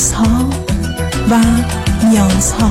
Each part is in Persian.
رازها و نیازها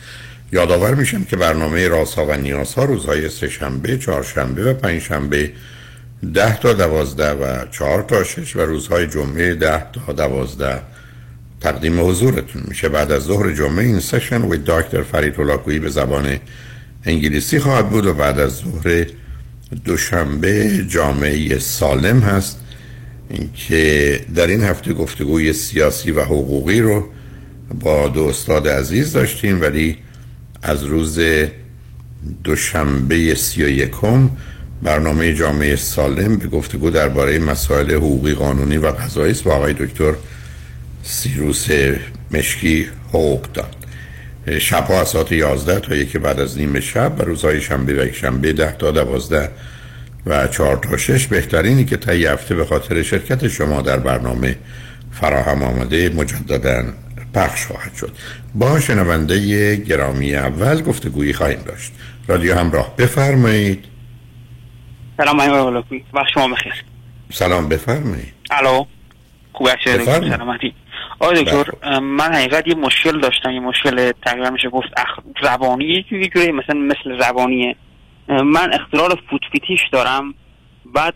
یادآور میشم که برنامه رازها و نیازها روزهای سهشنبه، چهارشنبه و پنجشنبه ده تا دوازده و چهار تا شش و روزهای جمعه ده تا دوازده تقدیم حضورتون میشه. بعد از ظهر جمعه این سشن و دکتر فرید هلاکویی به زبان انگلیسی خواهد بود و بعد از ظهر دوشنبه جامعه سالم هست. که در این هفته گفتگوی سیاسی و حقوقی رو با دو استاد عزیز داشتیم ولی از روز دوشنبه سی و یکم برنامه جامعه سالم به گفتگو درباره مسائل حقوقی قانونی و قضایی است با آقای دکتر سیروس مشکی حقوق داد. شبها از ساعت 11 تا یکی بعد از نیم شب و روزهای شنبه و یک شنبه 10 تا 12 و 4 تا 6 بهترینی که طی هفته به خاطر شرکت شما در برنامه فراهم آمده مجددا پخش خواهد شد. با شنونده گرامی اول گفتگویی خواهیم داشت. رادیو همراه بفرمایید. سلام آقای وقت شما بخیر. سلام بفرمایید. الو. خوب سلامتی. آقای دکتر بله. من حقیقت یه مشکل داشتم. یه مشکل تقریبا میشه گفت اخ... زبانی یه جوری مثلا مثل زبانیه من اختلال فوت دارم. بعد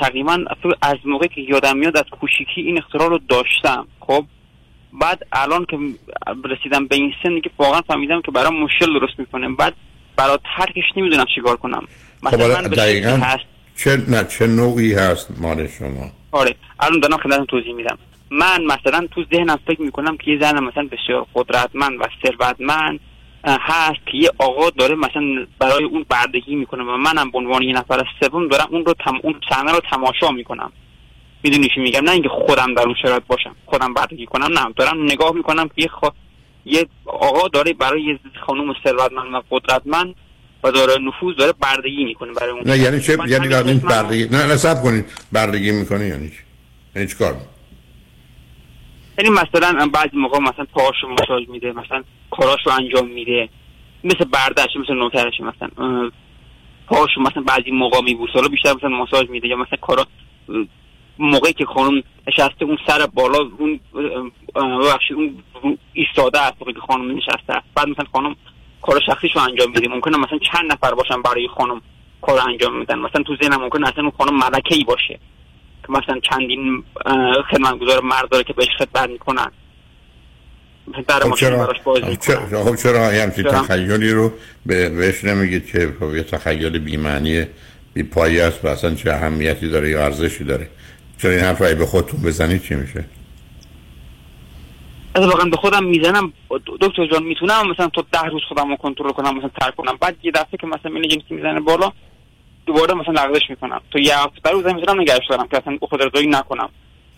تقریبا از موقعی که یادم میاد از کوچیکی این اختلال رو داشتم. خب؟ بعد الان که رسیدم به این سن که واقعا فهمیدم که برام مشکل درست می‌کنه. بعد برای ترکش نمی‌دونم چیکار کنم. خب مثلا من دقیقا هست؟ چه نه چه نوعی هست مال شما؟ آره الان دارم خدمتتون توضیح میدم. من مثلا تو ذهنم فکر می‌کنم که یه زن مثلا بسیار قدرتمند و ثروتمند هست که یه آقا داره مثلا برای اون بردگی می‌کنه و منم به عنوان یه نفر سوم دارم اون رو تم... اون صحنه رو تماشا می‌کنم. می‌دونی چی میگم؟ نه اینکه خودم در اون شرایط باشم خودم بردگی کنم نه. دارم نگاه می‌کنم که یه آقا داره برای یه خانم ثروتمند و قدرتمند و داره نفوذ داره بردگی می‌کنه برای اون. نه یعنی چه؟ یعنی دارین بردگی نه نه صبر کنید. بردگی می‌کنه یعنی چی؟ یعنی چیکار یعنی مثلا بعضی موقع مثلا پاهاشو ماساژ میده مثلا کاراشو انجام میده. مثل بردش مثل نوکرش مثلا پاهاشو مثلا بعضی موقع میبوسه حالا بیشتر مثلا ماساژ میده یا مثلا کارا موقعی که خانم نشسته اون سر بالا اون اون ایستاده است موقعی که خانم نشسته بعد مثلا خانم کار شخصیشو انجام میده ممکنه مثلا چند نفر باشن برای خانم کار انجام میدن. مثلا تو ذهنم ممکنه اصلا اون خانم ملکه ای باشه که مثلا چندین خدمتگزار مرد داره که بهش خدمت می‌کنن. در خب چرا؟ خب چرا؟ همچین تخیلی رو بهش نمیگید که خب یه تخیل بیمعنی بی پایی است و اصلا چه اهمیتی داره یا ارزشی داره؟ چرا این حرف به خودتون بزنید چی میشه؟ از واقعا به خودم می‌زنم. دکتر جان می‌تونم مثلا تو ده روز خودم رو کنترل کنم مثلا ترک کنم. بعد یه دفعه که مثلا این جنسی می‌زنه بالا دوباره مثلا لغزش می‌کنم. تو یه هفته روز می‌تونم نگرش دارم که اصلا خود ارضایی نکنم.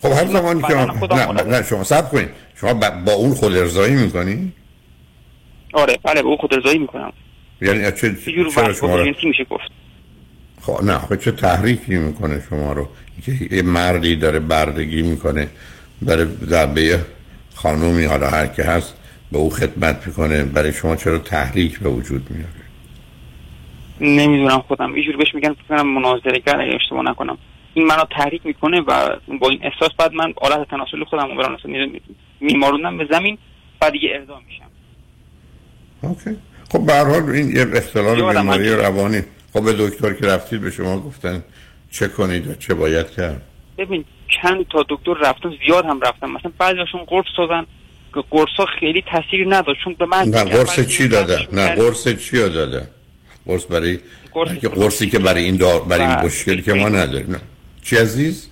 خب هر زمانی که نه, نه, نه شما سب کنید شما با اون خود ارضایی می‌کنی؟ آره بله با اون خود ارضایی می‌کنم. یعنی چه چرا شما. میشه گفت. خب نه خب چه تحریکی می‌کنه شما رو؟ که یه مردی داره بردگی می‌کنه برای در به خانومی حالا هر که هست به او خدمت می‌کنه. برای شما چرا تحریک به وجود میاره؟ نمی‌دونم خودم. اینجور بهش میگن فکر کنم مناظره اگه اشتباه نکنم. این منو تحریک می‌کنه و با این احساس بعد من آلت تناسل خودم رو برام میمارونم به زمین بعد دیگه اعدام میشم. اوکی. خب به هر حال این یه اختلال بیماری روانی. خب به دکتر که رفتید به شما گفتن چه کنید و چه باید کرد؟ ببین چند تا دکتر رفتم زیاد هم رفتم مثلا بعضیشون قرص دادن. که قرص ها خیلی تاثیر نداشت چون به من نه قرص چی داده نه قرص چی داده قرص برای قرص که قرصی که برای این دار برای این مشکلی که ما نداریم. نه. چی عزیز؟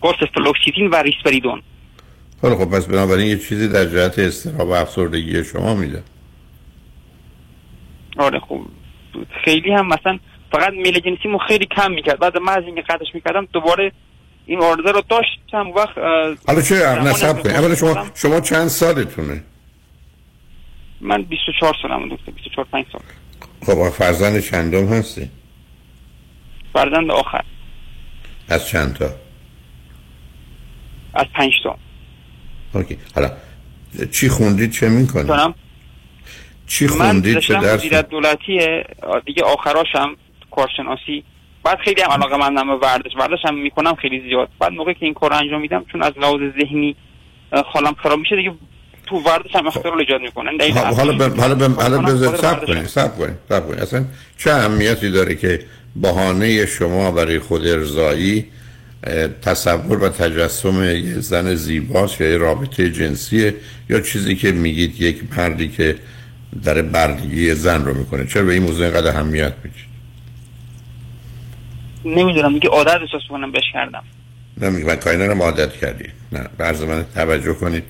قرص فلوکستین و ریسپریدون. خب خب پس بنابراین یه چیزی در جهت اضطراب و افسردگی شما میده. آره خب. خیلی هم مثلا فقط میل جنسی مو خیلی کم می‌کرد. بعد من از اینکه قطعش می‌کردم دوباره این عارضه رو داشتم وقت حالا چه کنید. اولا شما شما چند سالتونه؟ من 24 سالم دکتر 24 5 سال. خب فرزند چندم هستی؟ فرزند آخر. از چند تا؟ از پنج تا. اوکی. حالا چی خوندید چه می‌کنید چی خوندید چه درس؟ من دولتی دیگه آخراشم کارشناسی. بعد خیلی هم علاقه من به ورزش. ورزش هم می‌کنم خیلی زیاد. بعد موقعی که این کار انجام میدم چون از لحاظ ذهنی حالم خراب میشه دیگه تو ورزش هم اختلال ایجاد می‌کنن. حالا ب... حالا ب... حالا بذار صبر کنید صبر کنید صبر کنید اصلا چه اهمیتی داره که بهانه شما برای خود ارزایی تصور و تجسم یه زن زیباست یا یه رابطه جنسیه یا چیزی که میگید یک مردی که در بردگی زن رو می‌کنه. چرا به این موضوع اینقدر اهمیت می‌دید نمی‌دونم میگه عادت احساس کنم بهش کردم. نمیگه من کاری نرم عادت کردی. نه برز من توجه کنید.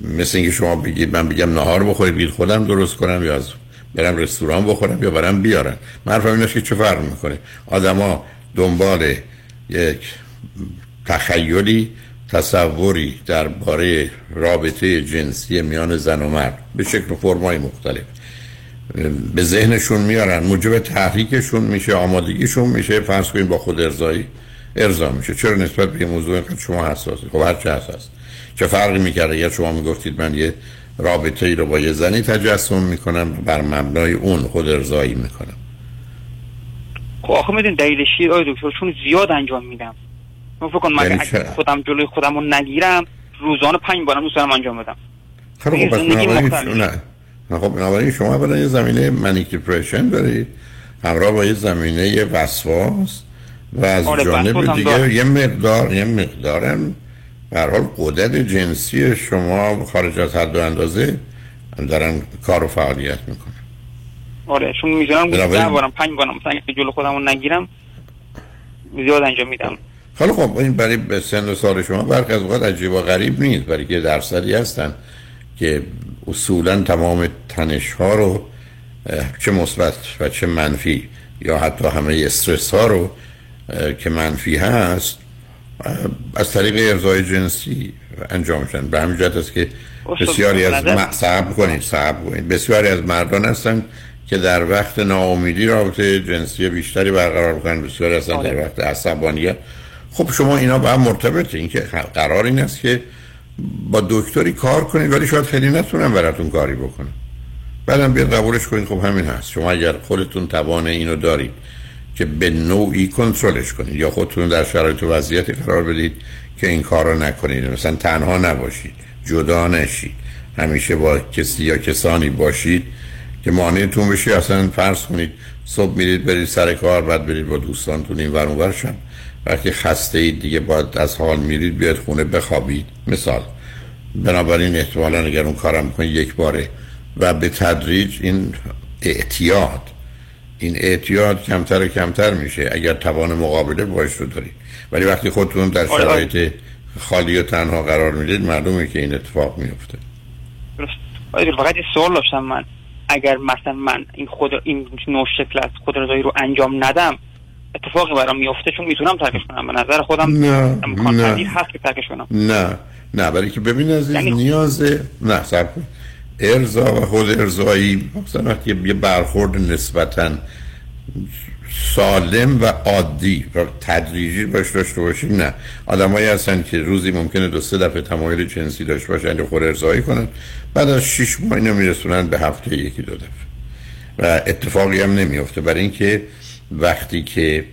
مثل اینکه شما بگید من بگم نهار بخورید بگید خودم درست کنم یا از برم رستوران بخورم یا برم بیارن من این که چه فرق می‌کنه؟ آدما دنبال یک تخیلی تصوری درباره رابطه جنسی میان زن و مرد به شکل فرمای مختلف. به ذهنشون میارن موجب تحریکشون میشه آمادگیشون میشه فرض کنید با خود ارزایی ارضا میشه. چرا نسبت به موضوع اینقدر شما حساسید خب هر چه هست چه فرقی می‌کرده؟ اگر شما می‌گفتید من یه رابطه ای رو با یه زنی تجسم می‌کنم بر مبنای اون خود ارزایی می‌کنم؟ خب آخه میدین دلیلش آی دکتر چون زیاد انجام میدم. من فکر کنم یعنی اگه خودم جلوی خودم رو نگیرم روزانه پنج بارم دوست انجام بدم. خب خب پس نه. خب بنابراین شما اولا یه زمینه منیک دیپریشن دارید همراه با یه زمینه وسواس و از آره جانب دیگه یه مقدار یه مقدارم به حال قدرت جنسی شما خارج از حد و اندازه دارن کار و فعالیت می‌کنه آره چون می‌دونم ده بارم پنج بارم مثلا اگه جلو خودم رو نگیرم زیاد انجام میدم. حالا خب این برای سن و سال شما برخی از اوقات عجیب و غریب نیست برای که درصدی هستن که اصولا تمام تنش ها رو چه مثبت و چه منفی یا حتی همه استرس ها رو که منفی هست از طریق ارزای جنسی انجام میشن. به همین جهت است که بسیاری از صحب کنید صحب کنید. بسیاری از مردان هستن که در وقت ناامیدی رابطه جنسی بیشتری برقرار کنند بسیاری هستن در وقت عصبانیت. خب شما اینا با هم مرتبطه. این که قرار این است که با دکتری کار کنید ولی شاید خیلی نتونم براتون کاری بکنم بعدم بیاد قبولش کنید. خب همین هست. شما اگر خودتون توان اینو دارید که به نوعی کنترلش کنید یا خودتون در شرایط و وضعیتی قرار بدید که این کار رو نکنید. مثلا تنها نباشید. جدا نشید. همیشه با کسی یا کسانی باشید که مانعتون بشه. اصلا فرض کنید صبح میرید برید سر کار بعد برید با دوستانتون این ور وقتی خسته اید دیگه باید از حال میرید بیاد خونه بخوابید. مثال. بنابراین احتمالا اگر اون کارم کنید یک باره. و به تدریج این اعتیاد. این اعتیاد کمتر و کمتر میشه اگر توان مقابله باش رو دارید. ولی وقتی خودتون در آره. شرایط خالی و تنها قرار می‌دید معلومه که این اتفاق میفته. درست. فقط یه سوال داشتم من. اگر مثلا من این خود این نوع شکل از خود رو انجام ندم اتفاقی برام میفته چون می‌تونم ترکش کنم. به نظر خودم نه امکان نه. هست که ترکش کنم. نه نه. برای که ببین از یعنی نیاز نه سب ارزا و خود ارزایی مثلا وقتی یه برخورد نسبتا سالم و عادی. و تدریجی باش داشته باشیم نه. آدمایی هستن که روزی ممکنه دو سه دفعه تمایل جنسی داشته باشن یا خود ارزایی کنن. بعد از شش ماه اینو میرسونن به هفته یکی دو دفعه. و اتفاقی هم نمیفته برای اینکه وقتی که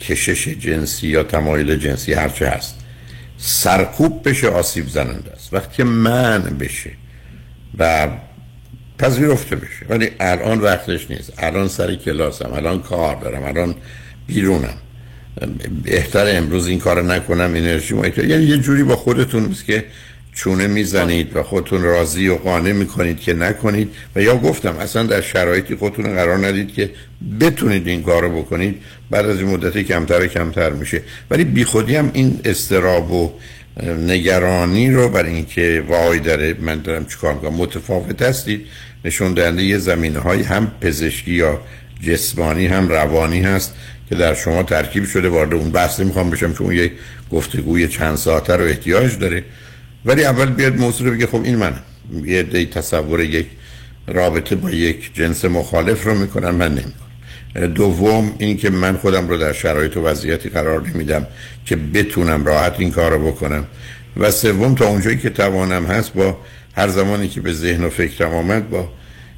کشش جنسی یا تمایل جنسی هرچه هست سرکوب بشه آسیب زننده است. وقتی من بشه و پذیرفته بشه. ولی الان وقتش نیست. الان سر کلاسم الان کار دارم الان بیرونم. بهتر امروز این کار نکنم انرژی یعنی یه جوری با خودتون که چونه می‌زنید و خودتون راضی و قانع می‌کنید که نکنید. و یا گفتم اصلا در شرایطی خودتون قرار ندید که بتونید این کار رو بکنید. بعد از این مدتی کمتر کمتر میشه. ولی بی خودی هم این استراب و نگرانی رو برای اینکه وای داره من دارم چیکار می‌کنم؟ متفاوت هستید. نشون دهنده یه زمینه های هم پزشکی یا جسمانی هم روانی هست که در شما ترکیب شده. وارد اون بحث می‌خوام بشم چون یه گفتگوی چند ساعته رو احتیاج داره. ولی اول بیاد موضوع رو بگه خب این من یه دی تصور یک رابطه با یک جنس مخالف رو می‌کنم من نمی‌کنم. دوم اینکه من خودم رو در شرایط و وضعیتی قرار نمیدم که بتونم راحت این کار رو بکنم. و سوم تا اونجایی که توانم هست با هر زمانی که به ذهن و فکرم آمد با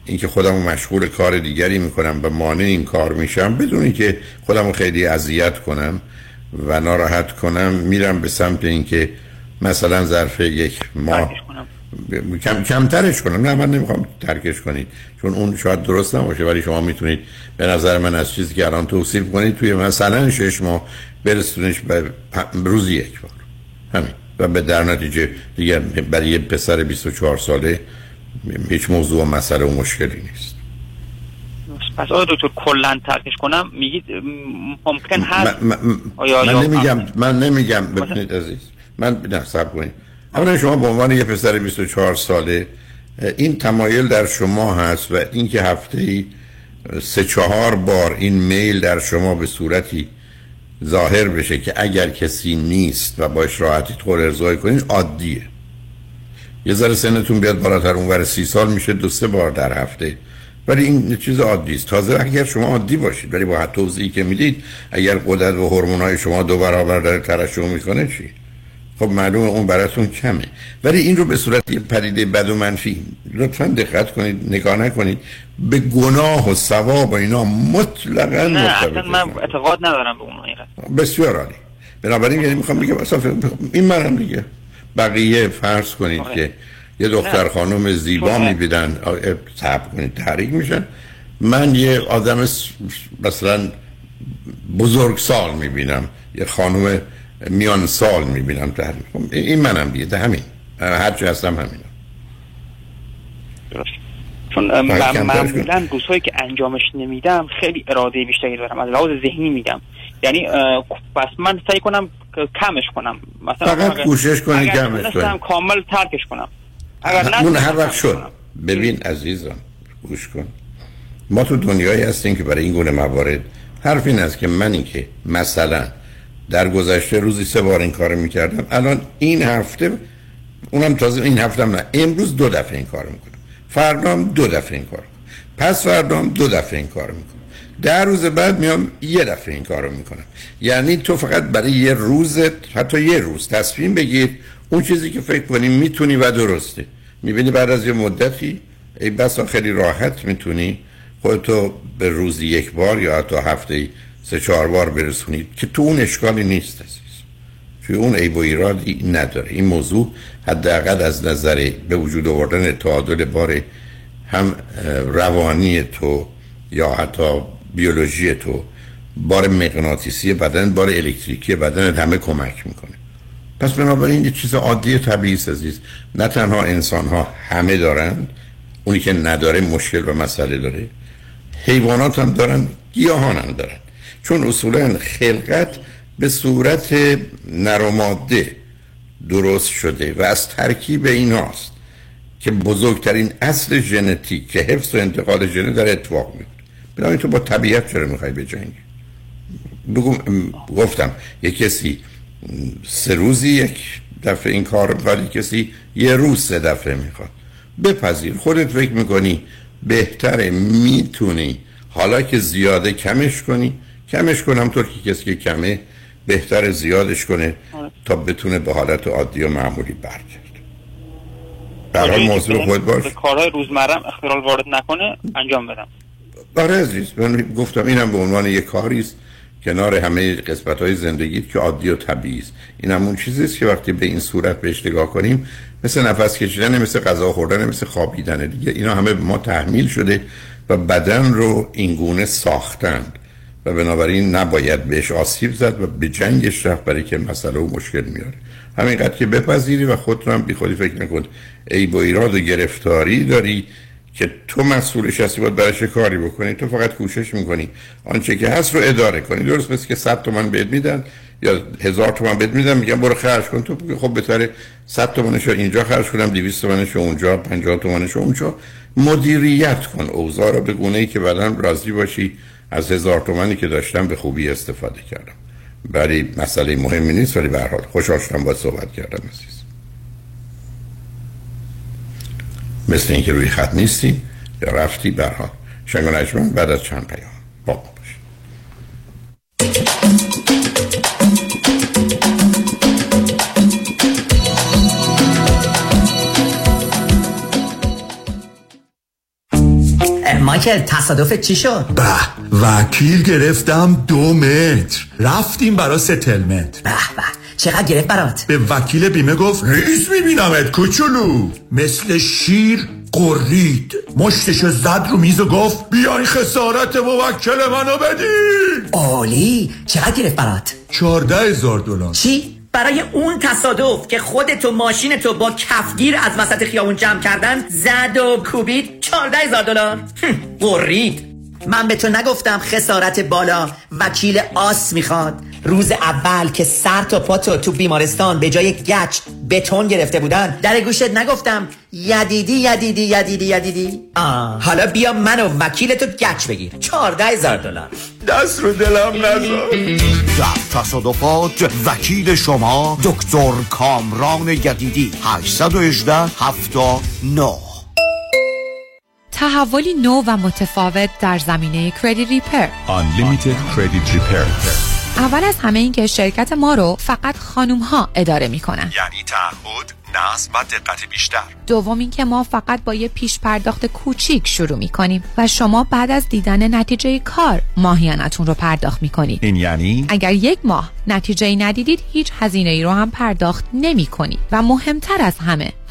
اینکه خودم مشغول کار دیگری می‌کنم و مانع این کار میشم بدونی که خودم خیلی اذیت کنم و ناراحت کنم میرم به سمت اینکه مثلا ظرف یک ماه. کم کمترش کنم. نه من نمی‌خوام ترکش کنید. چون اون شاید درست نباشه ولی شما می‌تونید به نظر من از چیزی که الان توصیف کنید توی مثلا شش ماه برسونش به روزی یک بار. همین. و به در نتیجه دیگه برای یه پسر 24 ساله هیچ موضوع و مسئله و مشکلی نیست. پس آقای دکتر کلا ترکش کنم؟ میگید ممکن هست؟ من, من, من نمیگم من نمیگم ببینید عزیز. من نه سب کنید. اولا شما به عنوان یه پسر 24 ساله این تمایل در شما هست و اینکه هفته ای سه چهار بار این میل در شما به صورتی ظاهر بشه که اگر کسی نیست و باش راحتی طور ارزای کنید عادیه. یه ذره سنتون بیاد بالاتر اونور سی سال میشه دو سه بار در هفته. ولی این چیز عادی است. تازه اگر شما عادی باشید ولی با توضیحی که می‌دید اگر قدرت و هورمونای شما دو برابر داره ترشح می‌کنه چی؟ خب معلومه اون براتون کمه. ولی این رو به صورت پدیده بد و منفی لطفا دقت کنید نگاه نکنید. به گناه و ثواب و اینا مطلقا نه اصلا من اعتقاد ندارم به اون بسیار عالی. بنابراین یعنی می‌خوام بگم اصلا این منم دیگه. بقیه فرض کنید آره. که یه دختر خانم زیبا می‌بینن صبر کنید تحریک میشن. من یه آدم مثلا بزرگ سال می‌بینم. یه خانم میان سال می‌بینم در این منم دیگه همین. هر چی هستم همین. چون من معمولا روزهایی که انجامش نمیدم خیلی اراده بیشتری دارم. از لحاظ ذهنی میگم یعنی پس من سعی کنم کمش کنم. مثلا فقط کوشش کنی کمش کنم کامل ترکش کنم. اگر اون هر وقت شد. ببین عزیزم گوش کن. ما تو دنیایی هستیم که برای این گونه موارد حرف این است که منی که مثلا در گذشته روزی سه بار این کار می‌کردم. الان این هفته اونم تازه این هفته نه. امروز دو دفعه این کار می‌کنم. فردا دو دفعه این کار پس فردا دو دفعه این کار می‌کنم. در روز بعد میام یه دفعه این کار رو می‌کنم. یعنی تو فقط برای یه روزت حتی یه روز تصمیم بگیر اون چیزی که فکر کنی می‌تونی و درسته. می‌بینی بعد از یه مدتی ای بسا خیلی راحت می‌تونی خودتو به روزی یک بار یا حتی هفته سه چهار بار برسونید که تو اون اشکالی نیست عزیز. توی اون عیب ایرادی نداره. این موضوع حداقل از نظر به وجود آوردن تعادل بار هم روانی تو یا حتی بیولوژی تو بار مغناطیسی بدن بار الکتریکی بدن همه کمک می‌کنه. پس بنابراین یه چیز عادی طبیعی عزیز. نه تنها انسان ها همه دارن. اونی که نداره مشکل و مسئله داره. حیوانات هم دارن گیاهان هم دارن. چون اصولا خلقت به صورت نرماده درست شده و از ترکیب این هاست که بزرگترین اصل ژنتیک که حفظ و انتقال ژن در اتفاق میفته بنابراین تو با طبیعت چرا می‌خوای بجنگی بگو گفتم یک کسی سه روزی یک دفعه این کار می‌خواد کسی یه روز سه دفعه می‌خواد. بپذیر خودت فکر می‌کنی بهتره می‌تونی. حالا که زیاده کمش کنی. کمش کنم طور که کسی که کمه بهتر زیادش کنه آره. تا بتونه به حالت عادی و معمولی برگرد برای موضوع خود باش کارهای روزمرم اختلال وارد نکنه انجام بدم. آره عزیز من گفتم اینم به عنوان یک کاری است کنار همه قسمت های زندگی که عادی و طبیعی است. این همون چیزی است که وقتی به این صورت بهش نگاه کنیم مثل نفس کشیدن مثل غذا خوردن مثل خوابیدن. دیگه اینا همه به ما تحمیل شده و بدن رو اینگونه ساختند. و بنابراین نباید بهش آسیب زد و به جنگش رفت برای که مسئله و مشکل میاره. همینقدر که بپذیری و خود هم بی خودی فکر نکن. ای با ایراد و گرفتاری داری که تو مسئولش هستی باید براش کاری بکنی. تو فقط کوشش می‌کنی. آنچه که هست رو اداره کنی. درست مثل که 100 تومن بهت میدن یا هزار تومن بهت میدن میگن برو خرج کن. تو خب بهتره 100 تومنشو اینجا خرج کنم 200 تومنشو اونجا 50 تومنشو اونجا. مدیریت کن. اوضاع رو به گونه ای که بعدا راضی باشی. از هزار تومنی که داشتم به خوبی استفاده کردم. برای مسئله مهمی نیست ولی به حال خوشحال شدم با صحبت کردم عزیز. مثل اینکه روی خط نیستی یا رفتی به حال. شنگ بعد از چند پیام. با. مایکل تصادف چی شد؟ به وکیل گرفتم دو متر رفتیم برا settlement به به چقدر گرفت برات؟ به وکیل بیمه گفت ریس میبینمت کوچولو مثل شیر غرید مشتشو زد رو میز و گفت بیای خسارت موکل منو بدین عالی چقدر گرفت برات؟ چارده هزار دلار چی؟ برای اون تصادف که خودتو ماشین تو با کفگیر از وسط خیابون جمع کردن زد و کوبید چارده هزار دلار قرید من به تو نگفتم خسارت بالا وکیل آس می‌خواد. روز اول که سر تا پاتو تو بیمارستان به جای گچ بتون گرفته بودن در گوشت نگفتم یدیدی یدیدی یدیدی یدیدی. آه. حالا بیا من و وکیل تو گچ بگیر. چارده هزار دلار. دست رو دلم نزار در تصادفات وکیل شما دکتر کامران یدیدی 818 79 تحولی نو و متفاوت در زمینه کردیت ریپر Unlimited Credit Repair. اول از همه این که شرکت ما رو فقط خانوم ها اداره می‌کنن. یعنی تعهد نظم و دقت بیشتر. دوم اینکه ما فقط با یه پیش پرداخت کوچیک شروع می‌کنیم و شما بعد از دیدن نتیجه کار ماهیانتون رو پرداخت می‌کنید. این یعنی؟ اگر یک ماه نتیجه ندیدید هیچ هزینه ای رو هم پرداخت نمی کنید و مهمتر از همه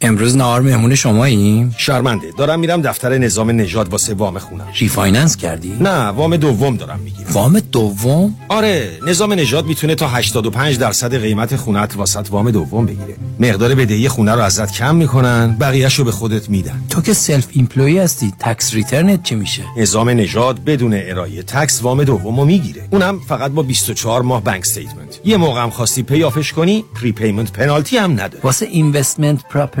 امروز نهار مهمون شماییم؟ شرمنده. دارم میرم دفتر نظام نژاد واسه وام خونم. refinance کردی؟ نه وام دوم دارم می‌گیرم. وام دوم؟ آره نظام نژاد می‌تونه تا 85 درصد قیمت خونت واست وام دوم بگیره. مقدار بدهی خونه رو ازت کم می‌کنن بقیه‌شو به خودت میدن. تو که self-employed هستی tax return ت چی میشه؟ نظام نژاد بدون ارائه tax وام دومو می‌گیره. اونم فقط با 24 ماه bank statement یه موقع هم خواستی pay off ش کنی prepayment penalty هم نداره واسه investment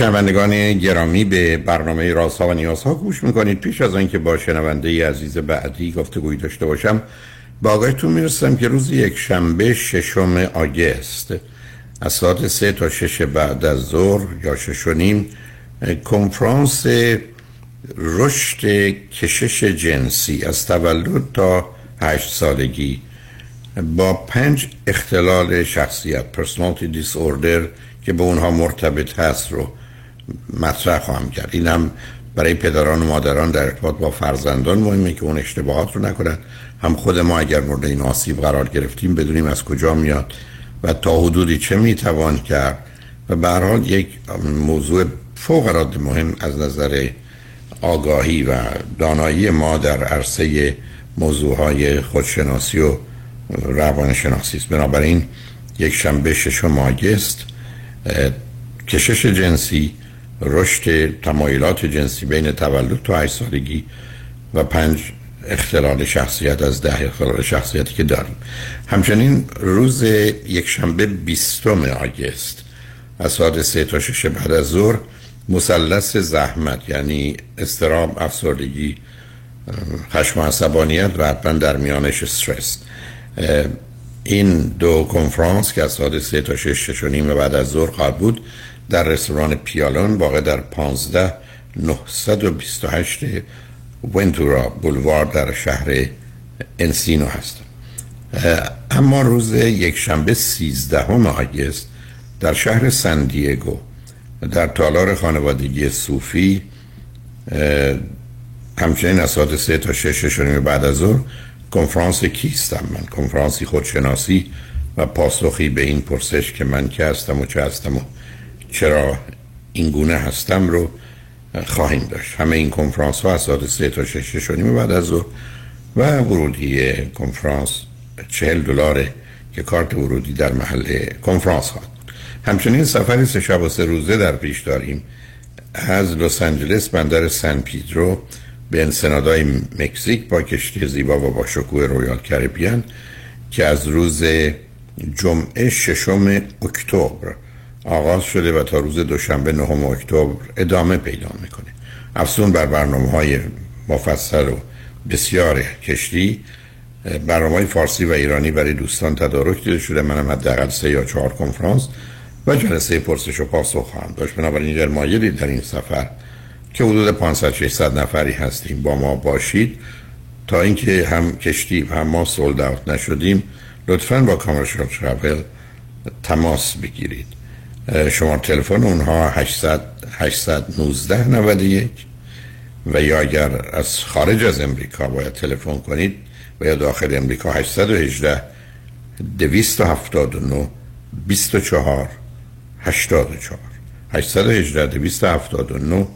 شنوندگان گرامی به برنامه رازها و نیازها گوش می‌کنید. پیش از آنکه با شنونده عزیز بعدی گفتگویی داشته باشم با آگاهتون می‌رسم که روز یک شنبه ششم آگست از ساعت سه تا شش بعد از ظهر یا شش و نیم کنفرانس رشد کشش جنسی از تولد تا هشت سالگی با پنج اختلال شخصیت پرسونالتی دیس اوردر که به اونها مرتبط هست رو مطرح خواهم کرد. این هم برای پدران و مادران در ارتباط با فرزندان مهمه که اون اشتباهات رو نکنن هم خود ما اگر مورد این آسیب قرار گرفتیم بدونیم از کجا میاد و تا حدودی چه می‌توان کرد. و به یک موضوع فوق العاده مهم از نظر آگاهی و دانایی ما در عرصه موضوع های خودشناسی و روانشناسی است. بنابراین یک شنبه ششم آگست کشش جنسی رشد تمایلات جنسی بین تولد تا 8 سالگی و پنج اختلال شخصیت از ده اختلال شخصیتی که داریم. همچنین روز یک شنبه بیستم آگست از ساعت سه تا شش بعد از ظهر مثلث زحمت یعنی استرام افسردگی خشم و عصبانیت و حتما در میانش استرس. این دو کنفرانس که از ساعت سه تا شش شش و نیم بعد از ظهر خواهد بود در رستوران پیالون واقع در 15 928 ونتورا بولوار در شهر انسینو هست. اما روز یک شنبه 13 آگست در شهر سندیگو در تالار خانوادگی صوفی همچنین از ساعت سه تا شش شنیم بعد از ظهر کنفرانس کیستم من کنفرانسی خودشناسی و پاسخی به این پرسش که من که هستم و چه هستم و چرا این گونه هستم رو خواهیم داشت. همه این کنفرانس ها از ساعت سه تا شش شنیم بعد از ظهر و ورودی کنفرانس چهل دلاره که کارت ورودی در محل کنفرانس خواهد همچنین سفری سه شب و سه روزه در پیش داریم از لس آنجلس بندر سن پیدرو به انسنادای مکزیک با کشتی زیبا و با شکوه رویال کربیان که از روز جمعه ششم اکتبر آغاز شده و تا روز دوشنبه نهم اکتبر ادامه پیدا می‌کنه. افزون بر برنامه های مفصل و بسیار کشتی برنامه های فارسی و ایرانی برای دوستان تدارک دیده شده. منم حداقل سه یا چهار کنفرانس و جلسه پرسش و پاسخ خواهم داشت. بنابراین اگر مایلی در این سفر که حدود 500 600 نفری هستیم با ما باشید تا اینکه هم کشتی هم ما سولد نشدیم لطفا با کامرشال ترافل تماس بگیرید. شما تلفن اونها 800 819 91 و یا اگر از خارج از امریکا باید تلفن کنید و یا داخل امریکا 818 279 24 84 818 279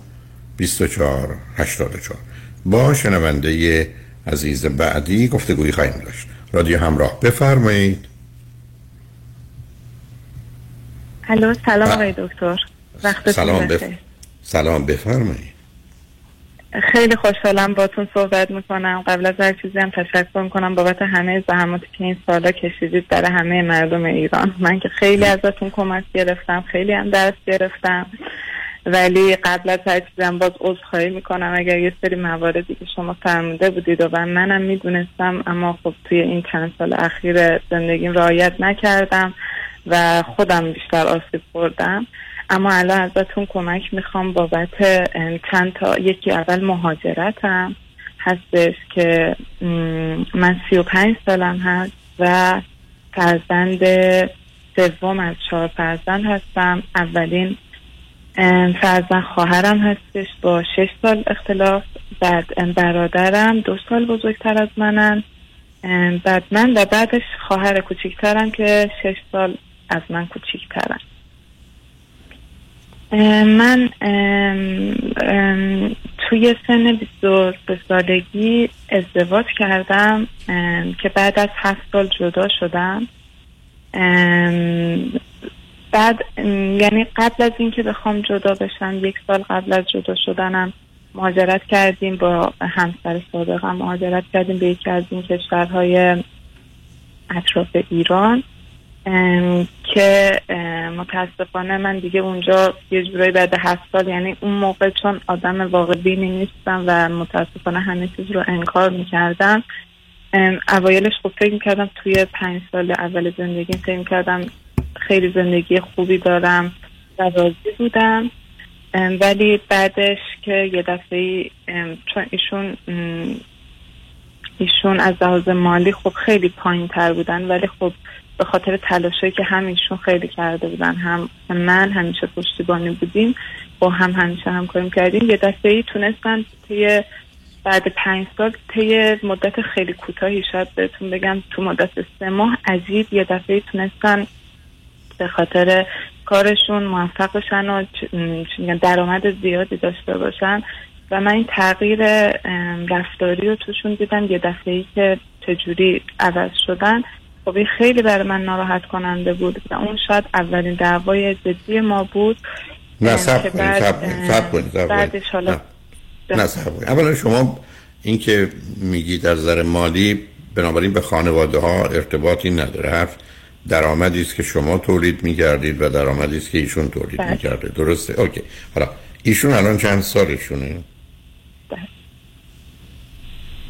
24 84 با شنونده عزیز بعدی گفتگویی خواهیم داشت. رادیو همراه بفرمایید. الو سلام آقای دکتر. وقت سلام بف... سلام بفرمایید. خیلی خوشحالم باتون صحبت می‌کنم. قبل از هر چیزی هم تشکر می‌کنم بابت همه زحماتی که این سالا کشیدید برای همه مردم ایران. من که خیلی ازتون کمک گرفتم خیلی هم درس گرفتم. ولی قبل از هر چیزم باز عذرخواهی می‌کنم. اگر یه سری مواردی که شما فرموده بودید و منم می‌دونستم اما خب توی این چند سال اخیر زندگیم رعایت نکردم. و خودم بیشتر آسیب خوردم. اما الان ازتون کمک می‌خوام بابت چند تا یکی اول مهاجرتم. هستش که من سی و پنج سالم هست و فرزند سوم از چهار فرزند هستم. اولین فرزند خواهرم هستش با شش سال اختلاف. بعد برادرم دو سال بزرگتر از منن. بعد من و بعدش خواهر کوچیکترم که شش سال از من کوچیکترم من توی سن 22 سالگی ازدواج کردم که بعد از هفت سال جدا شدم. بعد یعنی قبل از اینکه بخوام جدا بشم یک سال قبل از جدا شدنم مهاجرت کردیم با همسر صادقم مهاجرت کردیم به یکی از این کشورهای اطراف ایران. که اه، متاسفانه من دیگه اونجا یه جورایی بعد هفت سال یعنی اون موقع چون آدم واقع بینی نیستم و متاسفانه همه چیز رو انکار می‌کردم اوایلش خب فکر می‌کردم توی پنج سال اول زندگی فکر می‌کردم خیلی زندگی خوبی دارم و راضی بودم ام، ولی بعدش که یه دفعه چون ایشون ام، ایشون از لحاظ مالی خب خیلی پایین تر بودن ولی خب به خاطر تلاشایی که هم ایشون خیلی کرده بودن هم من همیشه پشتیبانی بودیم با هم همیشه همکاری کردیم. یه دفعه ای تونستن طی بعد پنج سال طی مدت خیلی کوتاهی شاید بهتون بگم تو مدت سه ماه عجیب یه دفعه ای تونستن به خاطر کارشون موفق بشن و درآمد زیادی داشته باشن. و من این تغییر رفتاری رو توشون دیدم. یه دفعه ای که چجوری عوض شدن. خب این خیلی برای من ناراحت کننده بود و اون شاید اولین دعوای جدی ما بود. نه سب کنید سب کنید کنید سب کنید. بعدش حالا نه. صبر کنید. اولا شما این که میگید از نظر مالی بنابراین به خانواده ها ارتباطی نداره. حرف درآمدی است که شما تولید می‌کردید و درآمدی است که ایشون تولید بله. می‌کرده. درسته؟ اوکی. حالا ایشون الان چند سالشونه؟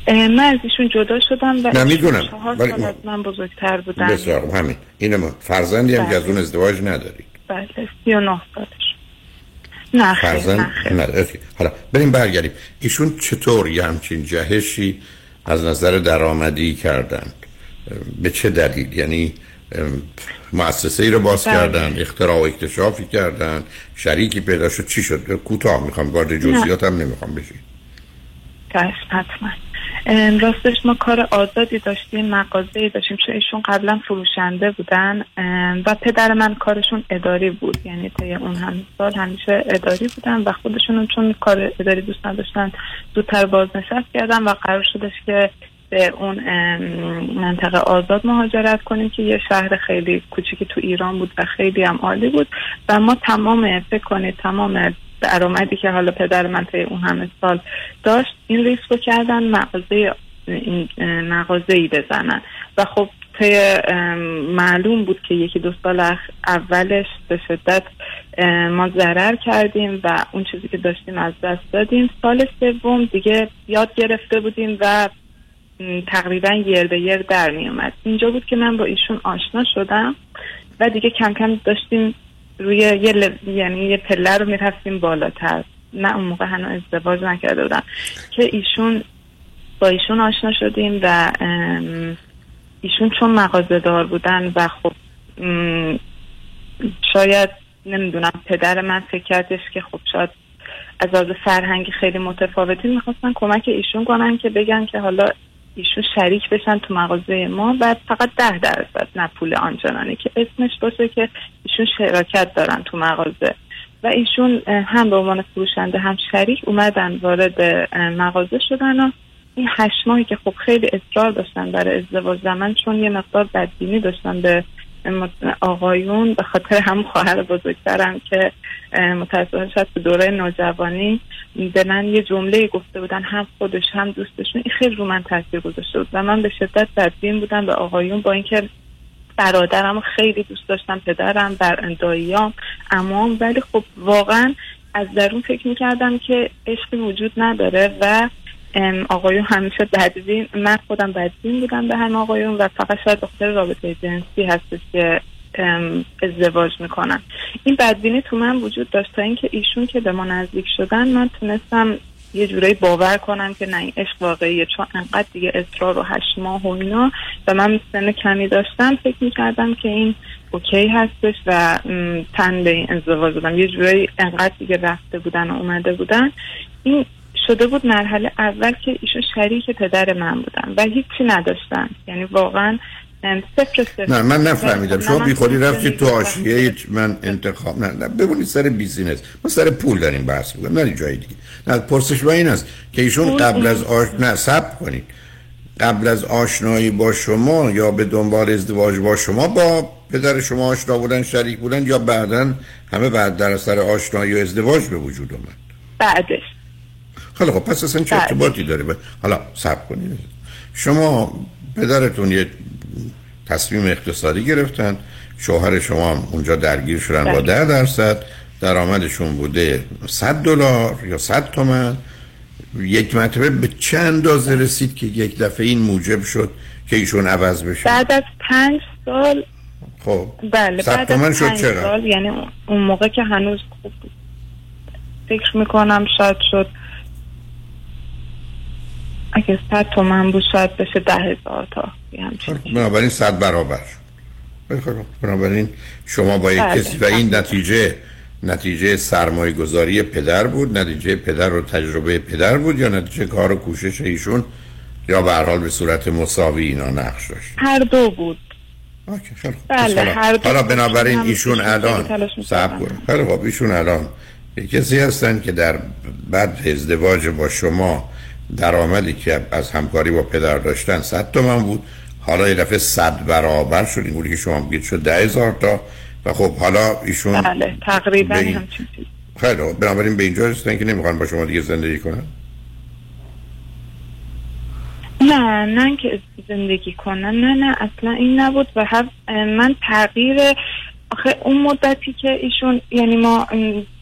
من از ایشون جدا شدم و نه، می‌دونم. چهار سال ما- از من بزرگتر بودن. بسیار همین. اینه ما فرزندی هم که بله. از اون ازدواج ندارید بله سی و نه سالش نه نه فرزند اوکی. حالا بریم برگردیم. ایشون چطور یه همچین جهشی از نظر درآمدی کردن؟ به چه دلیل؟ یعنی مؤسسه ای رو باز بله. کردن اختراع و اکتشافی کردن شریکی پیدا شد چی شد؟ کوتاه می‌خوام وارد جزئیات هم نمی‌خوام بشید چشم حتما. راستش ما کار آزادی داشتیم مغازه داشتیم چون ایشون قبلا فروشنده بودن و پدر من کارشون اداری بود یعنی طی اون همه سال همیشه اداری بودن و خودشون چون کار اداری دوست نداشتن زودتر بازنشست کردن و قرار شدش که به اون منطقه آزاد مهاجرت کنیم که یه شهر خیلی کوچیکی تو ایران بود و خیلی هم عالی بود. و ما تمام فکر کنید تمام درآمدی که حالا پدر من طی اون همه سال داشت این ریسک رو کردن مغازه این مغازه ای بزنن. و خب ام، معلوم بود که یکی دو سال اولش به شدت ما ضرر کردیم و اون چیزی که داشتیم از دست دادیم. سال سوم دیگه یاد گرفته بودیم و تقریبا یر به یر در می اومد اینجا بود که من با ایشون آشنا شدم و دیگه کم کم داشتیم روی یه لب- یعنی یه پله رو می‌رفتیم بالاتر. نه اون موقع هنوز ازدواج نکرده بودم. که ایشون با ایشون آشنا شدیم و ایشون چون مغازه دار بودن و خب شاید نمی‌دونم پدر من فکر کردش که خب شاید از لحاظ فرهنگی خیلی متفاوتی می‌خواستن کمک ایشون کنن که بگن که حالا ایشون شریک بشن تو مغازه ما و فقط ده درصد نه پول آنچنانی که اسمش باشه که ایشون شراکت دارن تو مغازه. و ایشون هم به عنوان فروشنده هم شریک اومدن وارد مغازه شدن و این هشت ماهی که خب خیلی اصرار داشتن برای ازدواج زمان چون یه مقدار بدبینی داشتن به آقایون به خاطر هم خواهر بزرگترم که متاسفانه شاید تو دوره نوجوانی به من یه جمله گفته بودن هم خودش هم دوستشون این خیلی رو من تاثیر گذاشته بود و من به شدت بدبین بودم به آقایون با اینکه برادرم خیلی دوست داشتم پدرم بر داییام امام ولی خب واقعا از درون فکر می‌کردم که عشقی وجود نداره و آقایون همیشه بدبین من خودم بدبین بودم به هم آقایون و فقط شاید خاطر رابطه جنسی هستش که ازدواج می‌کنن. این بدبینی تو من وجود داشت تا اینکه ایشون که به ما نزدیک شدن من تونستم یه جورایی باور کنم که نه این عشق واقعیه. چون انقدر دیگه اصرار و هشت ماه و اینا و من سن کمی داشتم فکر می‌کردم که این OK هستش و تن به این ازدواج بودم یه جورایی انقدر دیگه رفته بودن و اومده بودن. این شده بود مرحله اول که ایشون شریک پدر من بودن و هیچی نداشتن. یعنی واقعا صفر صفر. نه من نفهمیدم. نه، شما بی خودی رفتید تو حاشیه من انتخاب نه نه ببینید سر business. ما سر پول داریم بحث می‌کنیم نه جای دیگه. نه پرسش با این است که ایشون قبل از آش... نه صبر کنید. قبل از آشنایی با شما یا به دنبال ازدواج با شما با پدر شما آشنا بودن شریک بودن یا بعدا همه بعد در اثر آشنایی و ازدواج به وجود اومد؟ بعدش. خیلی خب پس اصلا چه بله. ارتباطی داره به- حالا صبر کنید شما پدرتون یه تصمیم اقتصادی گرفتن شوهر شما هم اونجا درگیر شدن با بله. ده درصد درآمدشون بوده 100 دلار یا 100 تومن یک مرتبه به چه اندازه رسید که یک دفعه این موجب شد که ایشون عوض بشه بعد از پنج سال خب بله بعد از شد پنج چقدر؟ سال یعنی اون- اون موقع که هنوز خوب بود فکر می‌کنم شاید شد اگه صد تومن بود شاید بشه ده هزار تا بنابراین صد برابر. بنابراین شما با یک بله. کسی و این نتیجه نتیجه سرمایه گذاری پدر بود نتیجه پدر و تجربه پدر بود یا نتیجه کار و کوشش ایشون یا به حال به صورت مساوی اینا نقش داشت؟ هر دو بود. بله حالا- هر دو حالا بنابراین ایشون خیلی الان تلاش صبر می‌کردن. کن. خیلی خب ایشون الان کسی هستن که در بعد ازدواج با شما درآمدی که از همکاری با پدر داشتن 100 تومن بود. حالا یه دفعه 100 برابر شد. این که شما میگید شد 10000 تا. و خب حالا ایشون بله تقریبا به این- همچین خیلی بنابراین به اینجا رسیدن که نمی‌خوان با شما دیگه زندگی کنن؟ نه نه که زندگی کنن. نه نه اصلا این نبود. و من تغییر آخه اون مدتی که ایشون یعنی ما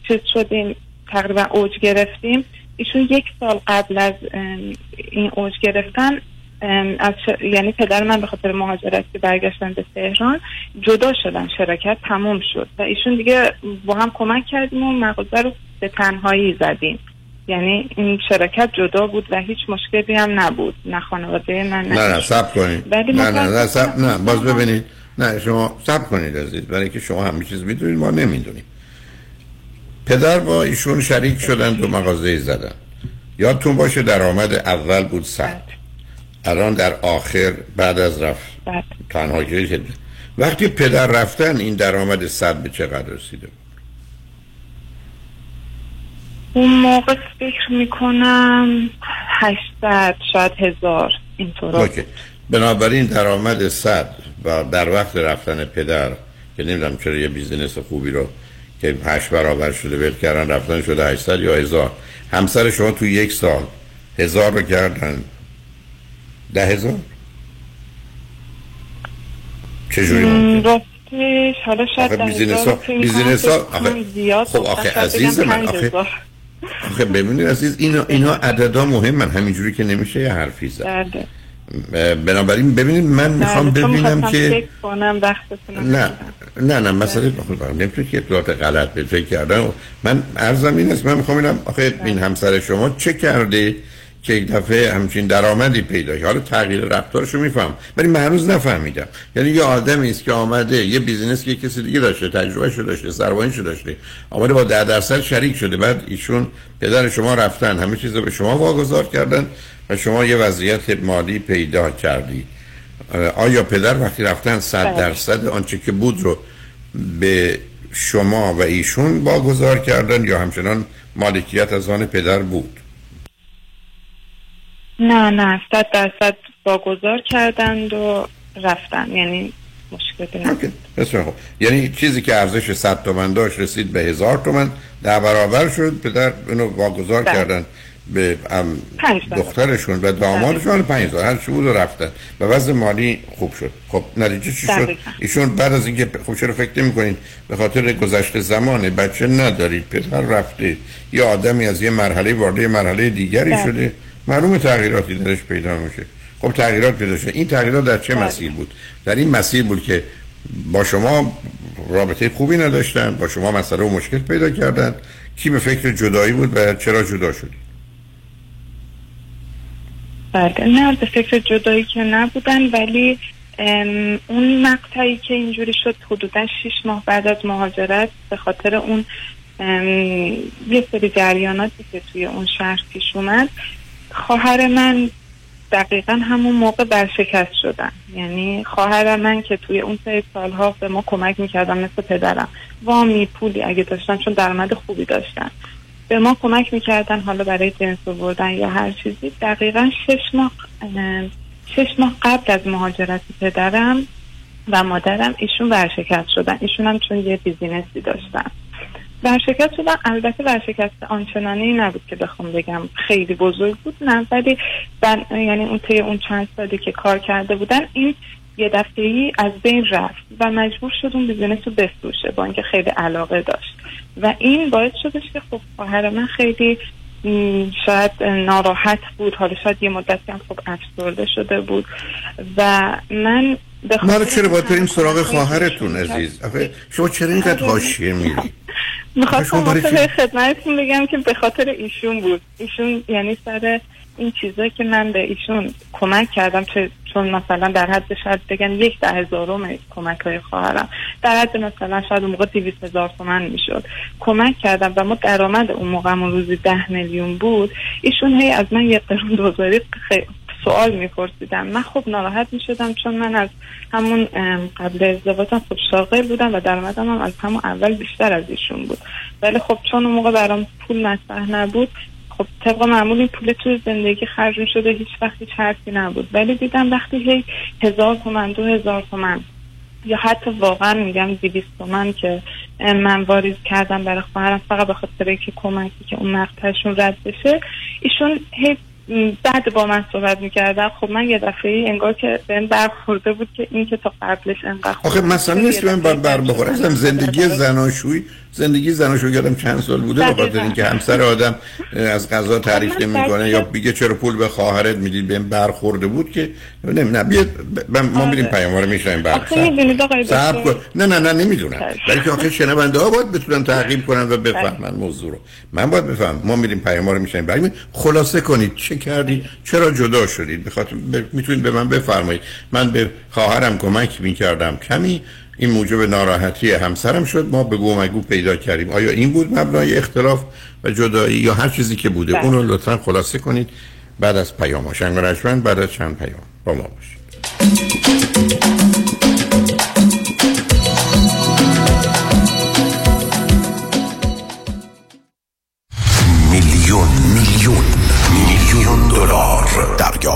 چیز شدیم تقریبا اوج گرفتیم ایشون یک سال قبل از این اوج گرفتن از ش- یعنی پدر من به خاطر مهاجرت که برگشتن به تهران جدا شدن شراکت تموم شد. و ایشون دیگه با هم کمک کردیم و مغازه رو به تنهایی زدیم. یعنی این شراکت جدا بود و هیچ مشکلی هم نبود. نه خانواده من نه. نه سب کنید. نه نه نه سب نه باز ببینید. نه شما سب کنید عزیز. برای که شما همه چیز می‌دونید ما نمی‌دونیم. پدر با ایشون شریک شدن دو مغازه زدن. یادتون باشه درآمد اول بود صد. الان در آخر بعد از رفت. تنها که وقتی پدر رفتن این درآمد صد به چقدر رسیده؟ اون موقع فکر می‌کنم 800 شاید هزار. اینطورا OK. بنابراین درآمد صد و در وقت رفتن پدر که نمی‌دونم چرا یه business خوبی رو که هشت برابر شده ول کردن رفتن شده 800 یا هزار همسر شما تو یک سال هزار رو کردن ده هزار چجوری ممکن؟ راستش حالا شاید business ها business ها خب. آخه عزیز من آخه. آخه ببینید عزیز اینا اینا عددا مهمن همینجوری که نمیشه یه حرفی زد بله. بنابراین ببینید من می‌خوام بله، ببینم که نه نه نه مسئله خب نمی‌تونی که اطلاعات غلط به فکر کردن. من ارزم این است من می‌خوام ببینم آخه این همسر شما چه کرده که یک دفعه همچین درآمدی پیدا کرد. حالا تغییر رفتارشو میفهم ولی من هنوز نفهمیدم. یعنی یه آدمی است که آمده یه بیزینس که کسی دیگه داشته تجربهشو داشته سرمایه‌شو داشته آمده با 10 درصد شریک شده. بعد ایشون پدر شما رفتن همه چیز رو به شما واگذار کردن. و شما یه وضعیت مالی پیدا کردید آیا پدر وقتی رفتن صد بله. درصد آنچه که بود رو به شما و ایشون واگذار کردن یا همچنان مالکیت از آن پدر بود؟ نه نه صد درصد واگذار کردند و رفتن. یعنی مشکلی نبود یعنی چیزی که ارزش 100 تومن داشت رسید به هزار تومن ده برابر شد پدر اینو واگذار بله. کردن. به. دخترشون و دامادشون پنج هزار هر چی بود و رفتن. و وضع مالی خوب شد. خب نتیجه چی شد. ایشون بعد از اینکه خب چرا فکر نمی‌کنین؟ به خاطر گذشته زمانه بچه ندارید پدر رفته. یه آدمی از یه مرحله وارد یه مرحله دیگری بله. شده. معلومه تغییراتی درش پیدا میشه. خب تغییرات پیدا شد. این تغییرات در چه بله. مسیر بود؟ در این مسیر بود که با شما رابطه خوبی نداشتن با شما مسئله و مشکل پیدا کردن. کی به فکر جدایی بود و چرا جدا شدی بله نه به فکر جدایی که نبودن ولی اون مقطعی که اینجوری شد حدودا شیش ماه بعد از مهاجرت به خاطر اون یه سری جریاناتی که توی اون شهر پیش اومد خواهر من دقیقا همون موقع برشکست شدن. یعنی خواهر من که توی اون سه سالها به ما کمک می‌کردن مثل پدرم. وامی پولی اگه داشتن چون درآمد خوبی داشتن. به ما کمک می‌کردن حالا برای جنس آوردن یا هر چیزی. دقیقا شش ماه اه، شش ماه قبل از مهاجرت پدرم و مادرم ایشون ورشکست شدن. ایشون هم چون یه business ی داشتن. ورشکست شدن. البته ورشکست آنچنانی نبود که بخوام بگم خیلی بزرگ بود نه. ولی. یعنی اون طی اون چند سالی که کار کرده بودن این یه دفعه ای از بین رفت و مجبور شد اون business رو بفروشه با اینکه خیلی علاقه داشت. و این باعث شدش که خب خواهر من خیلی شاید ناراحت بود. حالا شاید یه مدتی هم خب افسرده شده بود. و من ما رو خاطر چرا باید بریم سراغ خواهرتون عزیز؟ شما چرا اینقدر حاشیه میری؟ می‌خواستم چی؟ خدمتتون بگم که به خاطر ایشون بود. ایشون یعنی سر این چیزایی که من به ایشون کمک کردم چون مثلا در حد شاید بگن یک ده هزارم کمک های خواهرم. در حد مثلا شاید اون موقع دیویس هزار تومن می‌شد. کمک کردم و ما درآمد اون موقع روزی ده میلیون بود. ایشون هی از من یه قرون دوزاری سوال میپرسیدم من خب ناراحت می‌شدم چون من از همون قبل ازدواجم خب شاغل بودم و درآمدم هم از همون اول بیشتر از ایشون بود. ولی خب چون اون موقع برام پول مطرح نبود خب طبق معمول این پول تو زندگی خرج شده هیچ وقت هیچ حرفی نبود. ولی دیدم وقتی هی هزار تومن دو هزار تومن یا حتی واقعا میگم دیویست تومن که من واریز کردم برای خواهرم فقط به خاطر اینکه کمکی که اون مقطعشون رد بشه ایشون هی بعد با من صحبت می‌کردم خب من یه دفعه ای انگار که بهم برخورده بود که این که تا قبلش انقدر آخه مثلا نیست که من بر, بخوره زندگی زناشویی زندگی زناشویی یادم چند سال بوده به خاطر اینکه همسر آدم از غذا تعریف نمی‌کنه یا میگه چرا پول به خواهرت می‌دید بهم برخورده بود که نه نه بیاد ب- ب- ما میریم پیام رو میشنیم بعد. صبر کن. نه نه نه نمی‌دونم. ولی که آخه شنونده ها باید بتونن تعقیب کنن و بفهمن موضوع رو. من باید بفهم ما میریم پیام رو میشنیم بریم خلاصه کنید. چه کردید؟ چرا جدا شدید؟ بخاطر ب... می‌تونید به من بفرمایید. من به خواهرم کمک می‌کردم. کمی این موجب ناراحتی همسرم شد. ما به گو مگو پیدا کردیم. آیا این بود مبنای اختلاف و جدایی یا هر چیزی که بوده؟ بله. اونو لطفا خلاصه کنید. بعد از پیام ها بعد از چند پیام با ما باشید.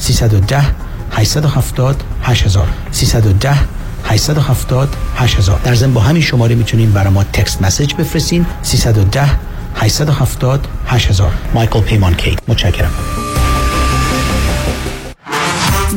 310 870 8000 310 870 8000 در ضمن با همین شماره می‌تونین برای ما تکست مسیج بفرستین. 310 870 8000 مایکل پیمان کی متشکرم.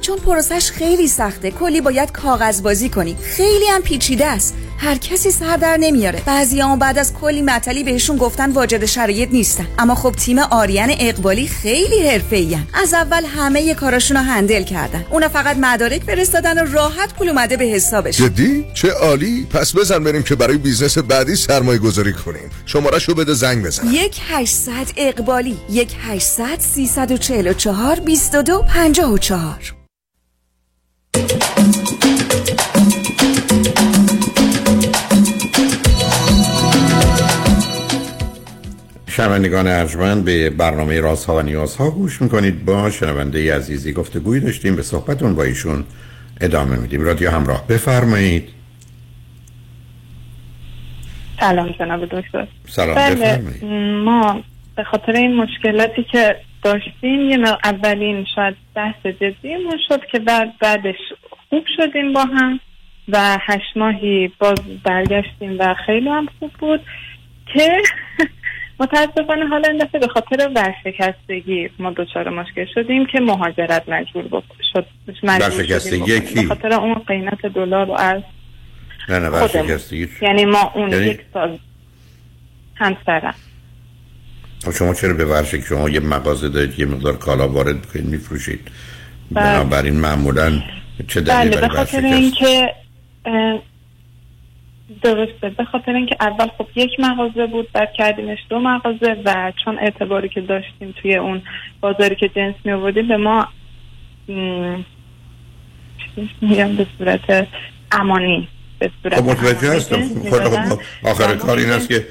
چون پروسش خیلی سخته کلی باید کاغذ بازی کنی. خیلی هم پیچیده است. هر کسی سر در نمیاره. بعضی هم بعد از کلی مطلی بهشون گفتن واجد شرایط نیستن. اما خب تیم آریان اقبالی خیلی حرفه‌ای از اول همه کاراشون رو هندل کردن. اونا فقط مدارک فرستادن و راحت پول اومده به حسابش. جدی؟ چه عالی. پس بزن بریم که برای business بعدی سرمایه گذاری کنیم. شماره شو بده زنگ بزن. یک 800 اقبالی یک 800 344 22 54 شنوندگان ارجمند به برنامه رازها و نیازها گوش می‌کنید. با شنونده عزیزی گفتگویی داشتیم. به صحبتون با ایشون ادامه میدیم. رادیو همراه. بفرمایید. سلام جناب دکتر. سلام. بله بفرمایید. ما به خاطر این مشکلاتی که داشتیم یه اولین شاید بحث جدیمون شد که بعد بعدش خوب شدیم با هم و هشت ماهی باز برگشتیم و خیلی هم خوب بود که متاسفانه حالا این دفعه به خاطر ورشکستگی ما دچار مشکل شدیم که مهاجرت مجبور شد ورشکستگی کی؟ به خاطر اون قیمت دلار و از نه نه ورشکستگی. یعنی ما اون یعنی... یک سال همسرم. خب شما چرا به ورشک شما یه مغازه دارید یه مقدار کالا وارد کنید میفروشید. بله. بنابراین معمولا چه دلیلی بله به خاطر اینکه درسته. به خاطر اینکه اول خب یک مغازه بود بعد کردیمش دو مغازه و چون اعتباری که داشتیم توی اون بازاری که جنس می آوردیم به ما میگم؟ به صورت امانی به صورت خب متوجه هستم. خب آخر کار این است که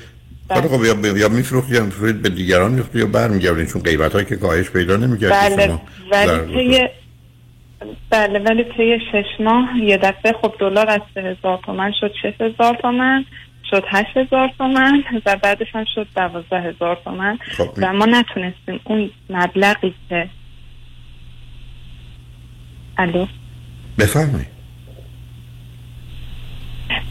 خب خب یا, یا میفروخت یا میفروخت به دیگران میفروخت یا برمیگردین چون قیمت هایی که کاهش پیدا نمی‌کرد بله. ولی بله ولی طی شش ماه یه دفعه خب دلار از سه هزار تومن شد شش هزار تومن شد هشت هزار تومن و بعدش هم شد دوازده هزار تومن خب. و ما نتونستیم اون مبلغی که الو؟ بفرمایید.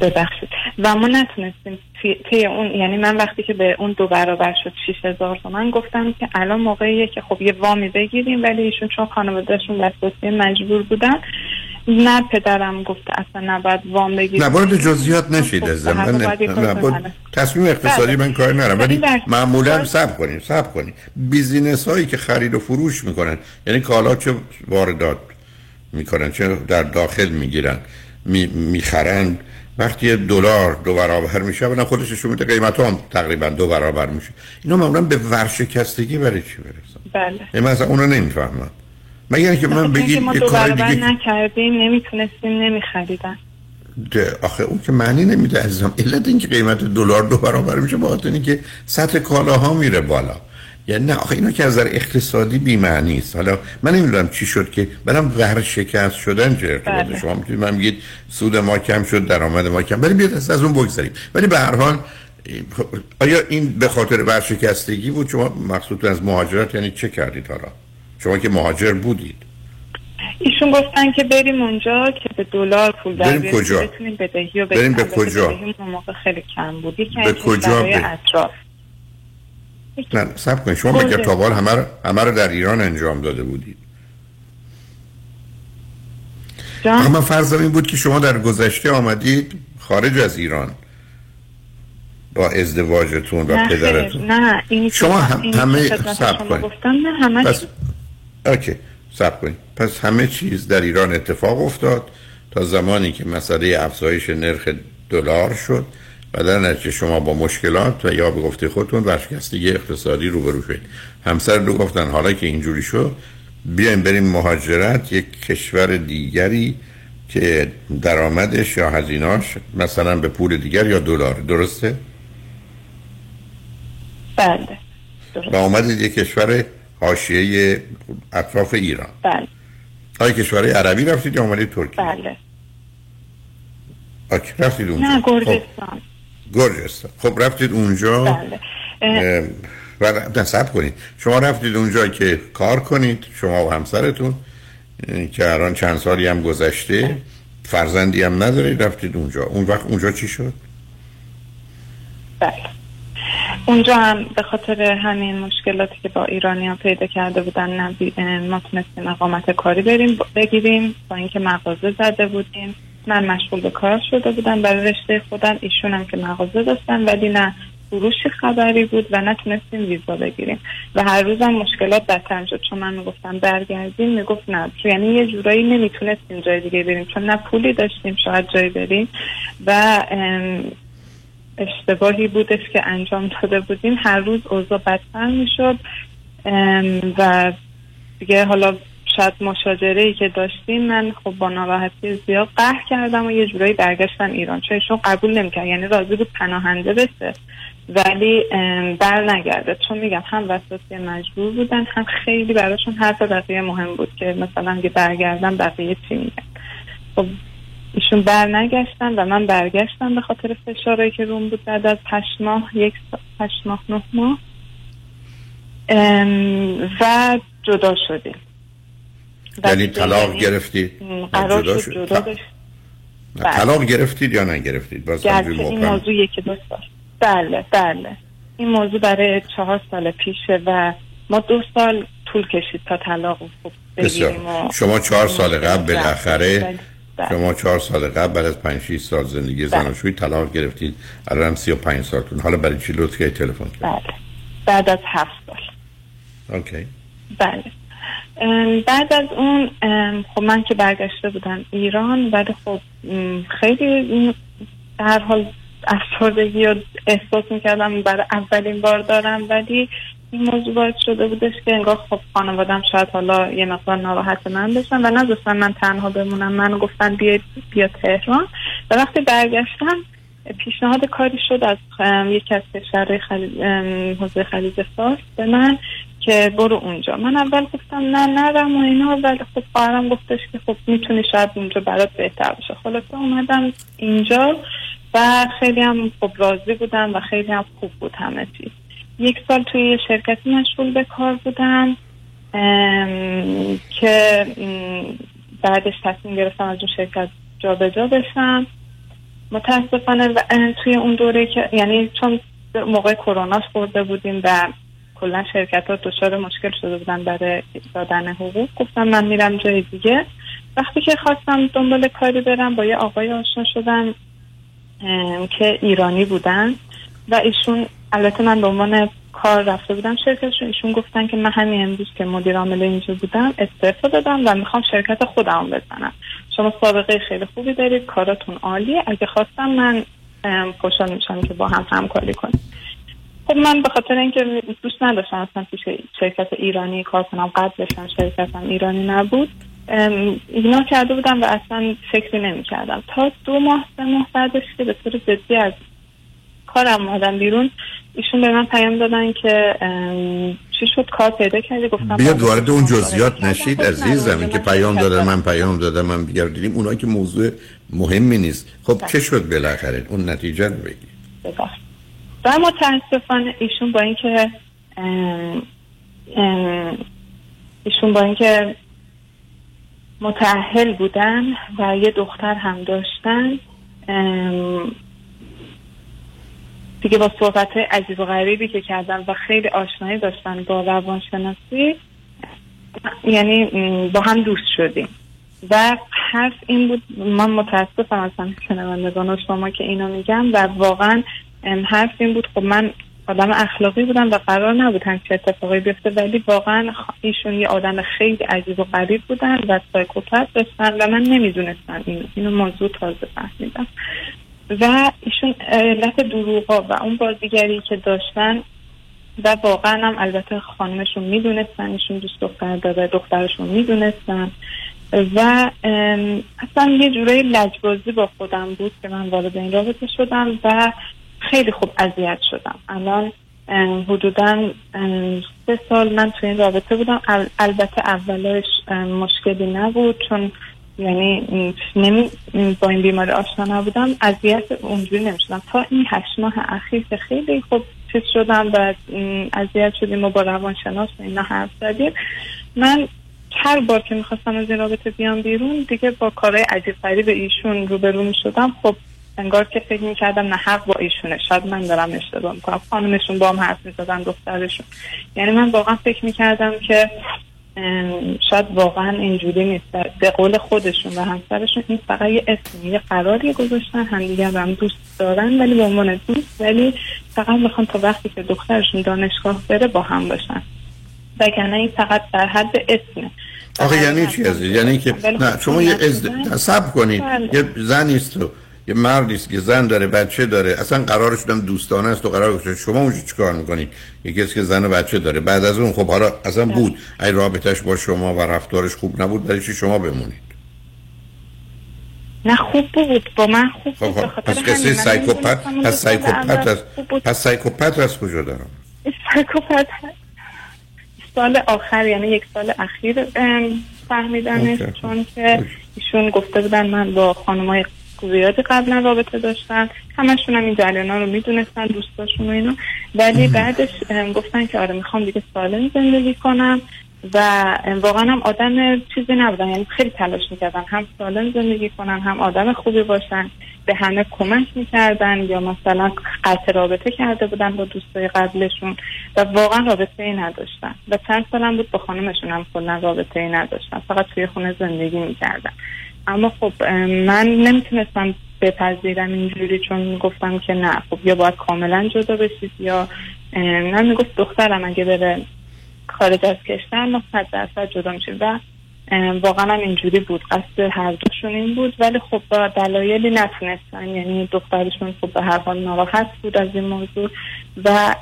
ببخشید. و ما نتونستیم طی اون یعنی من وقتی که به اون دو برابر شد 6000 تومن گفتم که الان موقعیه که خب یه وامی بگیریم ولی ایشون چون خانوادهشون وسواسی مجبور بودن نه پدرم گفته اصلا نباید وام بگیریم. نه وارد جزئیات نشید از من تصمیم اقتصادی من کار نرم ولی معمولا صبر کنیم صبر کنیم. بیزینس هایی که خرید و فروش می‌کنن یعنی کالا چه واردات می‌کنن چه در داخل می‌گیرن می‌خرن وقتی دلار دو برابر میشه اولا خودش نشون میده قیمت هم تقریبا دو برابر میشه. اینا معمولا به ورشکستگی برای چی برسن؟ بله. این مثلا اونو نمی‌فهمم. مگر اینکه من بگید ما دو برابر دیگه... نکردیم نمی‌تونستیم نمیخریدن. آخه اون که معنی نمیده عزیزم. علت اینکه قیمت دلار دو برابر میشه با که سطح کالاها میره بالا. یعنی نه آخه اینا که از در اقتصادی بی معنی است. حالا من نمی‌دونم چی شد که برام ور شکست شدن چه ارتباطه بله. شما می‌تونید من میگید سود ما کم شد درآمد ما کم ولی بیاد از اون بگذاریم. ولی به هر حال آیا این به خاطر ورشکستگی بود؟ شما مقصود از مهاجرت یعنی چه کردید حالا؟ شما که مهاجر بودید. ایشون گفتن که بریم اونجا که به دلار پول در بریم کجا؟ بدهی و بریم به کجا؟ موقع خیلی کم بود. به کجا اطراف. نه سب کنید شما بگه تاوال همه رو, همه رو در ایران انجام داده بودید؟ من فرضم این بود که شما در گذشته آمدید خارج از ایران با ازدواجتون و پدرتون. نه این شما هم- این همه شما کنید. گفتم نه همه پس اوکی سب کنید. پس همه چیز در ایران اتفاق افتاد تا زمانی که مسئله افزایش نرخ دلار شد. و در نتیجه شما با مشکلات و یا به گفته خودتون ورشکستگی اقتصادی روبرو شدید همسر دو گفتن حالا که اینجوری شد بیایم بریم مهاجرت یک کشور دیگری که درآمدش یا هزیناش مثلا به پول دیگر یا دلار. درسته؟ بله. و آمدید یک کشور حاشیه اطراف ایران. بله. آیا کشورهای عربی رفتید یا آمدید ترکیه بله. آکی رفتید اونجا. نه خب. گرجستان خب رفتید اونجا؟ بله. و نصب کنید. شما رفتید اونجا که کار کنید شما و همسرتون که الان چند سالی هم گذشته فرزندی هم ندارید رفتید اونجا. اون وقت اونجا چی شد؟ بله. اونجا هم به خاطر همین مشکلاتی که با ایرانی ها پیدا کرده بودن ما تونستیم اقامت کاری بریم بگیریم با اینکه مغازه زده بودیم. من مشغول به کار شده بودم برای رشته خودم. ایشون هم که مغازه داشتن ولی نه فروشی خبری بود و نتونستیم ویزا بگیریم. و هر روزم مشکلات بدتر شد. چون من می‌گفتم برگردیم می‌گفت نه. یعنی یه جورایی نمی‌تونستیم جای دیگه بریم. چون نه پولی داشتیم شاید جای بریم. و اشتباهی بودش که انجام داده بودیم. هر روز اوضاع بدتر می‌شد. و دیگه حالا شاید مشاجره ای که داشتیم من خب با ناراحتی زیاد قهر کردم و یه جورایی برگشتم ایران. چون ایشون قبول نمی‌کرد یعنی راضی بود پناهنده بشه. ولی بر نگرده. چون میگم هم وسواسی مجبور بودن هم خیلی براشون حرف بقیه مهم بود که مثلا اگه برگردم بقیه چی میگن. خب ایشون بر نگشتن و من برگشتم به خاطر فشارهایی که روم بود بعد از هشت ماه یک هشت ماه نه ماه. و جدا شدیم. یعنی طلاق گرفتید؟ قرار جدا شد. جدا ط- نه، بله. طلاق گرفتید یا نگرفتید؟ گرچه این. موضوع یکی دو سال. بله بله. این موضوع برای چهار سال پیشه و ما دو سال طول کشید تا طلاق بگیریم و شما چهار سال قبل بالاخره بله. شما چهار سال قبل بعد از پنج 6 سال زندگی زناشویی طلاق گرفتید. الان هم 35 سالتون حالا برای چی لطف کردید تلفن کرد بله. بعد از هفت سال. اوکی. بله. بعد از اون خب من که برگشته بودم ایران ولی خب خیلی در حال افسردگی رو احساس می‌کردم برای اولین بار دارم ولی این موضوع باعث شده بودش که انگار خب خانوادم شاید حالا یه مقدار ناراحت من بشن و نذاشتن من تنها بمونم. من گفتن بیا بیا تهران. و وقتی برگشتم پیشنهاد کاری شد از یکی از کشورهای خلیج حوزه خلیج فارس به من که برو اونجا. من اول گفتم نه نرم و اینا ولی خب خواهرم گفتش که خب می‌تونی شاید اونجا برات بهتر باشه. خلاصه اومدم اینجا و خیلی هم خب راضی بودم و خیلی هم خوب بود همه چیز. یک سال توی یه شرکتی مشغول به کار بودم که بعدش تصمیم گرفتم از اون شرکت جابجا بشم. متاسفانه توی اون دوره که یعنی چون موقع کرونا خورده بودیم و کلا شرکت ها دچار مشکل شده بودن برای دادن حقوق. گفتم من میرم جای دیگه. وقتی که خواستم دنبال کاری برم با یه آقای آشنا شدم که ایرانی بودن و ایشون البته من به عنوان کار رفته بودم شرکتشون ایشون گفتن که من همین امروز که مدیر عامل اینجا بودم استعفا دادم و می‌خوام شرکت خودم بزنم. شما سابقه خیلی خوبی دارید کاراتون عالیه. اگه خواستم من خوشحال میشم که با هم همکاری کنیم. خب من به خاطر اینکه دوست نداشتم اصلا پیش شرکت ایرانی کار کنم قبلشم شرکتم ایرانی نبود ایگنور کرده بودم و اصلا فکری نمی کردم تا دو ماه سه ماه بعدش که به طور جدی از کارم اومدم بیرون ایشون به من پیام دادن که چی شد؟ کار پیدا کردی؟ گفتم بله. وارد اون جزئیات نشید عزیزم این که پیام دادن من. پیام دادم من بگردیم اونها که موضوع مهمی نیست. خب چه شد بالاخره؟ اون نتیجه رو ببخشید. و متاسفانه ایشون با اینکه ایشون با اینکه متأهل بودن و یه دختر هم داشتن دیگه با صحبت عجیب و غریبی که کردن و خیلی آشنایی داشتن با روانشناسی یعنی با هم دوست شدیم. و حرف این بود من متاسفم اصلا شنوندگان و شما که اینو میگم و واقعا حرف این بود خب من آدم اخلاقی بودم و قرار نبود همچین اتفاقی بیفته ولی واقعا ایشون یه آدم خیلی عجیب و غریب بودن و سایکوپت داشتن و من نمی‌دونستم اینو اینو موضوع تازه فهمیدم. و ایشون علت دروغا و اون بازیگری که داشتن و واقعا هم البته خانمشون می‌دونستن ایشون دوست دختر داره دخترشون می‌دونستن. و اصلا یه جورایی لجبازی با خودم بود که من وارد این رابطه شدم و خیلی خوب اذیت شدم. الان حدودا سه سال من تو این رابطه بودم. ال- البته اولش مشکلی نبود چون یعنی نمی با این بیماری آشنا نبودم. اذیت اونجوری نمی‌شدم. تا این هشت ماه اخیر که خیلی خوب چیز شدم و اذیت شدیم و با روانشناس و اینا حرف زدیم. من هر بار که می‌خواستم از این رابطه بیام بیرون دیگه با کارهای عجیب غریب ایشون روبرو می‌شدم. خب انگار که فکر می‌کردم نه حق با ایشونه. شاید من دارم اشتباه می‌کنم. خانمشون با هم حرف می‌زدن دخترشون یعنی من واقعا فکر می‌کردم که شاید واقعا اینجوری نیست. به قول خودشون و همسرشون این فقط یه اسمی یه قراری گذاشتن. همدیگه رو هم دوست دارن ولی به عنوان دوست ولی فقط می‌خوان تا وقتی که دخترشون دانشگاه بره با هم باشن. وگرنه این فقط در حد اسمه آخه یعنی چی عزیز؟ یعنی که نه خب شما یه نتیجه- از صبر کنید. یه زنی است و یه مردی است که زن داره بچه داره. اصلا قرارش هم دوستانه است و قرار گذاشته شما اونجا چیکار می‌کنید؟ یکی است که زن و بچه داره. بعد از اون خب حالا اصلا بود. ای رابطش با شما و رفتارش خوب نبود برای چی شما بمونید؟ نه خوب بود. با من خوب خب بود خب خاطر پس من psychopath پس psychopath بود. پس psychopath از کجا دارم؟ psychopath سال آخر یعنی یک سال اخیر فهمیدمش اوکی. چون که ایشون گفته بودن من با خانمای زیادی قبلا رابطه داشتم همشون هم این جریانا رو می‌دونستن دوستاشون و اینو ولی بعدش گفتن که آره می‌خوام دیگه سالم زندگی کنم. و واقعا هم آدم چیزی نبودن. یعنی خیلی تلاش می‌کردن هم سالم زندگی کنن هم آدم خوبی باشن. به همه کمک می‌کردن یا مثلا قطع رابطه کرده بودن با دوستای قبلشون. و واقعا رابطه ای نداشتن. و چند سالم بود با خانمشون هم کلا رابطه ای نداشتن. فقط توی خونه زندگی می‌کردن. اما خب من نمی‌تونستم بپذیرم اینجوری چون گفتم که نه. خب یا باید کاملا جدا بشید یا من می‌گفت دخترم اگه بره خارج از کشور ما صد درصد جدا میشیم. و واقعا هم اینجوری بود. قصد هر دوشون این بود. ولی خب با دلایلی نتونستن. یعنی دخترشون خب به هر حال ناراحت بود از این موضوع. و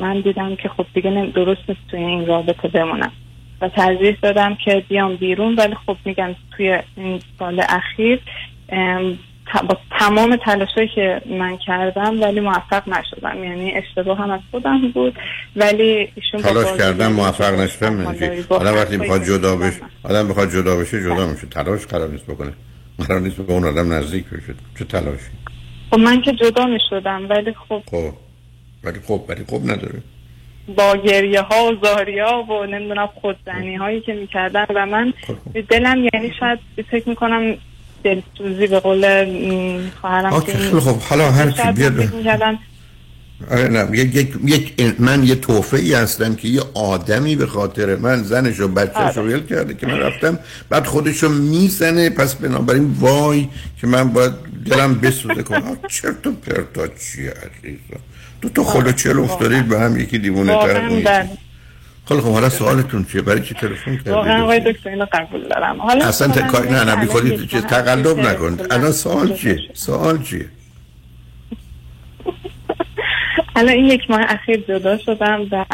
من دیدم که خب دیگه درست نیست توی این رابطه بمونم. و ترجیح دادم که بیام بیرون ولی خب میگم توی این سال اخیر با تمام تلاشایی که من کردم ولی موفق نشدم. یعنی اشتباه هم از خودم بود ولی ایشون تلاش کردن موفق داشتن، نشدم حالا یعنی آدم وقتی می‌خواد جدا. بشه آدم بخواد جدا بشه جدا میشه تلاش قرار نیست بکنه. قرار نیست به اون آدم نزدیک بشه. چه تلاشی؟ خب من که جدا می شدم ولی خب خب. ولی خب ولی خب نداره. با گریه ها و زاری ها و نمی‌دونم خودزنی هایی که می‌کردن و من دلم یعنی شاید فکر می‌کنم دلسوزی به قول م، خواهرم آکه که این- خیلی خب حالا هر شاید بیاد. آره نه یک, یک, من یه توفه ای هستم که یه آدمی به خاطر من زنش و بچهش رو آره. کرده که من رفتم بعد خودش رو می‌زنه پس بنابراین وای که من باید دلم بسوزه کنم. چرت و پرتا چیه عزیزم؟ دو تا خدا چل افتادید به هم یکی دیوونه تر بله. خیلی خب حالا سوالتون چیه؟ برای چی تلفن واقعا آقای کردید دکتر اینو قبول دارم. حالا اصلا تکای نه نه الان بی خودی یک چیز ماه تقلب نکنید الان سوال چیه. سوال چیه؟ الان این یک ماه اخیر جدا شدم و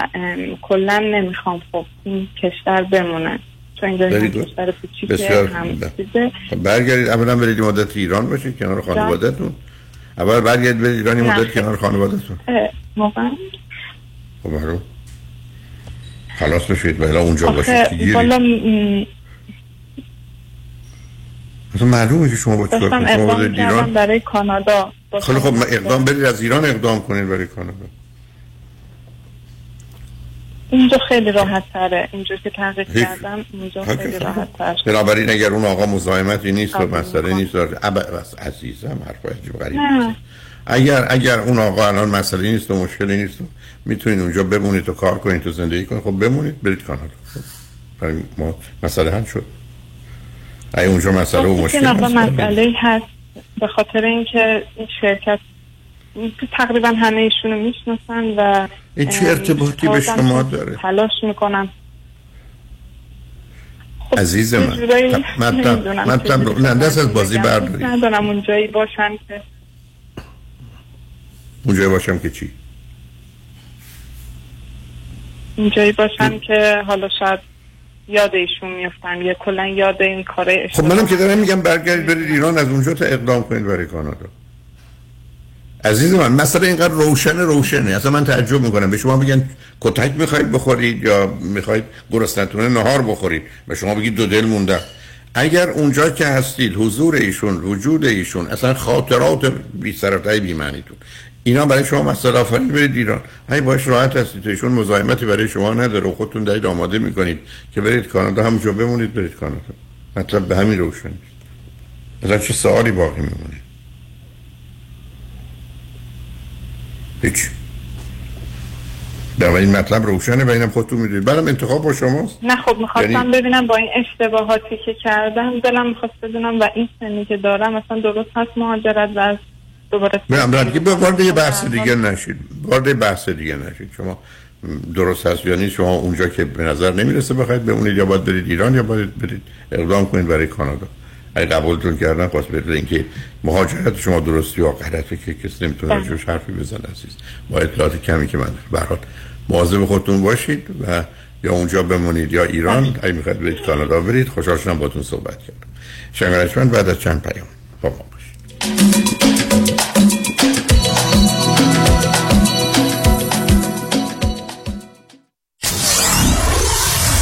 کلا نمی‌خوام خب این کشور بمونه. چون اینجا. کشور کوچیکه هم. چیزه. خب برگردید اولا برید مدت ایران باشید کنار خانوادهتون. اول ایران یه نه. مدت کنار خانوادهتون اه، واقعا. خب برو خلاص بشید و اونجا باشید که گیرید. والا م، اصلا معلومه که شما با داشتم کنید. شما برای کانادا. خیلی خب. اقدام برید از ایران اقدام کنید برای کانادا. اینجا خیلی راحت تره. اینجا که تحقیق. کردم اینجا خیلی راحت تر بنابراین اگر اون آقا مزاحمتی نیست و مسئله. نیست. اب... عزیزم حرف عجیب غریب اگر اگر اون آقا الان مسئله نیست و مشکلی نیست و می‌تونید اونجا بمونید و کار کنید و زندگی کنید. خب بمونید برید کانادا. خب، برای ما مسئله حل شد. ای اونجا مسئله و مشکل مسئله هست. به خاطر اینکه این شرکت تقریبا همه ایشونو می‌شناسن و این چه ارتباطی به شما داره؟ تلاش می‌کنم. عزیز من مطلب رو نه دست از بازی. برداری ندارم اونجایی باشم که. اونجا باشم که چی؟ اونجایی باشم که حالا شاید یاد ایشون میفتم یا کلا یاد این کاره خب منم که دارم میگم برگردید برید ایران از اونجا تا اقدام کنید برای کانادا. عزیز من مثلا اینقدر روشن روشنه. اصلا من تعجب می‌کنم. به شما بگن کتک می‌خواید بخورید یا می‌خواید گرسنتونه نهار بخورید؟ به شما بگید دو دل مونده. اگر اونجا که هستید حضور ایشون وجود ایشون اصلا خاطرات بی سرطای بی معنیتون اینا برای شما مسئله آفرین برید ایران. هی باش راحت هستید. ایشون مزاحمتی برای شما نداره. و خودتون دارید آماده می‌کنید که برید کانادا همونجا بمونید برید کانادا. مطلب به همین روشن اصلا چه سوالی باقی میمونه؟ هیچ. در این مطلب روشنه و اینم خودتون می‌دونید. برام انتخاب با شماست. نه خب می‌خواستم یعنی- ببینم با این اشتباهاتی که کردم دلم می‌خواست بدونم و این سنی که دارم مثلا درست هست مهاجرت و از دوباره وارد یه بحث دیگه نشید. وارد بحث دیگه نشید. شما درست هست یا نیست شما اونجا که به نظر نمی‌رسه بخواید بمونید یا باید برید ایران یا باید برید اقدام کنید برای کانادا. اگه قبولتون کردن خواست بدون اینکه مهاجرت شما درستی یا غلطه که کسی نمی‌تونه بله. راجعش حرفی بزنه عزیز. با اطلاعات کمی که من حال مواظب خودتون باشید و یا اونجا بمونید یا ایران اگه می‌خواید برید کانادا برید خوشحال شدم باتون صحبت کردم. شنگرشمن بعد از چند پیام با ما باشید.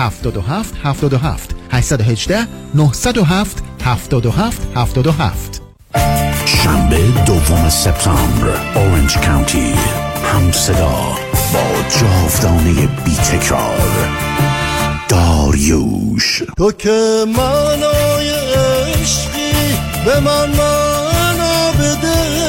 77 77 818 907 77 77 شنبه دوم سپتامبر اورنج کانتی هم صدا با جاودانه بی تکرار داریوش. تو که معنای عشقی به من معنا بده.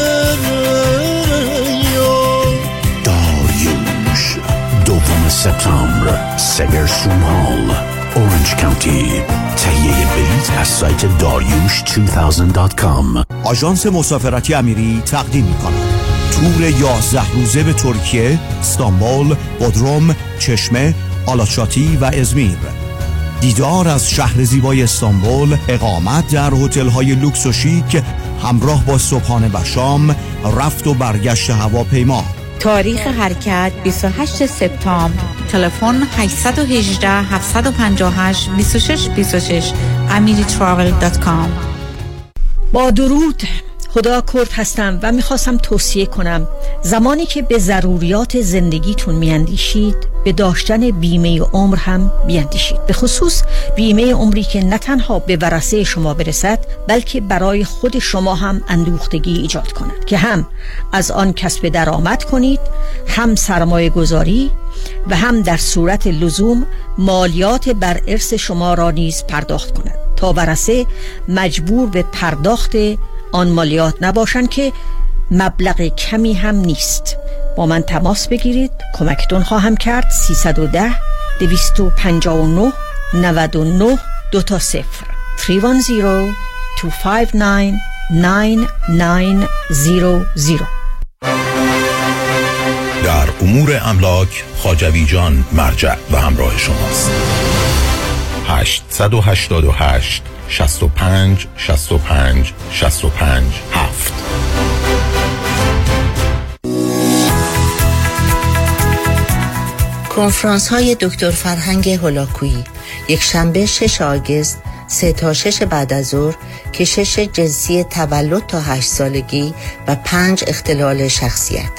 سپتامبر سگرسون هال اورنج کانتی تهیه بلیت از سایت داریوش 2000.com آژانس مسافرتی امیری تقدیم می کند تور 11 روزه به ترکیه، استانبول، بودروم، چشمه، آلاچاتی و ازمیر. دیدار از شهر زیبای استانبول اقامت در هتل های لوکس و شیک همراه با صبحانه و شام رفت و برگشت هواپیما. تاریخ حرکت 28 سپتامبر. تلفن 818 758 26 26 amiritravel.com با درود خدا کرد هستم و می‌خواستم توصیه کنم. زمانی که به ضروریات زندگیتون میاندیشید به داشتن بیمه عمر هم بیاندیشید به خصوص بیمه عمری که نه تنها به ورسه شما برسد بلکه برای خود شما هم اندوختگی ایجاد کند. که هم از آن کسب درآمد کنید هم سرمایه گذاری و هم در صورت لزوم مالیات بر ارث شما را نیز پرداخت کند. تا ورسه مجبور به پرداخت آن مالیات نباشند که مبلغ کمی هم نیست. با من تماس بگیرید. کمکتون خواهم کرد. 310 259 99 دو تا صفر 310 259 9900 در امور املاک خاجوی جان مرجع و همراه شماست. 888 65 65 65 7 کنفرانس های دکتر فرهنگ هولاکویی. یک شنبه 6 آگست سه تا شش بعد از ظهر کشش جنسی تولد تا 8 سالگی و پنج اختلال شخصیت.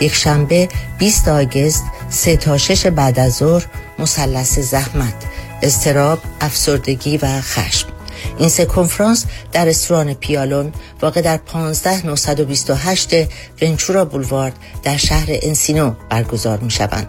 یک شنبه 20 آگست سه تا شش بعد از ظهر مثلث زحمت استراب افسردگی و خشم. این سه کنفرانس در رستوران پیالون واقع در 15928 ونچورا بولوارد در شهر انسینو برگزار می شوند.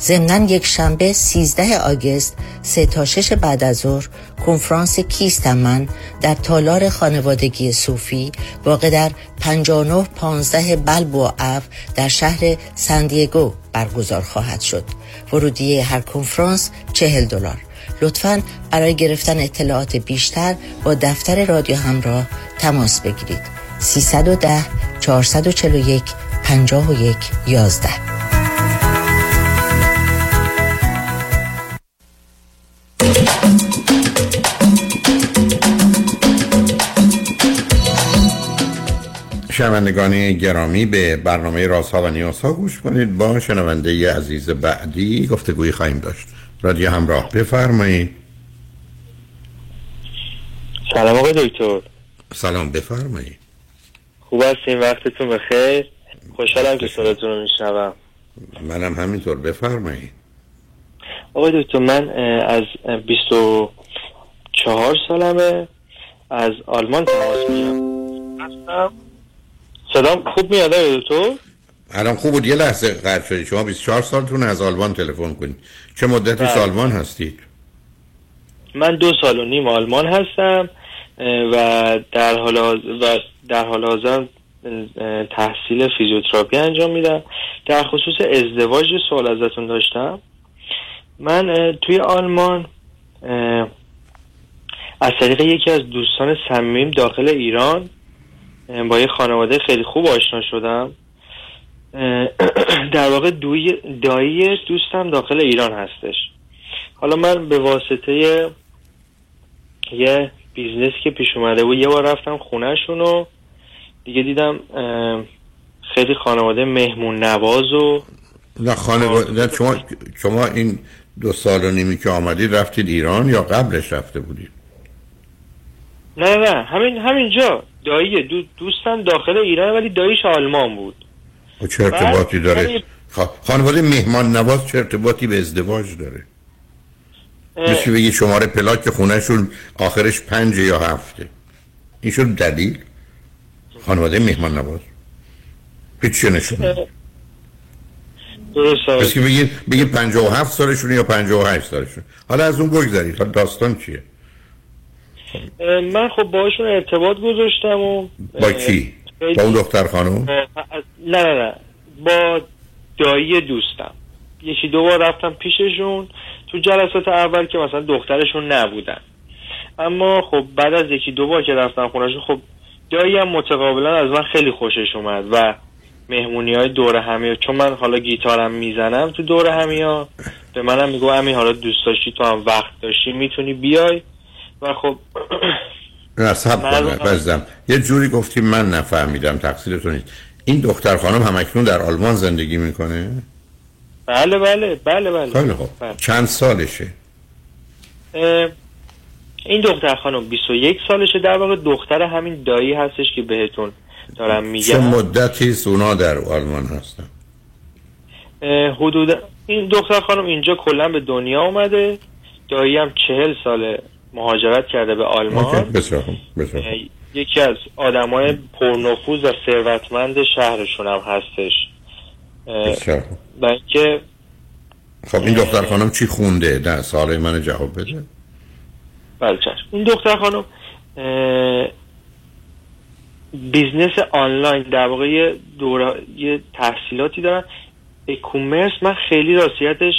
ضمنا یک شنبه 13 آگست سه تا شش بعد از ظهر کنفرانس کیستم من در تالار خانوادگی صوفی واقع در 59 15 بلبو او در شهر سندیگو برگزار خواهد شد ورودی هر کنفرانس 40 دلار لطفا برای گرفتن اطلاعات بیشتر با دفتر رادیو همراه تماس بگیرید. 310 441 51 11 شنوندگان گرامی به برنامه رازها و نیازها گوش کنید. با شنونده عزیز بعدی گفتگوی خواهیم داشت. رادیو همراه. بفرمایید. سلام آقای دکتر. سلام بفرمایید. خوب هستین؟ وقتتون بخیر. خوشحالم که صداتون رو میشنوم. منم همینطور. بفرمایید. آقای دکتر من از 24 سالمه. از آلمان تماس میگم صدام خوب میاد آقای دکتر؟ الان خوب بود. یه لحظه قطع شدید شما 24 سالتون از آلمان تلفن کنید چه مدتی بله. آلمان هستید من دو سال و نیم آلمان هستم و در حال حاضر- و در حال حاضر تحصیل فیزیوتراپی انجام میدم. در خصوص ازدواج سوال ازتون داشتم. من توی آلمان از طریق یکی از دوستان صمیم داخل ایران با یه خانواده خیلی خوب آشنا شدم. در واقع دوی دایی دوستم داخل ایران هستش. حالا من به واسطه یه بیزنس که پیش اومده بود یه بار رفتم خونهشون و دیگه دیدم خیلی خانواده مهمون نواز و نه خانواده نه، شما شما این دو سال و نیمی که آمدید رفتید ایران یا قبلش رفته بودید؟ نه نه همین همینجا. دایی دو دوستم داخل ایران ولی داییش آلمان بود. و چه ارتباطی داره؟ خ- خانواده مهمان نواز چه ارتباطی به ازدواج داره؟ مثل بگید شماره پلاک خونهشون آخرش پنج یا هفته؟ این شد دلیل؟ خانواده مهمان نواز؟ هیچ چه نشون اه، درست آقای مثل که بگید بگید 57 سالشون یا 58 سالشون حالا از اون بگذارید حالا داستان چیه؟ من خب باشون ارتباط گذاشتم و با کی؟ با اون دختر خانم؟ نه نه نه. با دایی دوستم. یکی دو بار رفتم پیششون. تو جلسات اول که مثلا دخترشون نبودن. اما خب بعد از یکی دو بار که رفتم خونهشون خب دایی هم متقابلا از من خیلی خوشش اومد و مهمونی های دور همی چون من حالا گیتارم می‌زنم تو دور همی ها به منم میگو امی حالا دوست داشتی تو هم وقت داشتی می‌تونی بیای. و خب سب. بزدم. یه جوری گفتی من نفهمیدم تقصیرتون نیست. این دختر خانم همکنون در آلمان زندگی می‌کنه؟ بله بله بله بله. خیلی خوب. بله. چند سالشه؟ این دختر خانم 21 سالشه. در واقع دختر همین دایی هستش که بهتون دارم چه میگم مدتی است؟ اونا در آلمان هستن. اه، حدود این دختر خانم اینجا کلا به دنیا اومده. دایی هم چهل سال مهاجرت کرده به آلمان. یکی از آدمای پرنفوذ و ثروتمند شهرشون هم هستش. و اینکه خب این دختر خانم چی خونده؟ نه سوال من جواب بده. بله. این دختر خانم business آنلاین در واقع یه دوره یه تحصیلاتی دارن. e-commerce من خیلی راستیتش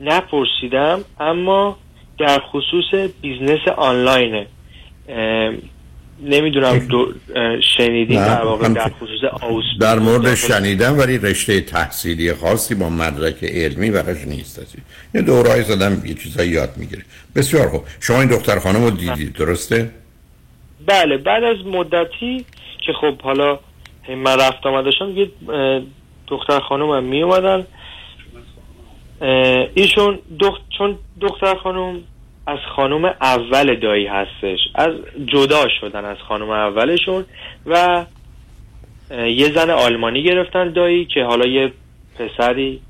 نپرسیدم اما در خصوص business آنلاینه نمی‌دونم دو اه، شنیدین در واقع در خصوص آوس در مورد شنیدن ولی رشته تحصیلی خاصی با مدرک علمی براش نیست. یه دورایی زدم یه چیزایی یاد می‌گیره. بسیار خوب. شما این دختر خانم رو دیدید درسته؟ بله بعد از مدتی که خب حالا من رفت آمد داشتم یه دختر خانم هم می اومدن ایشون دخت... چون دختر خانم از خانم اول دایی هستش از جدا شدن از خانم اولشون و یه زن آلمانی گرفتن دایی که حالا یه پسری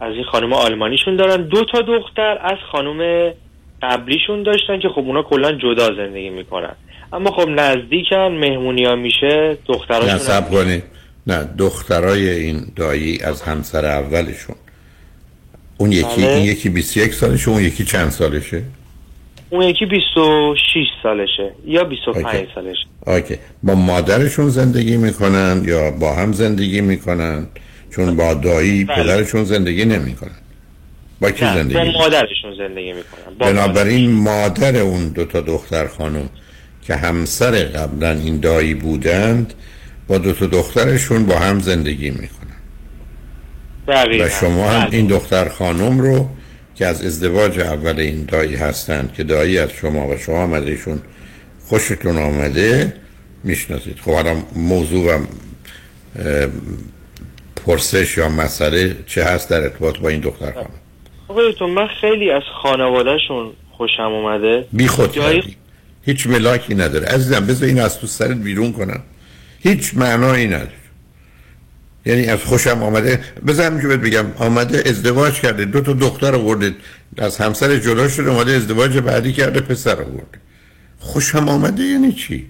از این خانم آلمانیشون دارن. دو تا دختر از خانم قبلیشون داشتن که خب اونا کلا جدا زندگی می‌کنن. اما خب نزدیکن مهمونی ها میشه نه دختراشون سب کنید. نه دخترای این دایی از همسر اولشون. اون یکی بله. این یکی 21 سالشه اون یکی چند سالشه اون یکی 26 سالشه یا 25 اوکی. سالشه اوکی با مادرشون زندگی می‌کنن یا با هم زندگی می‌کنن چون با دایی بله. پدرشون زندگی نمی‌کنن با کی نه زندگی با؟ مادرشون زندگی می‌کنن بنابراین مادر اون دو تا دختر خانم که همسر قبلا این دایی بودند با دو تا دخترشون با هم زندگی می‌کنن. و شما هم بله. این دختر خانم رو که از ازدواج اول این دایی هستند که دایی از شما و شما آمده ایشون خوشتون آمده می‌شناسید. خب حالا موضوع و پرسش یا مسئله چه هست در ارتباط با این دختر خانم؟ آقای دکتر، من خیلی از خانوادهشون خوشم اومده. بی خود هیچ ملاکی نداره. عزیزم بذار این از تو سرت بیرون کنم. هیچ معنایی نداره. یعنی از خوشم آمده. همینجور بهت بگم آمده ازدواج کرده. دو تا دختر آورده از همسر جدا شده اومده ازدواج بعدی کرده پسر آورده. خوشم آمده یعنی چی؟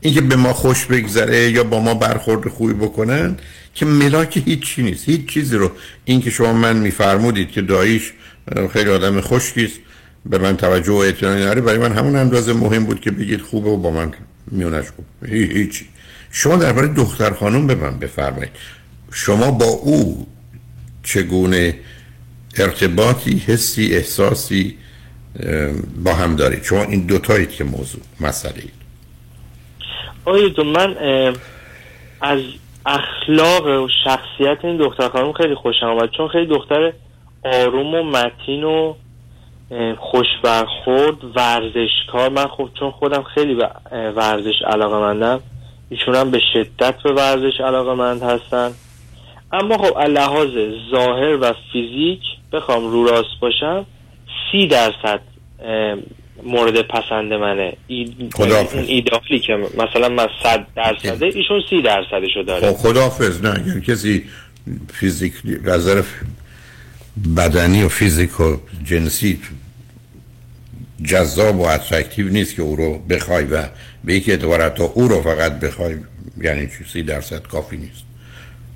اینکه به ما خوش بگذره یا با ما برخورد خوبی بکنن که ملاک هیچی نیست. هیچ چیزی رو. اینکه شما من میفرمودید که داییش خیلی آدم خشکیست به من توجه و اعتنایی نداره. برای من همون اندازه مهم بود که بگید خوبه و با من میونش خوب. هی- هیچی. شما درباره دختر خانم به من بفرمایید. شما با او چگونه ارتباطی حسی احساسی با هم دارید؟ شما این دوتایید که موضوع مسئله اید. دکتر، من از اخلاق و شخصیت این دختر خانم خیلی خوشم آمد چون خیلی دختر آروم و متین و خوش برخورد ورزشکار. من خب چون خودم خیلی به ورزش علاقه مندم ایشون هم به شدت به ورزش علاقه مند هستن. اما خب لحاظ ظاهر و فیزیک بخوام رو راست باشم سی درصد مورد پسند منه. ای- خداحافظ. اون ایدالی که مثلا من صد درصده ایشون سی درصدشو داره. خب خداحافظ نه اگر کسی فیزیک نظر بدنی و فیزیک و جنسی جذاب و attractive نیست که او رو بخوای و به یک اعتبار حتی او رو فقط بخوای یعنی چی؟ سی درصد کافی نیست.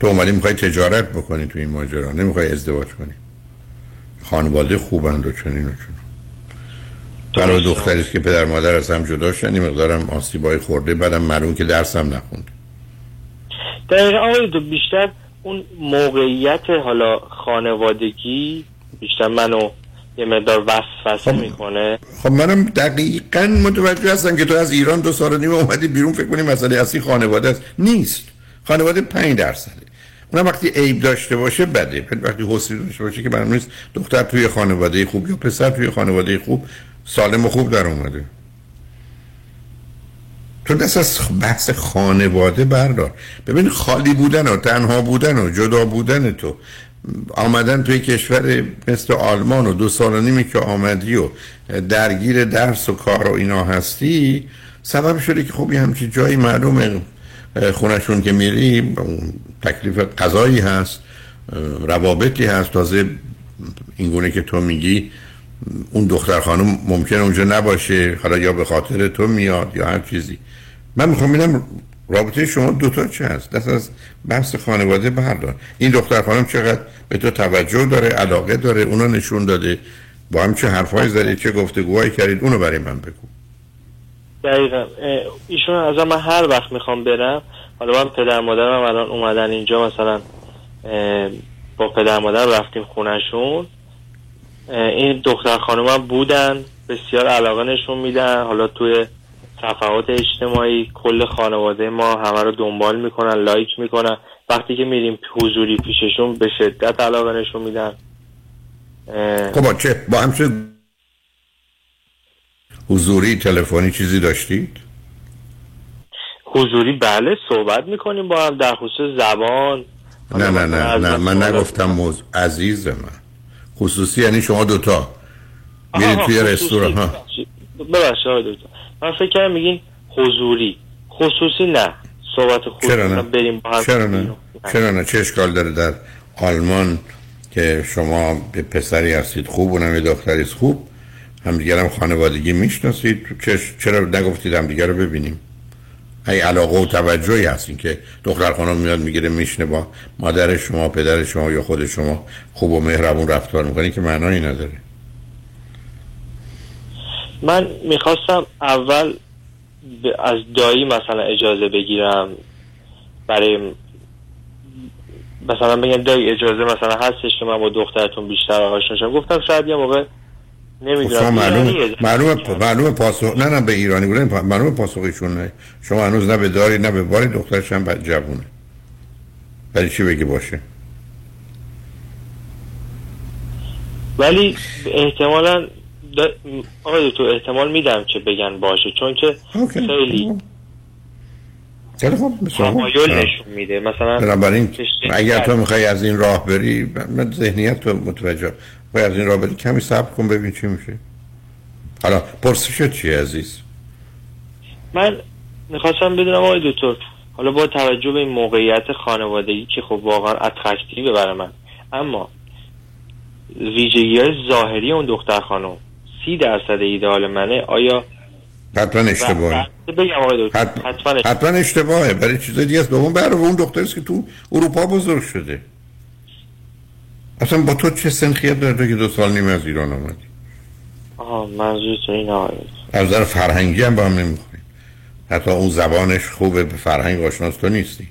تو اومدی می‌خوای تجارت بکنی تو این ماجرا نمی‌خوای ازدواج کنی. خانواده خوبند و چنین و چنین. برای دختری که پدر مادر از هم جدا شدن این مقدارم آسیبای خورده بعدم معلوم که درسم نخوند. دقیقا آقای دو بیشتر اون موقعیت حالا خانوادگی بیشتر منو یه مقدار وسوسه می‌کنه. خب منم دقیقا متوجه هستم که تو از ایران دو سال نیم اومدی بیرون فکر کنی مسئله اصلی خانواده است. نیست. خانواده پنج درصده. اونم وقتی عیب داشته باشه بده. وقتی حسنی داشته باشه که برنامه نیست دختر توی خانواده خوب یا پسر توی خانواده خوب سالم و خوب در اومده. تو دست از بحث خانواده بردار. ببین خالی بودن و تنها بودن و جدا بودن تو. آمدن توی کشور مثل آلمان و دو سال و نیمی که آمدی و درگیر درس و کار و اینا هستی سبب شده که خب یه همچین جایی معلومه. خونشون که میری تکلیف قضایی هست روابطی هست. تازه اینگونه که تو میگی اون دختر خانم ممکن اونجا نباشه حالا یا به خاطر تو میاد یا هر چیزی. من می‌خوام ببینم رابطه شما دوتا چه هست؟ دست از بحث خانواده بردار. این دختر خانم چقدر به تو توجه داره علاقه داره اونو نشون داده با هم چه حرفایی زدید چه گفتگوهایی کردید اونو برای من بگو. دقیقا. ایشون از من هر وقت می‌خوام برم حالا من پدر مادرم الان اومدن اینجا مثلا با پدر مادر رفتیم خونشون این دختر خانم بودن بسیار علاقه نشون میدن. حالا توی صفحات اجتماعی کل خانواده ما همه رو دنبال می‌کنن لایک می‌کنن. وقتی که میریم حضوری پیششون به شدت علاقه نشون میدن. خب چه با همچه حضوری تلفنی چیزی داشتید؟ حضوری بله صحبت می‌کنیم با هم در خصوص زبان. نه نه نه نه من نگفتم موضوع عزیز من. خصوصی یعنی شما دوتا. میرید توی. رستوران ها. ببخشید من فکر کردم میگین حضوری. خصوصی نه. صحبت خصوصی چرا نه؟ بریم با هم. چرا نه؟ چرا نه؟ چه اشکال داره در آلمان که شما به پسری هستید؟ خوب اونم یه دختری است. خوب. همدیگر هم خانوادگی می‌شناسید. چرا نگفتید همدیگر رو ببینیم؟ ای علاقه و توجهی هستین که دختر خانم میاد می‌گیره میشنه با مادر شما پدر شما یا خود شما خوب و مهربون رفتار می‌کنی که معنایی نداره. من می‌خواستم اول از دایی مثلا اجازه بگیرم. برای مثلا بگم دایی اجازه مثلا هستش که من با دخترتون بیشتر آشنا شم. گفتم شاید یه موقع نمی‌دونم. معلوم معلوم معلوم پاسخ نه نه به ایرانی بودن معلوم پاسخشون نه. شما هنوز نه به داری نه به باری دخترش هم جوونه. ولی چی بگی باشه؟ ولی احتمالا دا... آقای دکتر احتمال میدم که بگن باشه چون که خیلی خوب. تمایل نشون میده. مثلا بنابراین اگر تو می‌خوای از این راه بری من ذهنیت تو متوجه می‌خوای از این راه بری کمی صبر کن ببین چی میشه. حالا پرسشت چیه عزیز؟ من می‌خواستم بدونم آقای دکتر حالا با توجه به این موقعیت خانوادگی که خب واقعا اترکتیوه برای من اما ویژگی های ظاهری اون دختر خانم سی درصد ایدئال منه آیا حتما اشتباهه. و- حتما اشتباهه. برای چیز دیگه است. دوم برای اون دختری که تو اروپا بزرگ شده. اصلا با تو چه سنخیت داره که دو سال نیم از ایران آمدی آها منظورتون این آقای. دکتر. از نظر فرهنگی هم با هم نمی‌خوریم. حتی اون زبانش خوبه به فرهنگ آشناس تو نیستی.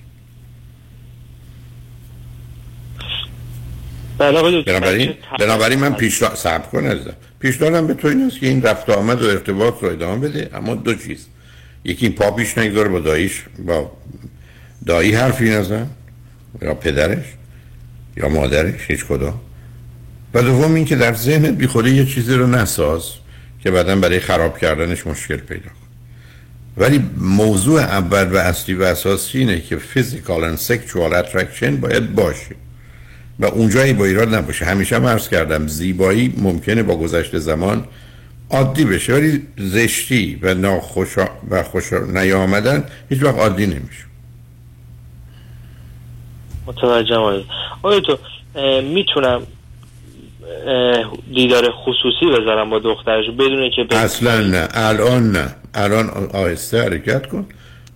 بنابراین من بنابراین من پیشنهاد صبر کن عزیزم. پیشنهادم به تو این است که این رفت آمد و ارتباط رو ادامه بده. اما دو چیز. یکی این پا پیش نگذاره با داییش با دایی حرفی نزن. یا پدرش. یا مادرش هیچ کدام. و دوم این که در ذهنت بی یه چیزی رو نساز که بعدا برای خراب کردنش مشکل پیدا کن ولی موضوع اول و اصلی و اساسی اینه که physical and sexual attraction باید باشه. و اونجایی با ایراد نباشه. همیشه هم عرض کردم زیبایی ممکنه با گذشت زمان عادی بشه. ولی زشتی و ناخوش و خوش نیامدن هیچ وقت عادی نمیشه. دکتر. آقای دکتر اه، می‌تونم دیدار خصوصی بذارم با دخترش بدون که به اصلا نه. الان نه. الان آهسته حرکت کن.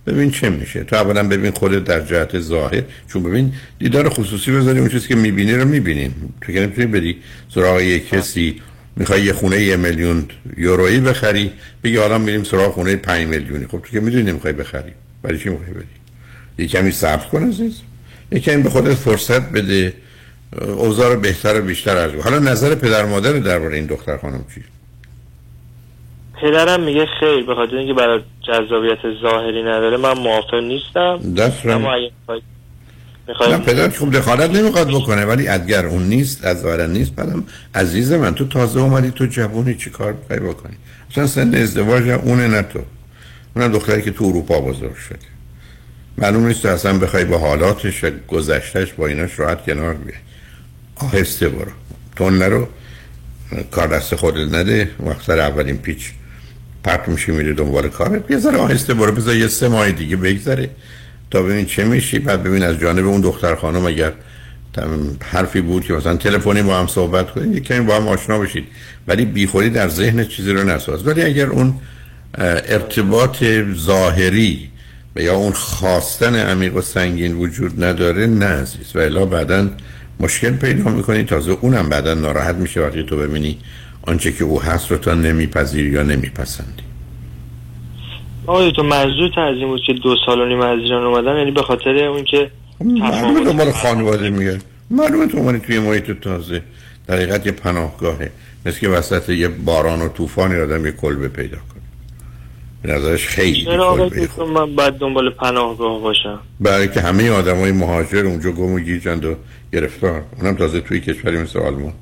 ببین چه میشه. تو اولا ببین خودت در جهت ظاهر. چون ببین دیدار خصوصی بذاری اون چیزی که می‌بینی رو می‌بینیم تو که نمی‌تونی بدی سراغ یه کسی می‌خوای یه خونه یه میلیون یورویی بخری بگی حالا میریم سراغ خونه پنج میلیونی. خب تو که می‌دونی نمی‌خوای بخری. برای چی می‌خوای بدی یه کمی صبر کن عزیز. یه کمی به خودت فرصت بده اوضاع رو بهتر و بیشتر از حالا نظر پدر مادر درباره این دختر خانم چیه پدرم میگه خیر به خاطر اینکه برای جذابیت ظاهری نداره. من موافق نیستم. اما اگه نه پدر خوب دخالت نمی‌خواد بکنه ولی اگر اون نیست از ظاهرا نیست. بعدم عزیز من تو تازه اومدی تو جوونی چی کار می‌خوای بکنی؟ اصلا سن ازدواج اونه نه تو. اونم دختری که تو اروپا بزرگ شده. معلوم نیست اصلا بخوای با حالاتش گذشتش با ایناش راحت کنار بیای. آهسته برو. تون نرو کار دست خودت نده. وقت سر اولین پیچ پرت میشه میره دنبال کارت. یه ذره آهسته برو بذار یه سه ماه دیگه بگذره. تا ببین چه میشی. بعد ببین از جانب اون دختر خانم اگر حرفی بود که مثلا تلفنی با هم صحبت کنید یک کمی با هم آشنا بشید. ولی بیخودی در ذهن چیزی رو نساز. ولی اگر اون ارتباط ظاهری یا اون خواستن عمیق و سنگین وجود نداره نه عزیز. و الا بعدا مشکل پیدا می‌کنی. تازه اونم بعدا ناراحت میشه وقتی تو ببینی آنچه که او هست رو تا نمیپذیری یا نمیپسندی. آقای تو منظور از این بود که دو سال و نیم از ایران اومدم یعنی به خاطر اون که معلومه دنبال خانواده میگه. معلومه تو اومدی توی محیط تازه. در حقیقت یه پناهگاهه. مثل که وسط یه باران و طوفانی آدم یه کلبه پیدا نظرش خیلی چرا من باید دنبال پناهگاه باشم؟ برای که همه آدم های مهاجر اونجا گم و گیجند و گرفتار. اونم تازه توی کشوری مثل آلمان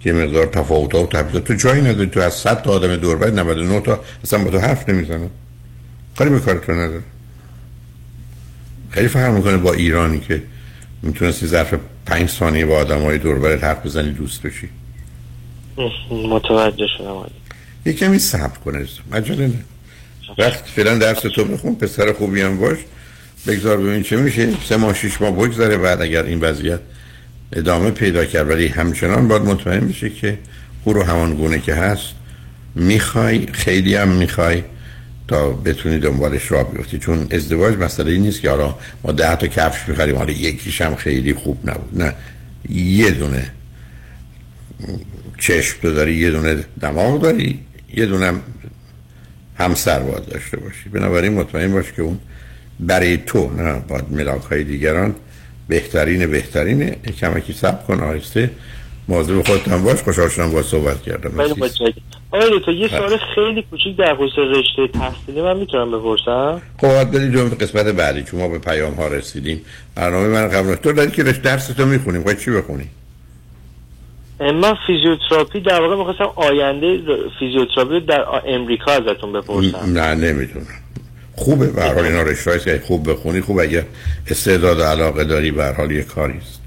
که مقدار تفاوت ها و تبدیل تو جایی نداری. تو از 100 تا آدم دور باید 99 تا اصلا با تو حرف نمی‌زنن کاری به کار تو نداره. خیلی فرق می‌کنه با ایرانی که می‌تونستی ظرف پنج ثانیه با آدم های دور برت حرف بزنی دوست بشی. متوجه شدم. یه کمی صبر کنه. عجله نه. وقت فعلا درس تو بخون پسر خوبی هم باش. بگذار ببین چه میشه. سه ماه شیش ماه بگذره بعد اگر این وضعیت ادامه پیدا کرد. ولی همچنان باید مطمئن بشه که او رو همان گونه که هست می‌خوای خیلی هم می‌خوای تا بتونی دنبالش را بیفتی. چون ازدواج مسئله این نیست که حالا ما ده تا کفش می‌خریم حالا یکیش هم خیلی خوب نبود. نه. یه دونه چشم تو داری یه دونه دماغ داری یه دونه همسر باید داشته باشی. بنابراین مطمئن باش که اون برای تو نه باید ملاک های دیگران بهترین بهترینه کمکی سب کن. آهسته موضوع خودت هم باش. خوشحال شدم با صحبت کردم. آقای دکتر یه سوال خیلی کوچیک در خصوص رشته تحصیلی من می‌تونم بپرسم؟ خب باید بریم جمعه قسمت بعدی. چون ما به پیام ها رسیدیم. برنامه من قبل تو داری که رشته درس تو می‌خونیم. خواهی چی بخونی من فیزیوتراپی در واقع می‌خواستم آینده فیزیوتراپی رو در امریکا ازتون بپرسم. نه نمی‌دونم. خوبه به حال اینا رشته که خوب بخونی خوب. اگر استعداد و علاقه داری به حال یه کاری است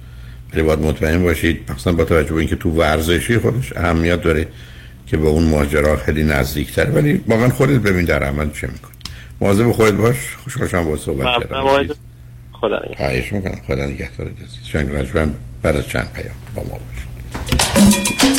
ولی باید مطمئن باشید مثلا با توجه به اینکه تو ورزشی خودش اهمیت داره که به اون ماجرا خیلی نزدیک تر ولی واقعا خودت ببین در عمل چه می‌کنی. مواظب خودت باش. خوشحال شدم با صحبت کردم. خدا نگهدار. خدا نگهدار. شنگ بعد از چند پیام با ما باش. Thank you.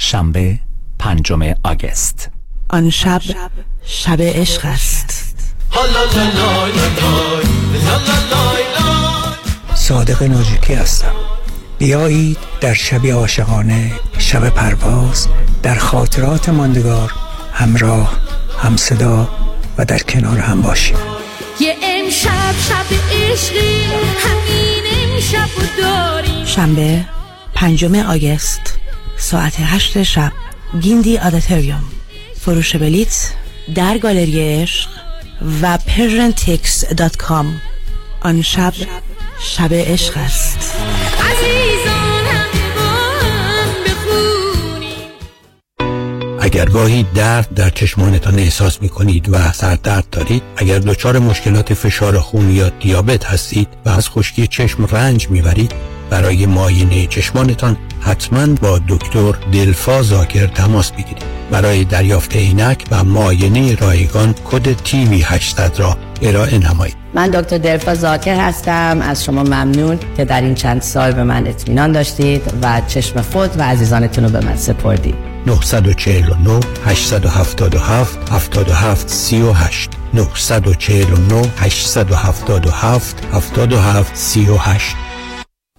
شنبه پنجم آگست. آن شب شب عشق است. صادق ناجیکی هستم. بیایید در شب عاشقانه شب پرواز در خاطرات ماندگار همراه هم صدا و در کنار هم باشیم. یه امشب شب عشقی همین امشب داریم. شنبه پنجم آگست. ساعت هشت شب. گیندی آداتوریوم فروش بلیت در گالری عشق و persiantix.com آن شب شب عشق است. اگر گاهی درد در چشمانتان احساس می کنید و سردرد دارید اگر دچار مشکلات فشار خون یا دیابت هستید و از خشکی چشم رنج می‌برید برای معاینه چشمانتان حتما با دکتر دلفا زاکر تماس بگیرید برای دریافت عینک و معاینه رایگان کد تیوی 800 را ارائه نمایید. من دکتر درفا زاکر هستم. از شما ممنون که در این چند سال به من اطمینان داشتید و چشم خود و عزیزانتون رو به من سپردید. 949 877 77 38 949 877 77 38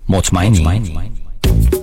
مطمئنی؟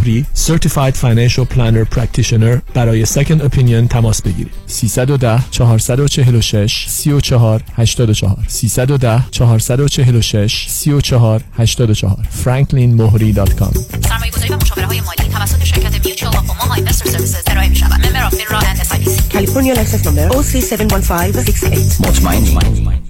مهری Certified Financial Planner Practitioner برای Second Opinion تماس بگیرید. 310 446 34 84 310 446 34 84 franklinmohri.com سرمایه گذاری و مشاوره های مالی توسط شرکت Mutual of Omaha Investor Services ارائه می شود. Member of FINRA and S California license number OC71568 مطمئنی؟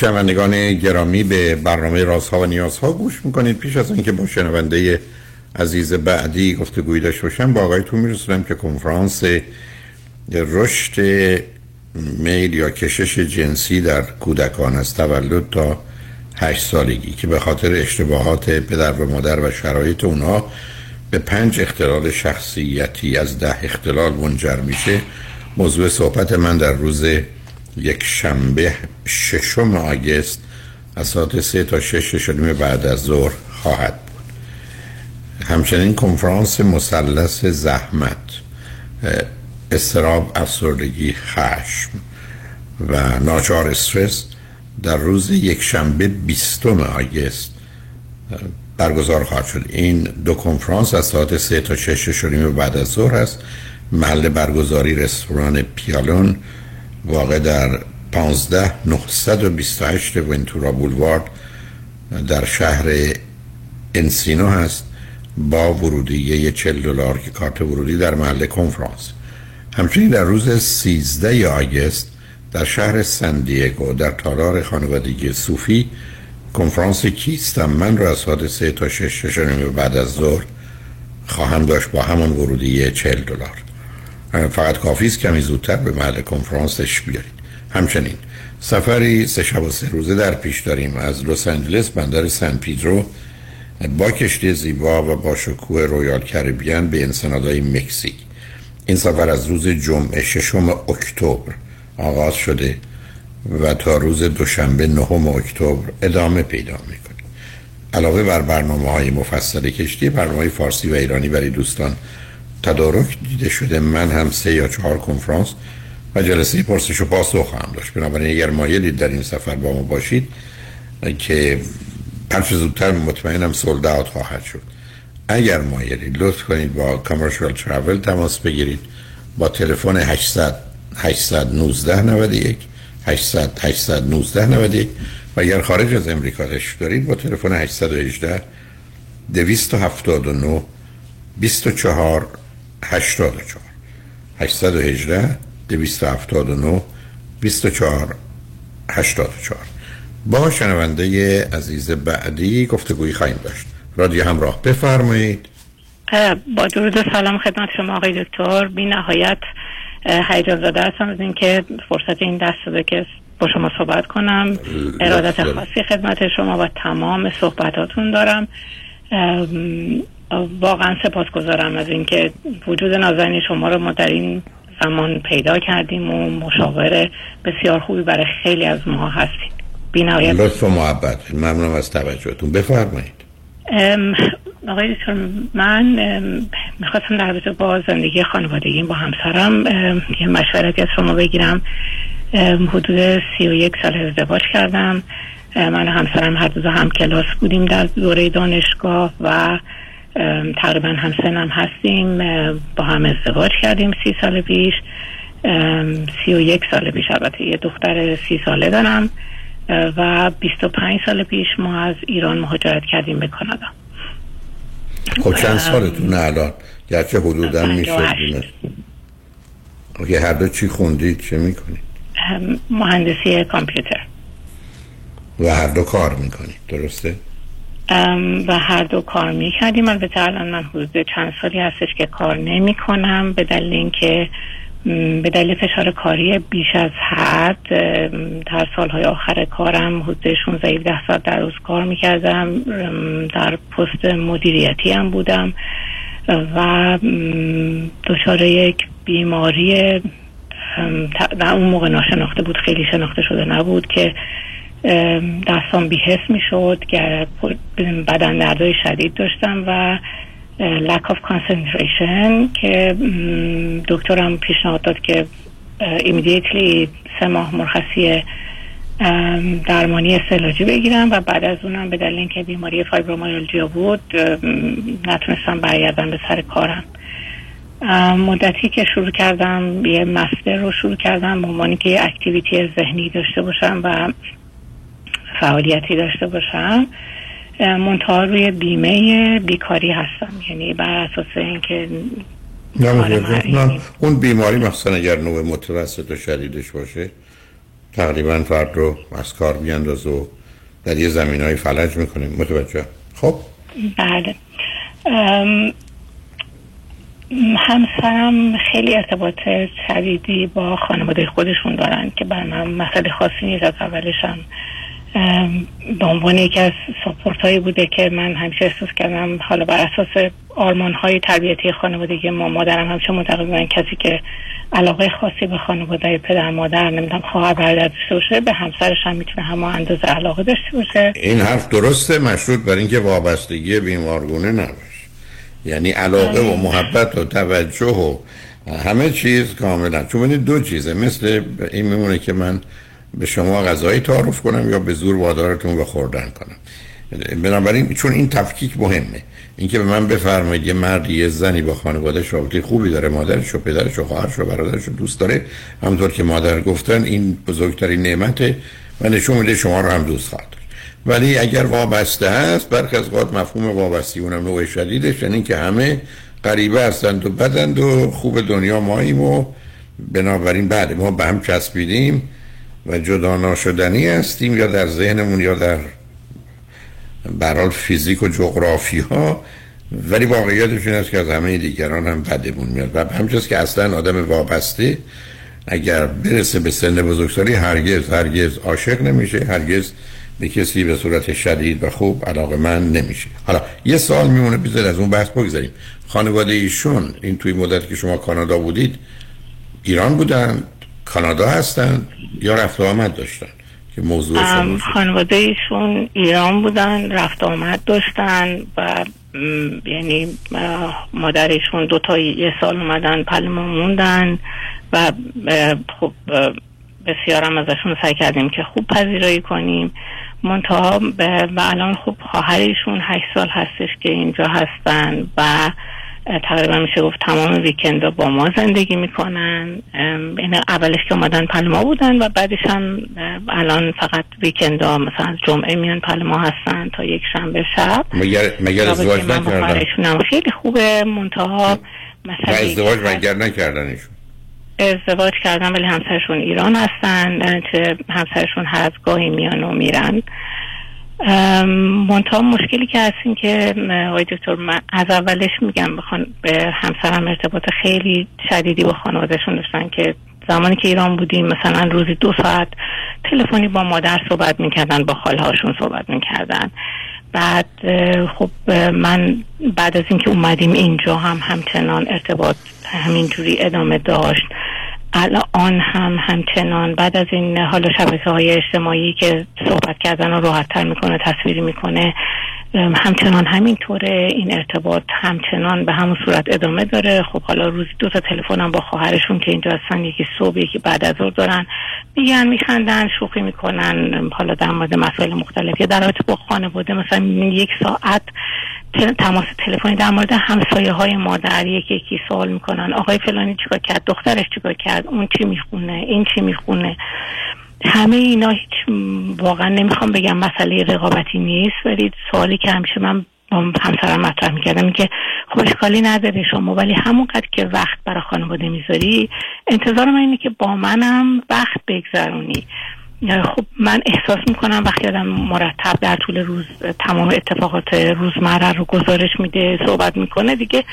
شنوندگان گرامی به برنامه رازها و نیازها گوش می‌کنید. پیش از اینکه با شنونده عزیز بعدی گفتگوی داشته باشم با آقایتون میرسونم که کنفرانس رشد میل یا کشش جنسی در کودکان از تولد تا هشت سالگی که به خاطر اشتباهات پدر و مادر و شرایط اونها به پنج اختلال شخصیتی از ده اختلال منجر میشه. موضوع صحبت من در روز یک شنبه ششم آگست از ساعت سه تا شش شدیم بعد از ظهر خواهد بود. همچنین کنفرانس مثلث زحمت استراب افسردگی خشم و ناچار استرس در روز یک شنبه بیستم آگست برگزار خواهد شد. این دو کنفرانس از ساعت سه تا شش شدیم بعد از ظهر است. محل برگزاری رستوران پیالون واقع در 15 928 ونتورا بولوارد در شهر انسینو هست با ورودیه 40 دلار که کارت ورودی در محل کنفرانس. همچنین در روز 13 آگست در شهر سندیگو در تالار خانوادگی صوفی کنفرانس کیستم من را از ساعت 3 تا 6 شنبه بعد از ظهر خواهم داشت با همان ورودی 40 دلار. فقط کافی است کمی زودتر به محل کنفرانس تشریف بیارید. همچنین سفری سه شب و سه روزه در پیش داریم از لس آنجلس بندر سن پیدرو با کشتی زیبا و با شکوه Royal Caribbean به انسنادای مکزیک. این سفر از روز جمعه ششم اکتبر آغاز شده و تا روز دوشنبه نهم اکتبر ادامه پیدا می‌کنه. علاوه بر برنامه های مفصل کشتی برنامه فارسی و ایرانی برای دوستان تدارک دیده شده. من هم سه یا چهار کنفرانس و جلسه پرسش و پاسخ خواهم داشت. بنابراین اگر مایلید در این سفر با ما باشید که هرچه زودتر مطمئنم سولد اوت خواهد شد. اگر مایلید لطف کنید با کامرشال ترافل تماس بگیرید. با تلفن 800 819 91 800 819 91 و اگر خارج از امریکا دارید با تلفن 818 279 24 84 818 279 24 84 با شنونده عزیز بعدی گفتگویی خواهیم داشت. رادیو همراه. بفرمایید. با درود و سلام خدمت شما آقای دکتر. بی نهایت هیجان زده هستم از اینکه فرصت این دست داده که با شما صحبت کنم. ارادت خاصی خدمت شما و تمام صحبتاتون دارم. واقعا سپاسگزارم از اینکه وجود نازنین شما رو ما در این زمان پیدا کردیم و مشاوره بسیار خوبی برای خیلی از ما هستیم بی نهایت. لطف و محبت. ممنونم از توجهتون. بفرمایید. آقای دکتر من می‌خواستم در رابطه با زندگی خانوادگیم با همسرم یه مشورتی از شما بگیرم. حدود سی و یک سال ازدواج کردم. من و همسرم هر دو هم کلاس بودیم در دوره دانشگاه و تقریبا همسنم هستیم ام، با هم ازدواج کردیم سی سال پیش. سی و یک سال پیش البته یه دختر سی ساله دارم و 25 سال پیش ما از ایران مهاجرت کردیم به کانادا. خب چند سالتون الان؟ گرچه حدودا میشه اوکی هر دو چی خوندید چه می‌کنید؟ مهندسی کامپیوتر. و هر دو کار می‌کنید درسته؟ و هر دو کار می کردیم البته الان من حدود چند سالی هستش که کار نمی کنم به دلیل اینکه به دلیل فشار کاری بیش از حد در سالهای آخر کارم حدود 16 17 ساعت در روز کار می کردم در پست مدیریتی هم بودم. و دچار یک بیماری در اون موقع ناشناخته بود. خیلی شناخته شده نبود که دستان بیحس می شد بدن دردای شدید داشتم و lack of concentration که دکترم پیشنهاد داد که immediately سه ماه مرخصی درمانی استعلاجی بگیرم و بعد از اونم به دلیل اینکه بیماری فایبرومایالژیا بود نتونستم برگردم به سر کارم. مدتی که شروع کردم یه مستر رو شروع کردم به که یه اکتیویتی ذهنی داشته باشم و فعالیتی داشته باشم منتها روی بیمه بیکاری هستم. یعنی بر اساس اینکه نه اون بیماری مثلا اگر نوع متوسط و شدیدش باشه تقریبا فرد رو از کار بیانداز و در یه زمین های فلج می‌کنه. متوجه. خب؟ بله. همسرم خیلی ارتباط شدیدی با خانواده خودشون دارن که بر من مسئله خاصی نیست. از اولشم به عنوان یکی از سپورت هایی بوده که من همیشه احساس کردم حالا بر اساس آرمان های تربیتی خانوادگی ما مادرم همیشه معتقد بودن کسی که علاقه خاصی به خانواده پدر مادر نمی‌دونم خواهر برادر داشته باشه به همسرش هم می‌تونه همه اندازه علاقه داشته باشه. این حرف درسته مشروط بر اینکه وابستگی بیمارگونه نباشه. یعنی علاقه و محبت و توجه و همه چیز کاملا. چون دو چیزه مثل این میمونه که من به شما غذایی تعارف کنم یا به زور وادارتون به خوردن کنم. بنابراین چون این تفکیک مهمه. اینکه به من بفرمایید یه مردی یه زنی با خانوادهش رابطه خوبی داره مادرش و پدرش و خواهرش و برادرش رو دوست داره همونطور که مادر گفتن این بزرگترین نعمته و نشون میده شما رو هم دوست خواهد. ولی اگر وابسته هست برخی از اوقات مفهوم وابستگی اونم نوع شدیدش یعنی که همه غریبه هستند و بدند و خوب دنیا ماییم و بنابراین بعد ما به هم چسبیدیم. و جدا ناشدنی هستیم یا در ذهنمون یا در برحال فیزیک و جغرافیا ولی واقعیتش این است که از همه دیگران هم بدمون میاد. و همچنین که اصلا آدم وابسته اگر برسه به سن بزرگسالی هرگز هرگز عاشق نمیشه هرگز به کسی به صورت شدید و خوب علاقه من نمیشه. حالا یه سال میمونه بذار از اون بحث بگذاریم. خانواده ایشون این توی مدت که شما کانادا بودید ایران بودن؟ کانادا هستن یا رفت و آمد داشتن؟ که موضوع خانواده ایشون ایران بودن رفت آمد داشتن و یعنی مادرشون دو تا یه سال اومدن پلما موندن و خب اه، بسیارم ازشون سعی کردیم که خوب پذیرایی کنیم. منتها به- و الان خب خواهرشون هشت سال هستش که اینجا هستن و تقریبا میشه گفت تمام ویکند با ما زندگی می‌کنن. این اولش که اومدن پلما بودن و بعدش هم الان فقط ویکند مثلا جمعه میان پلما هستن تا یک شنبه شب. مگر مگر ازدواج نکردن؟ خیلی خوبه. منتها مثلا ازدواج مگر نکردنشون ازدواج کردن ولی همسرشون ایران هستن. چه همسرشون هر از گاهی میان و میرن. منتها مشکلی که هست این که آقای دکتر من از اولش میگم بخوان به همسرم ارتباط خیلی شدیدی با خانوادهشون داشتن که زمانی که ایران بودیم مثلا روزی دو ساعت تلفنی با مادر صحبت می‌کردن با خالهاشون صحبت می‌کردن. بعد خب من بعد از اینکه اومدیم اینجا هم همچنان ارتباط همینجوری ادامه داشت. الان هم همچنان بعد از این حالا شبکه های اجتماعی که صحبت کردن رو راحت تر می‌کنه تصویری می‌کنه همچنان همینطوره. این ارتباط همچنان به همون صورت ادامه داره. خب حالا روزی دو تا تلفنم با خواهرشون که اینجا هستن یکی صبح یکی بعد از ظهر دارن. میگن میخندن شوخی می‌کنن. حالا در مورد مسائل مختلف. یا در رابطه با خانواده مثلا یک ساعت تماس تلفنی در مورد همسایه های مادر. یکی یکی سوال می‌کنن. آقای فلانی چیکار کرد؟ دخترش چیکار کرد؟ اون چی می‌خونه؟ این چی می‌خونه؟ همه اینا هیچ واقعا نمی‌خوام بگم مسئله رقابتی نیست ولی سوالی که همیشه من با همسرم مطرح می‌کردم این که خب اشکالی نداره شما ولی همونقدر که وقت برای خانواده می‌ذاری انتظار من اینه که با منم وقت بگذرونی. خب من احساس می‌کنم وقتی آدم مرتب در طول روز تمام اتفاقات روزمره رو گزارش میده صحبت می‌کنه دیگه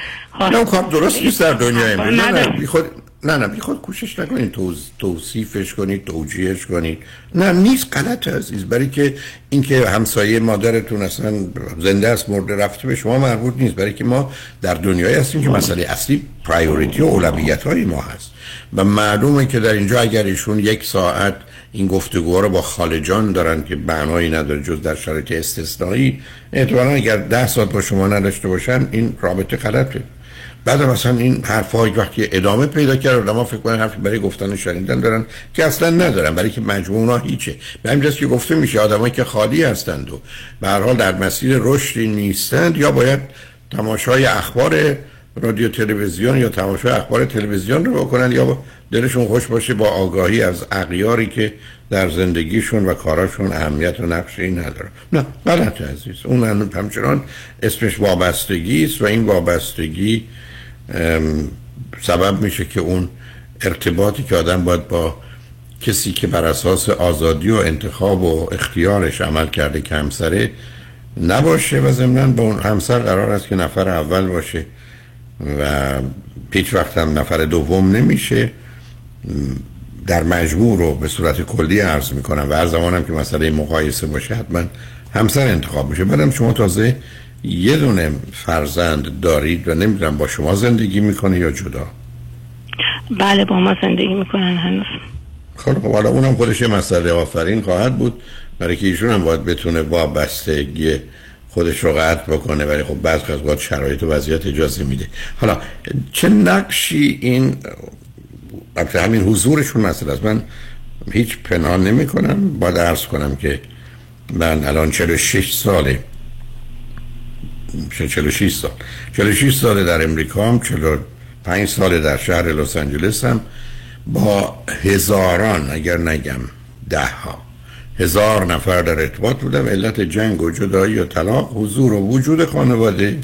نه کار درست نیست در دنیای امروز نه نه. بی خود کوشش نکنید توز... توصیفش کنید توجیهش کنید. نه نیست غلط عزیز. برای که اینکه همسایه مادرتون اصلا زنده است مرده رفته به شما مربوط نیست. برای که ما در دنیای هستیم که مسئله اصلی پرایوریتی و اولویت های ما هست. و معلومه که در اینجا اگر ایشون یک ساعت این گفتگوها رو با خالجان دارن که معنایی نداره جز در شرایط استثنایی احتمالا اگر ده ساعت با شما نداشته باشن این رابطه غلطه. بعد مثلا این حرفا وقتی ادامه پیدا کرد ما فکر کنن حرفی برای گفتن و شنیدن دارن که اصلا ندارن برای که مجموع اونا هیچه. به همین که گفته میشه آدمایی که خالی هستند و به حال در مسیر رشدی نیستند یا باید تماشای اخبار رادیو تلویزیون یا تماشای اخبار تلویزیون رو بکنن یا دلشون خوش باشه با آگاهی از اغیاری که در زندگیشون و کاراشون اهمیت و نقشی نداره. نه غلط عزیز. اون هم- همچنان اسمش وابستگی است و این وابستگی سبب میشه که اون ارتباطی که آدم باید با کسی که بر اساس آزادی و انتخاب و اختیارش عمل کرده که همسره نباشه و ضمنا با اون همسر قرار است که نفر اول باشه و هیچ وقت هم نفر دوم نمیشه. در مجموع رو به صورت کلی عرض می‌کنم و هر زمانم که مسئله مقایسه باشه حتما همسر انتخاب میشه. بعدم شما تازه یه دونه فرزند دارید و نمی‌دونم با شما زندگی می‌کنه یا جدا؟ بله با ما زندگی می‌کنن هنوز. خب خب حالا اونم خودش یه مسئله آفرین خواهد بود. برای که ایشون هم باید بتونه وابستگی خودش رو قطع بکنه ولی خب بعض از اوقات شرایط و وضعیت اجازه میده. حالا چه نقشی این همین حضورشون مسئله است. من هیچ پنهان نمی کنم باید عرض کنم که من الان 46 ساله 46 سال. 46 ساله در امریکا هم 45 ساله در شهر لس آنجلس هم. با هزاران اگر نگم ده ها هزار نفر در ارتباط بودم. علت جنگ و جدایی و طلاق حضور و وجود خانواده.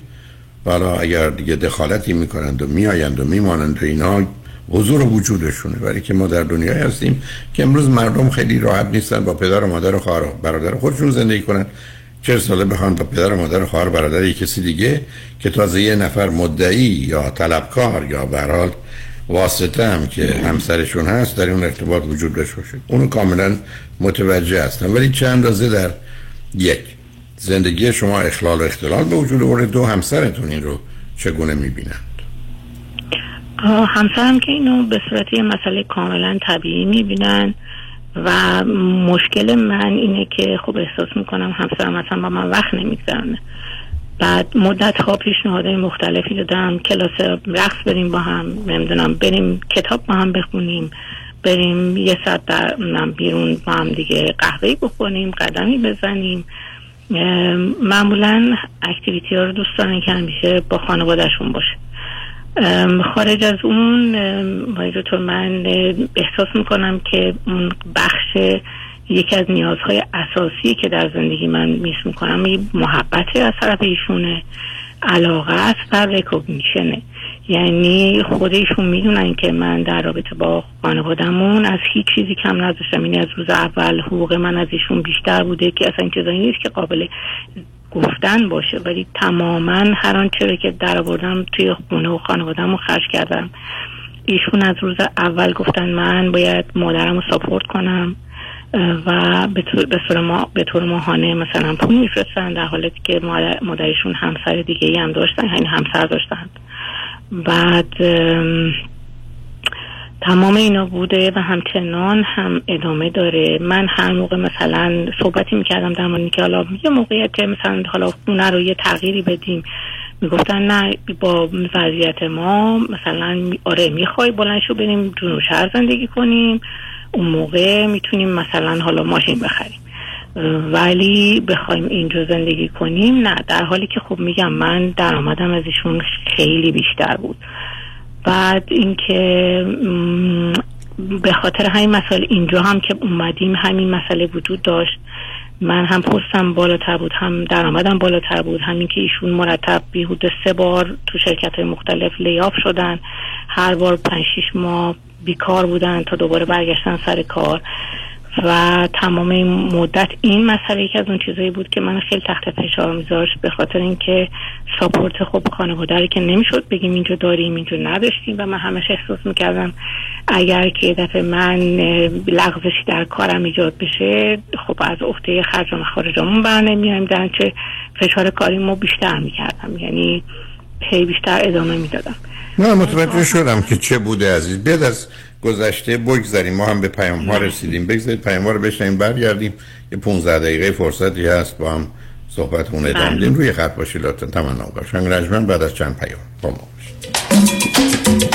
حالا اگر دیگه دخالتی می‌کنند و میآیند و میمانند و اینا حضور و وجودشونه. برای که ما در دنیای هستیم که امروز مردم خیلی راحت نیستن با پدر و مادر و خواهر برادر خودشون زندگی کنن. چه ساله بخوان با پدر و مادر و خواهر برادر کسی دیگه که تازه یه نفر مدعی یا طلبکار یا به هر حال واسطه هم که همسرشون هست در اون ارتباط وجود داشته باشه. اونو کاملا متوجه هستم. ولی چند اندازه در یک زندگی شما اخلال و اختلال به وجود آورده؟ دو همسرتون این رو چگونه می‌بینن آه، همسرم که اینو به صورت یه مسئله کاملا طبیعی می‌بینن. و مشکل من اینه که خب احساس می‌کنم همسرم اصلا با من وقت نمیگذرنه بعد مدت ها پیشنهادهای مختلفی دادم کلاس رقص بریم با هم نمی‌دونم بریم کتاب با هم بخونیم بریم یه ساعت در بیرون با هم دیگه قهوه بخوریم قدمی بزنیم. معمولا اکتیویتی ها رو دوست دارن که همیشه با خانوادهشون باشه. خارج از اون دکتر من احساس می‌کنم که اون بخش یکی از نیازهای اساسی که در زندگی من میس می‌کنم این محبت از طرف ایشونه. علاقه است و ریکوگنیشنه یعنی خود ایشون می‌دونن که من در رابطه با خانوادمون از هیچ چیزی کم نداشتم یعنی از روز اول حقوق من از ایشون بیشتر بوده که اصلا چیزایی نیست که قابل گفتن باشه ولی تماما هر آنچه رو که در آوردم توی خونه و خانوادم رو خرج کردم. ایشون از روز اول گفتن من باید مادرم رو ساپورت کنم و به طور- ما به طور ماهانه مثلا پول میفرستن در حالتی که مادر مادرشون همسر دیگه ای هم داشتن یعنی همسر داشتن. بعد تمام اینا بوده و همچنان هم ادامه داره. من هر موقع مثلا صحبتی می‌کردم در مورد که حالا یه موقعیت مثلا حالا خونه رو یه تغییری بدیم می‌گفتن نه با وضعیت ما مثلا آره می‌خوای بلند شو بریم جنوب شهر زندگی کنیم اون موقع می‌تونیم مثلا حالا ماشین بخریم. ولی بخوایم اینجا زندگی کنیم نه. در حالی که خب میگم من درآمدم از ایشون خیلی بیشتر بود. بعد اینکه به خاطر همین مسائل اینجا هم که اومدیم همین مسئله وجود داشت. من هم پستم بالاتر بود هم درآمدم بالاتر بود همین که ایشون مرتب بیهوده سه بار تو شرکت های مختلف لیاف شدن. هر بار پنج شیش ماه بیکار بودن تا دوباره برگشتن سر کار. و تمام این مدت این مسئله یکی از اون چیزایی بود که من خیلی تحت فشار میذاشت به خاطر اینکه ساپورت خب خانواده رو که نمی‌شد بگیم اینجا داریم اینجا نداشتیم و من همش احساس می‌کردم اگر که دفعه من لغزشی در کارم ایجاد بشه خب از عهده خرج و مخارجمون بر نمیایم در چه فشار کاریمو بیشتر می‌کردم. یعنی هی بیشتر ادامه می‌دادم. نه متوجه شدم که چه بوده عزیز. بیاد از گذشته بگذاریم. ما هم به پیام ها رسیدیم. بگذارید پیام ها رو بشنیم برگردیم. یه 15 دقیقه فرصتی هست با هم صحبتمون ادامه بله. بدیم. روی خط باشید لطفا. تمنا باشن رجمن بعد از چند پیام با ما باشید.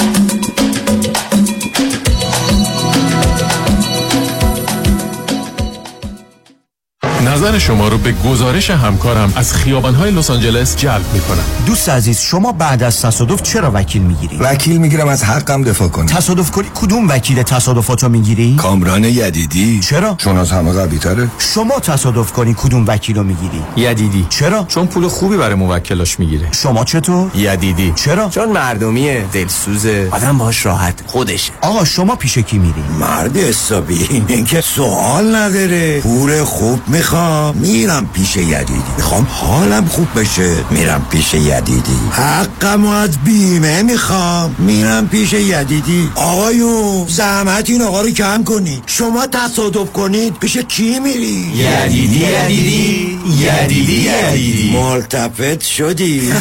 نظر شما رو به گزارش همکارم از خیابانهای لس آنجلس جلب می کنم. دوست عزیز شما بعد از تصادف چرا وکیل می‌گیری؟ وکیل می‌گیرم از حقم دفاع کنم تصادف کنی کدوم وکیل تصادفاتو می‌گیری؟ کامران یدیدی چرا؟ چون از همه قوی تره شما تصادف کنی کدوم وکیل رو می‌گیری؟ یدیدی چرا؟ چون پول خوبی برای موکلاش می‌گیره شما چطور؟ یدیدی چرا؟ چون مردمیه دلسوزه آدم باش راحت خودشه آقا شما پیش کی میری؟ مرد حسابی اینکه سوال نداره پول خوب می‌خوام میرم پیش یدیدی. می‌خوام حالم خوب بشه. میرم پیش یدیدی. حقم از بیمه می‌خوام. میرم پیش یدیدی. آقایون زحمت این آقا رو کم کنید. شما تصادف کنید. پیش کی میری؟ یدیدی، یدیدی، یدیدی، یدیدی. ملتفت شدی.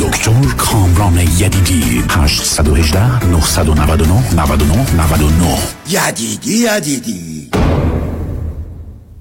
دکتر کامران یدیدی. 818 999 99 99 یدیدی یدیدی.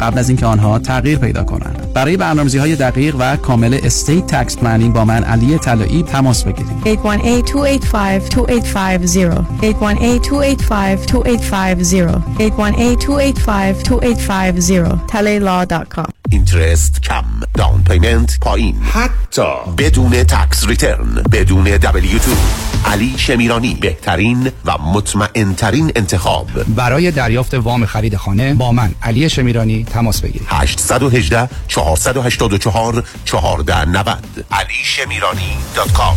قبل از اینکه آنها تغییر پیدا کنند. برای برنامه‌ریزی های دقیق و کامل estate tax planning با من علی طلایی تماس بگیرید. 818-285-2850 818-285-2850 818-285-2850 interest کم down payment پایین حتی بدون tax return بدون W2 علی شمیرانی بهترین و مطمئن انتخاب. برای دریافت وام خرید خانه با من علی شمیرانی تماس بگیرید. 818 484 1490 علی شمیرانی dot com.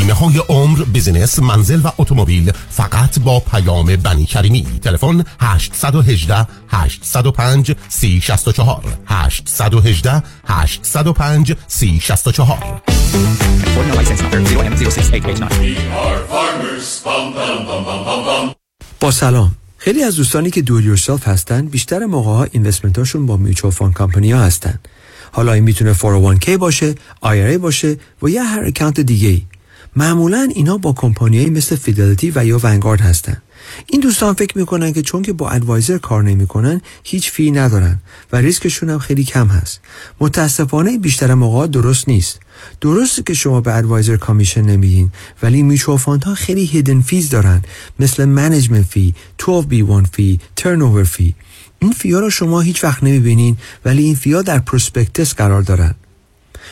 بیمه های عمر business منزل و اتومبیل فقط با پیام بنی کریمی. تلفن 818 805 3064 818 805 3064 با سلام. خیلی از دوستانی که do it yourself هستن بیشتر موقع ها investment هاشون با mutual fund کمپانی ها هستن. حالا این می‌تونه 401k باشه IRA باشه و یا هر account دیگه ای معمولا اینا با کمپانیایی مثل Fidelity و یا Vanguard هستن. این دوستان فکر می‌کنن که چون که با advisor کار نمی‌کنن هیچ fee ندارن و ریسکشون هم خیلی کم هست. متاسفانه بیشتر موقع درست نیست. درسته که شما به advisor commission نمیدین ولی fund ها خیلی hidden fees دارن مثل management fee 12b1 fee turn fee این fee ا رو شما هیچ وقت نمی‌بینین ولی این fee ا در prospectus قرار دارن.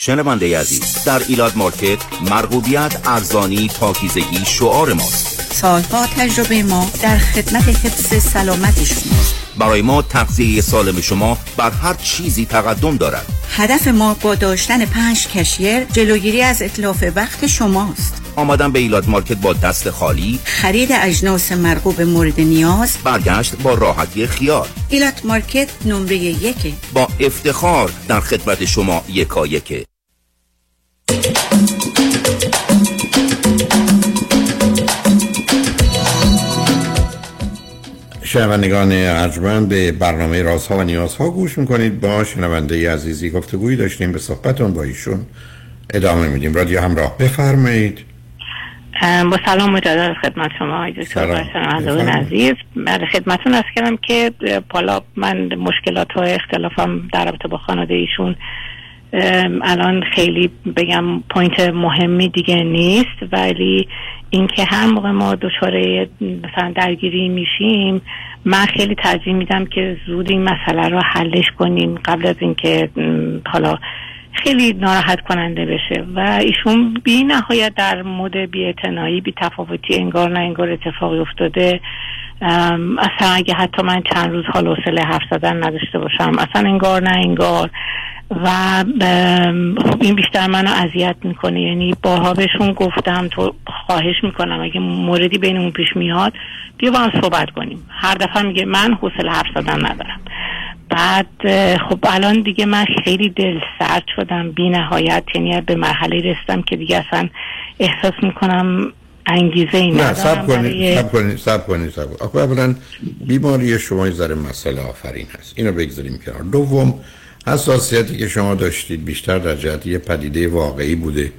شنونده عزیز در Elat Market مرغوبیت ارزانی پاکیزگی شعار ماست. سالها تجربه ما در خدمت حفظ سلامت شماست برای ما تغذیه سالم شما بر هر چیزی تقدم دارد. هدف ما با داشتن پنج cashier جلوگیری از اتلاف وقت شماست آمدن به Elat Market با دست خالی. خرید اجناس مرغوب مورد نیاز. برگشت با راحتی خیال. ایلات مارکت نمره یک با افتخار در خدمت شما یکا شنوندگان ارجمند به برنامه رازها و نیازها گوش می‌کنید. با شنونده عزیزی گفتگویی داشتیم به صحبتون با ایشون ادامه میدیم. رادیو همراه بفرمایید. با سلام مجدد خدمت شما آقای دکتر عزیز. بله خدمتتون از کردم که حالا من مشکلات و اختلافم در رابطه با خانواده ایشون الان خیلی بگم پوینت مهمی دیگه نیست ولی اینکه هر موقع ما دچار مثلا درگیری میشیم من خیلی ترجیح میدم که زود این مسئله رو حلش کنیم قبل از اینکه حالا خیلی ناراحت کننده بشه. و ایشون بی نهایت در مود بی اتنایی بی تفاوتی انگار نه انگار اتفاقی افتاده. اصلا اگه حتی من چند روز حال حوصله حرف زدن نداشته باشم اصلا انگار نه انگار. و این بیشتر منو اذیت می‌کنه. یعنی بارها بهشون گفتم تو خواهش می‌کنم اگه موردی بینمون پیش میاد بیا با هم صحبت کنیم. هر دفعه میگه من حوصله حرف زدن ندارم. بعد خب الان دیگه من خیلی دل سرد شدم. بی نهایت یعنی به مرحله رسیدم که دیگه اصلا احساس می‌کنم انگیزه این نه سب کنید سب کنید سب کنید سب کنید اولا بیماری شما یه ذره مسئله آفرین هست. اینو بگذاریم کنار. دوم حساسیتی که شما داشتید بیشتر در جهت یه پدیده واقعی بوده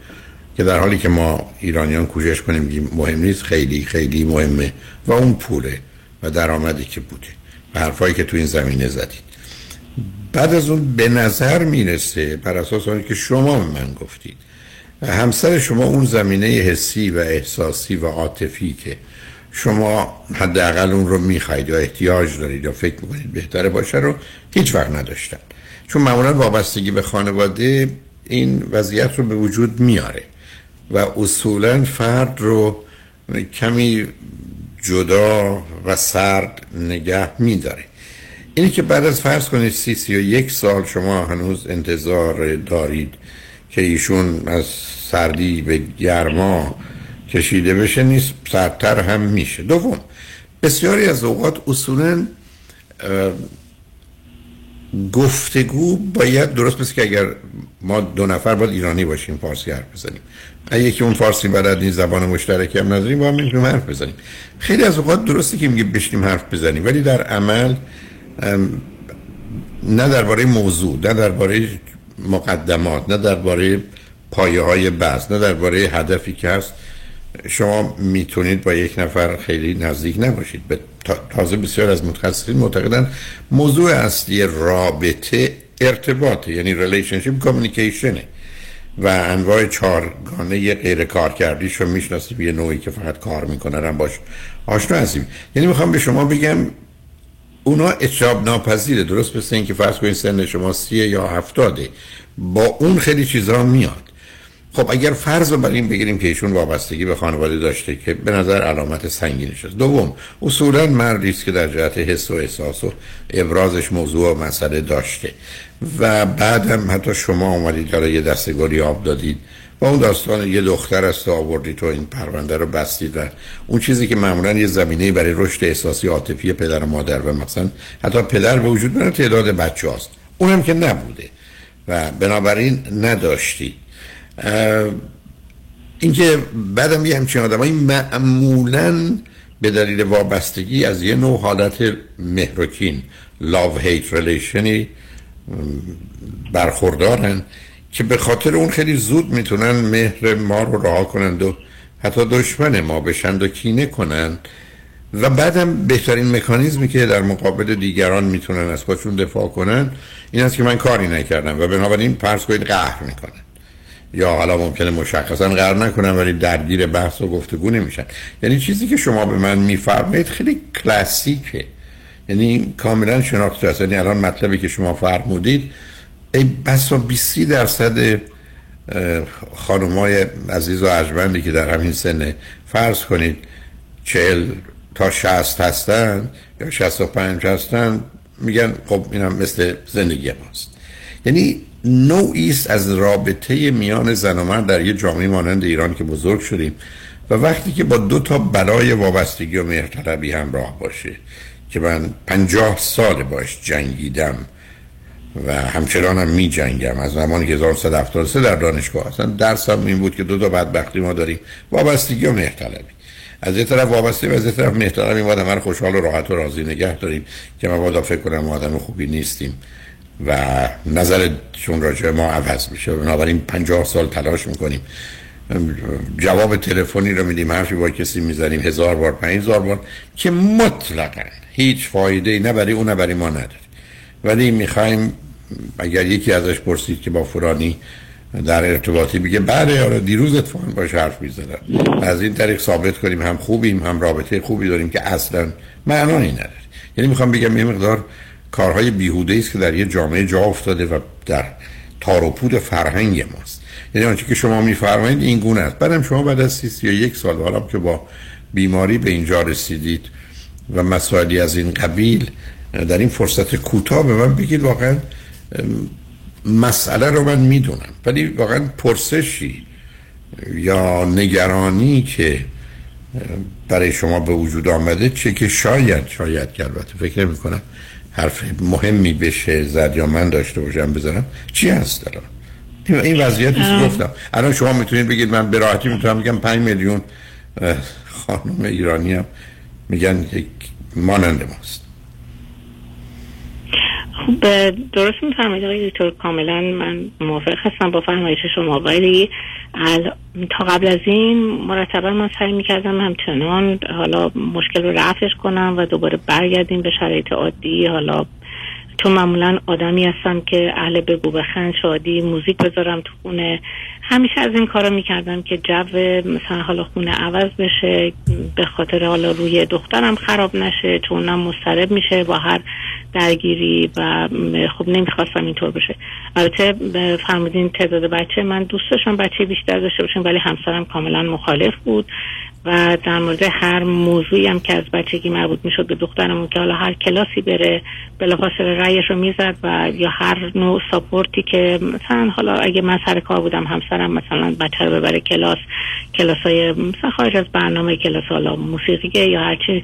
که در حالی که ما ایرانیان کوشش کنیم مهم نیست خیلی خیلی مهمه و اون پوله و درآمدی که بوده و حرفایی که تو این زمینه زدید. بعد از اون به نظر می‌رسه بر اساس آنی که شما به من گفتید همسر شما اون زمینه حسی و احساسی و عاطفی که شما حداقل اون رو می‌خواید یا احتیاج دارید یا فکر می‌کنید بهتره باشه رو هیچ وقت نداشتن. چون معمولا وابستگی به خانواده این وضعیت رو به وجود میاره و اصولا فرد رو کمی جدا و سرد نگه میداره. اینی که بعد از فرض کنید سی سی و یک سال شما هنوز انتظار دارید که ایشون از سردی به گرما کشیده بشه نیست سردتر هم میشه. دوم بسیاری از اوقات اصولا گفتگو باید درست مثل که اگر ما دو نفر باید ایرانی باشیم فارسی حرف بزنیم. اگه یکی اون فارسی بلد نیست زبان مشترکی هم نداریم با هم می‌تونیم حرف بزنیم. خیلی از اوقات درسته که میگه بشنیم حرف بزنیم ولی در عمل نه درباره موضوع نه درباره مقدمات نه درباره پایه های بحث نه درباره هدفی که هست. شما می‌تونید با یک نفر خیلی نزدیک نباشید. به تازه بسیار از متخصصین معتقدن موضوع اصلی رابطه ارتباطه یعنی relationship communication ه و انواع چارگانه غیر کارکردیش رو می‌شناسیم یه نوعی که فقط کار می‌کنن هم باش آشنا هستیم. یعنی می‌خوام به شما بگم اونا اجتناب ناپذیره درست مثل اینکه فرض کنید سن شما سیه یا هفتاده. با اون خیلی چیزها میاد. خب اگر فرض رو بر این بگیریم که ایشون وابستگی به خانواده داشته که به نظر علامت سنگینش است. دوم اصولا مردی است که در جهت حس و احساس و ابرازش موضوع و مسئله داشته. و بعدم حتی شما اومدید داره یه دستگاری آب دادید. و اون داستان یه دختر است آوردید تو این پرونده رو بستید و اون چیزی که معمولا یه زمینه برای رشد احساسی عاطفی پدر و مادر و مثلا حتی پدر به وجود تعداد بچه هست اونم که نبوده و بنابراین نداشتید اینکه بعدم یه همچین آدمایی معمولا به دلیل وابستگی از یه نوع حالت مهرکین love hate ریلیشنی برخوردارن که به خاطر اون خیلی زود می‌تونن مهر ما رو رها کنند و حتی دشمن ما بشند و کینه کنند. و بعدم بهترین مکانیزمی که در مقابل دیگران می‌تونن از خودشون دفاع کنن این است که من کاری نکردم و بنابراین پرس کنید قهر می‌کنن. یا حالا ممکنه مشخصا قرار نکنن ولی درگیر بحث و گفتگو نمیشن. یعنی چیزی که شما به من میفرمایید خیلی کلاسیکه. یعنی کاملا شناخته است. یعنی الان مطلبی که شما فرمودید ای بسا 20 درصد خانمای عزیز و عجبندی که در همین سن فرض کنید چهل تا شست هستن یا شست و پنج هستن میگن خب اینم مثل زندگی ماست. یعنی نوعی است از رابطه میان زن و مرد در یه جامعه مانند ایران که بزرگ شدیم و وقتی که با دو تا بلای وابستگی و مهرطلبی همراه باشه که من پنجاه سال باش جنگیدم و همچنان هم می جنگم از زمانی که 1973 در دانشگاه هستن درسم این بود که دو تا بدبختی ما داریم وابستگی و مهرطلبی از یه طرف وابسته و از یه طرف مهرطلبی ما من خوشحال و راحت و راضی نگه داریم که ما فکر کنم آدم خوبی نیستیم. و نظرشون راجع ما عوض میشه. بنابراین پنجاه سال تلاش می‌کنیم. جواب تلفنی رو میدیم. حرفی با کسی می‌زنیم. هزار بار پنج هزار بار که مطلقا هیچ فایده نه برای اون نه برای ما نداره. ولی می‌خوایم اگر یکی ازش پرسید که با فرانی در ارتباطی بگه بله آره دیروز اتفاقا باش حرف می‌زدم. از این طریق ثابت کنیم هم خوبیم هم رابطه خوبی داریم که اصلا معنایی نداره. یعنی می‌خوام بگم یه مقدار کارهای بیهوده است که در یه جامعه جا افتاده و در تار و پود فرهنگ ماست. یعنی آنچه که شما میفرمایید این گونه است. بعدم شما بعد از سی یا یک سال حالا که با بیماری به اینجا رسیدید و مسائلی از این قبیل در این فرصت کوتاه به من بگید واقعا مسئله رو من می‌دونم. ولی واقعا پرسشی یا نگرانی که برای شما به وجود آمده چه که شاید شاید که البته فکر می کنم حرف مهمی بشه زد یا من داشته باشم بزنم چی هست الان؟ این وضعیتی که گفتم. الان شما می‌تونید بگید من به راحتی می‌تونم بگم 5 میلیون خانم ایرانی هم میگن یک مانند ماست. خب درست میفرمایید آقای دکتر کاملا من موافق هستم با فرمایش شما ولی تا قبل از این مرتبا من سعی می‌کردم همچنان حالا مشکل رو رفعش کنم و دوباره برگردیم به شرایط عادی. حالا چون معمولا آدمی هستم که اهل بگو بخند شادی موزیک بذارم تو خونه همیشه از این کارا می‌کردم که جو مثلا حالا خونه عوض بشه به خاطر حالا روی دخترم خراب نشه چون اونم مسترب میشه با هر درگیری و خب نمی‌خواستم اینطور بشه. البته فرمودین تعداد بچه من دوست داشتم بچه بیشتر داشته باشم ولی همسرم کاملا مخالف بود و در مورد هر موضوعی هم که از بچگی مربوط می‌شد به دخترمون که حالا هر کلاسی بره بلافاصله رأیش رو می‌زد و یا هر نوع ساپورتی که مثلا حالا اگه من سر کار بودم همسرم مثلا بچه رو ببره کلاس کلاس های مثلا خارج از برنامه کلاس حالا موسیقیه یا هرچی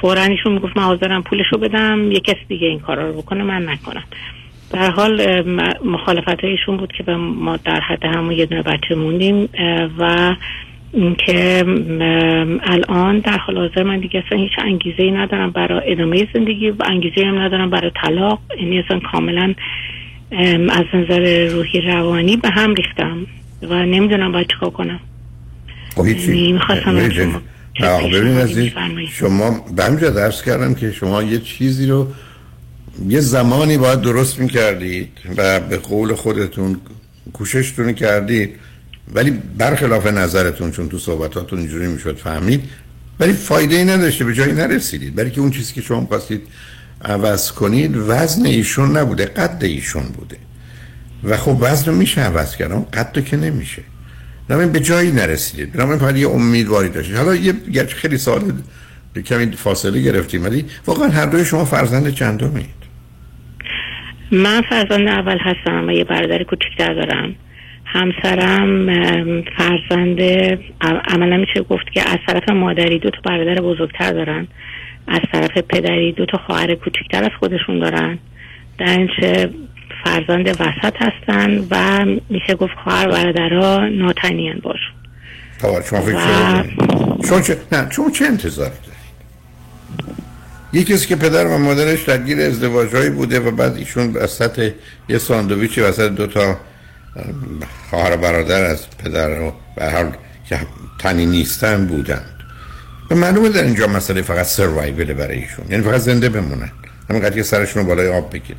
فورا ایشون می‌گفت من حاضرم پولش رو بدم یه کسی دیگه این کارا رو بکنه من نکنم. در حال مخالفت ایشون بود که ما در حد همون یه دونه بچه موندیم و اینکه الان در حال حاضر من دیگه اصلا هیچ انگیزه ای ندارم برای ادامه زندگی و انگیزه هم ندارم برای طلاق. یعنی اصلا کاملا ام، از نظر روحی روانی به هم ریختم. و نمی‌دونم باید چیکار کنم. خب هیچی. یعنی می‌خواستم ببینید، عزیز،؟ شما به همجا درس کردم که شما یه چیزی رو یه زمانی باید درست می‌کردید و به قول خودتون کوششتون کردید ولی برخلاف نظرتون چون تو صحبتاتون اینجوری می‌شد فهمید ولی فایده ای نداشته به جایی نرسیدید. برای که اون چیزی که شما خواستید عوض کنید وزن ایشون نبوده قد ایشون بوده. و خب وزن میشه عوض کرد قد که نمیشه. بنابراین به جایی نرسیدید بنابراین فقط یه امیدواری داشتید حالا یه گرچه خیلی سال کمی فاصله گرفتیم ولی واقعا هر دوی شما فرزند چندمید؟ من فرزند اول هستم و یه برادر کوچکتر دارم. همسرم فرزند عملا میشه گفت که از طرف مادری دو تا برادر بزرگتر دارن. از طرف پدری دو تا خواهر کوچکتر از خودشون دارن. در اینچه فرزند وسط هستن و میشه گفت خواهر برادرها ناتنیان باشون. تا شما فکر و- شما چه نه شما چه انتظاری دارید؟ یکی کسی که پدر و مادرش درگیر ازدواجهایی بوده و بعد ایشون وسط یه ساندویچی وسط دو تا خواهر و برادر از پدر و به هر حال که تنی نیستن بودند. و معلومه در اینجا مسئله فقط سروایول برای ایشون یعنی فقط زنده بمونن. همینقدر که سرشون رو بالای آب بگیرن.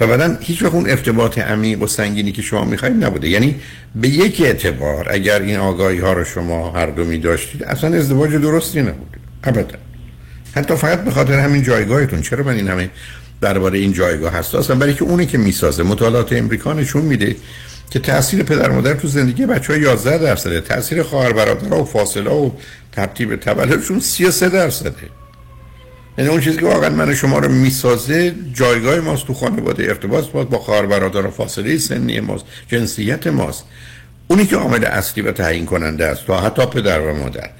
و بعدا هیچ وقت اون ارتباط عمیق و سنگینی که شما می‌خواید نبوده. یعنی به یک اعتبار اگر این آگاهی ها رو شما هر دو می داشتید اصلا ازدواج درستی نبوده. ابدا. حتی فقط به خاطر همین جایگاهتون. چرا من این همه درباره این جایگاه هست؟ اصلا برای که اونی که می‌سازه مطالعات امریکا نشون میده که تاثیر پدر مادر تو زندگی بچه ها 11 درصده تاثیر خواهر برادرها و فاصله و ترتیب تولدشون 33 درصده. یعنی اون چیزی که واقعا من شما رو می‌سازه جایگاه ماست تو خانواده ارتباط ماست با خواهر برادر و فاصله سنی ماست جنسیت ماست. اونی که عامل اصلی و تعیین کننده است تا حتی پدر و مادر.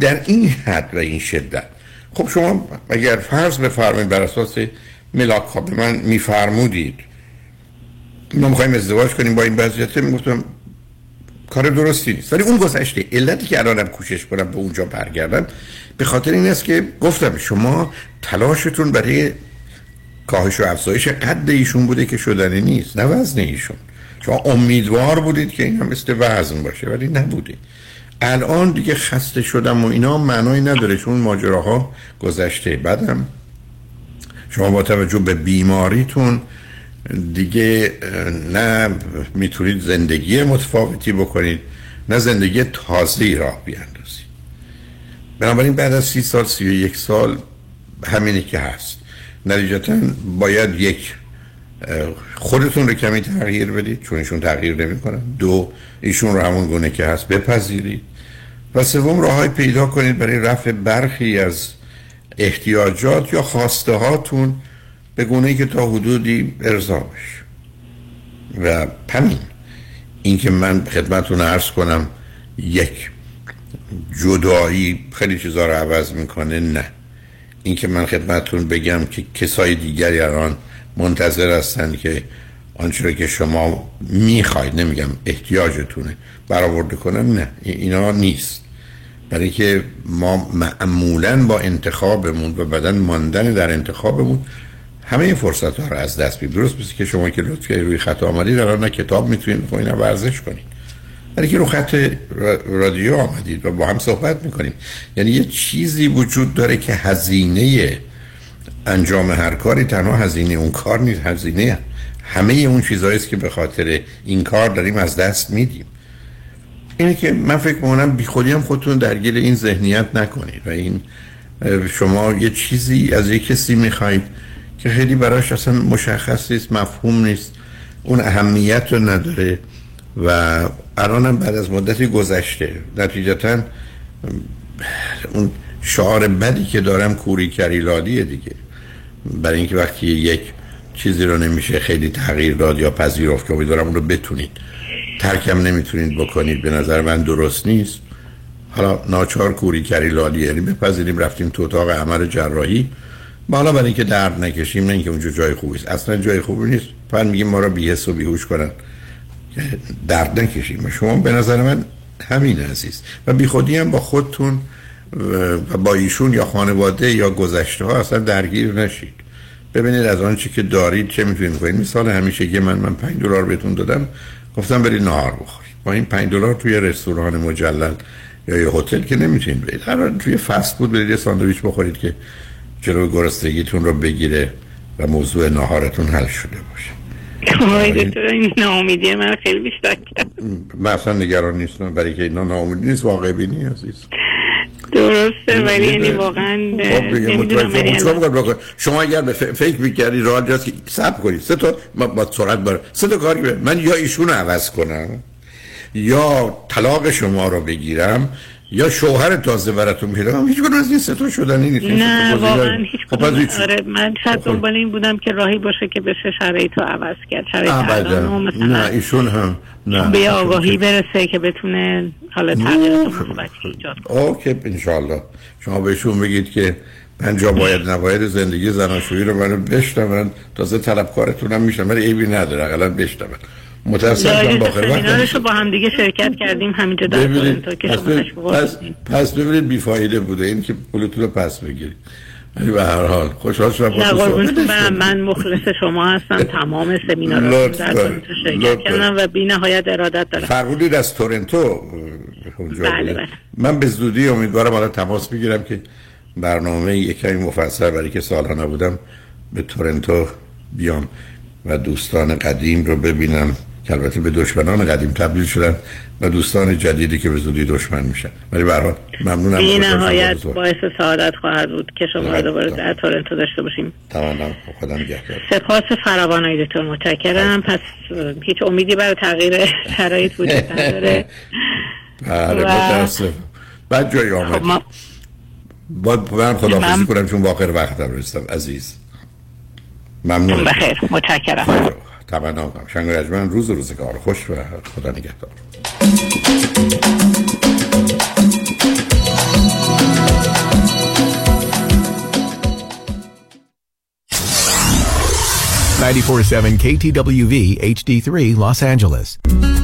در این حد و این شدت. خب شما اگر فرض بفرمایید بر اساس ملاک به من میفرمودید. ما می‌خوایم ازدواج کنیم با این وضعیت می‌گفتم کار درستی نیست. ولی اون گذشته علتی که الانم کوشش کنم به اونجا برگردم به خاطر این است که گفتم شما تلاشتون برای کاهش و افزایش قد ایشون بوده که شدنی نیست نه وزن ایشون. شما امیدوار بودید که این هم مثل وزن باشه ولی نبوده. الان دیگه خسته شدم و اینا معنایی نداره چون ماجراها گذشته. بعدم شما با توجه به بیماریتون دیگه نه می‌تونید زندگی متفاوتی بکنید نه زندگی تازه راه بیاندازید. بنابراین بعد از سی سال سی و یک سال همینی که هست. نتیجتا باید یک خودتون رو کمی تغییر بدید چون ایشون تغییر نمی‌کنن. دو ایشون رو همون گونه که هست بپذیرید. و سوم راههای پیدا کنید برای رفع برخی از احتیاجات یا خواسته هاتون به گونه که تا حدودی ارضا بشه. و همین اینکه من خدمتون عرض کنم یک جدایی خیلی چیزا رو عوض می‌کنه؟ نه. اینکه من خدمتون بگم که کسای دیگری الان منتظر هستن که آنچه که شما می‌خواید نمیگم احتیاجتونه برآورده کنن نه. ای- اینا نیست. برای که ما معمولا با انتخابمون و بدن ماندن در انتخابمون همه این فرصت ها رو از دست میدیم. درست مثل که شما که لطفی روی خط آمدید الان نه کتاب می‌تونید بخونید نه ورزش کنید. برای که رو خط را- رادیو آمدید و با هم صحبت می‌کنیم. یعنی یه چیزی وجود داره که هزینه انجام هر کاری تنها هزینه اون کار نیست هزینه همه اون چیزهایی که به خاطر این کار داریم از دست میدیم. اینه که من فکر می‌کنم بی خودی هم خودتون درگیر این ذهنیت نکنید و این شما یه چیزی از یک کسی می‌خواید که خیلی براش اصلا مشخص نیست مفهوم نیست اون اهمیت رو نداره. و الانم بعد از مدتی گذشته. نتیجتا اون شعار بدی که دارم کوری کریلادیه دیگه. برای اینکه وقتی یک چیزی رو نمیشه خیلی تغییر داد یا پذیرفت که امیدوارم اون رو بتونید. ترکم نمی‌تونید بکنید به نظر من درست نیست. حالا ناچار کوری کری لالی یعنی بپذیریم رفتیم تو اتاق عمل جراحی. ما حالا برای اینکه درد نکشیم نه اینکه اونجا جای خوبی است اصلا جای خوبی نیست. فقط میگیم ما رو بیهس و بیهوش کنن. درد نکشیم. و شما به نظر من همین عزیز. و بی خودی هم با خودتون و با ایشون یا خانواده یا گذشته ها اصلا درگیر نشید. ببینید از آنچه که دارید چه می‌تونید کنید مثال همیشه که من من 5 دلار بهتون دادم. گفتم برید نهار بخورید. با این 5 دلار توی رستوران مجلل یا یه هتل که نمی‌تونید برید. هر توی فست فود برید یه ساندویچ بخورید که جلو گرسنگیتون رو بگیره و موضوع نهارتون حل شده باشه. آقای دکتر این ناامیدی من خیلی بیشتر کرد. من اصلا نگران نیستم برای که اینا ناامید نیست واقع بینی عزیز. درسته ولی یعنی واقعا خب یعنی شما اگر به فکر می‌کردی راه جاست که صبر کنید سه تا با سرعت بر سه تا کاری من یا ایشون رو عوض کنم یا طلاق شما رو بگیرم یا شوهر تازه براتون پیدا کنم هیچ از این سه تا شدنی نیست. نه واقعا هیچ خب آره من شاید دنبال این بودم که راهی باشه که بشه شرایط رو عوض کرد. شرایط مثلا نه ایشون هم نه به آگاهی برسه که بتونه حالا تغییرات مثبتی ایجاد کنه. اوکی انشالله شما بهشون بگید که من جا باید نباید زندگی زناشویی رو منو بشنون. تازه طلبکارتونم میشم ولی عیبی نداره اقلا بشنون. متاسفم با رو با هم دیگه شرکت کردیم همینجا در ببینید تورنتو که شما پس, پس ببینید بیفایده بوده. این که پولتون رو پس بگیرید. ولی به هر حال خوشحال شدم برم من مخلص شما هستم. تمام سمینارها لطف در. تورنتو شرکت کردم و بی نهایت ارادت دارم. فرمودید از تورنتو. اونجا بله،. بله. من به زودی امیدوارم حالا تماس بگیرم که برنامه یک کمی مفصل برای که سالها نبودم به تورنتو بیام و دوستان قدیم رو ببینم. که البته به دشمنان قدیم تبدیل شدن و دوستان جدیدی که به زودی دشمن میشن. ولی حال ممنونم. بی شدم نهایت. باعث سعادت خواهد بود که شما رو دوباره در تورنتو داشته باشیم. تمام خودم نگهدار. سپاس فراوان های دکتر متشکرم. پس اه، هیچ امیدی برای تغییر شرایط وجود نداره. بله متاسف بعد جای آمد خب ما باید من خداحافظی کنم چون واقع وقتم رسیدم. عزیز. ممنون. بخیر. متشکرم. تمنا کنم شنگ رجمن روز و روزگار. خوش و خدا نگهدار. KTWV HD3 Los Angeles.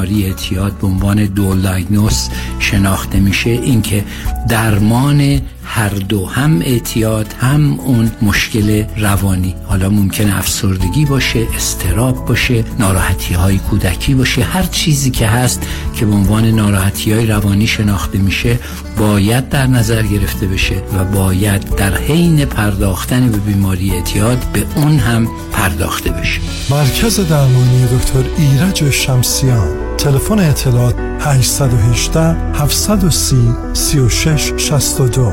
اعتیاد به عنوان دول شناخته میشه این که درمان هر دو هم اعتیاد هم اون مشکل روانی. حالا ممکنه افسردگی باشه استراب باشه ناراحتی های کودکی باشه هر چیزی که هست که به عنوان ناراحتی های روانی شناخته میشه باید در نظر گرفته بشه و باید در حین پرداختن به بیماری اعتیاد به اون هم پرداخته بشه. مرکز درمانی دکتر ایرج شمسیان. تلفن اطلاعات 818 730 36 62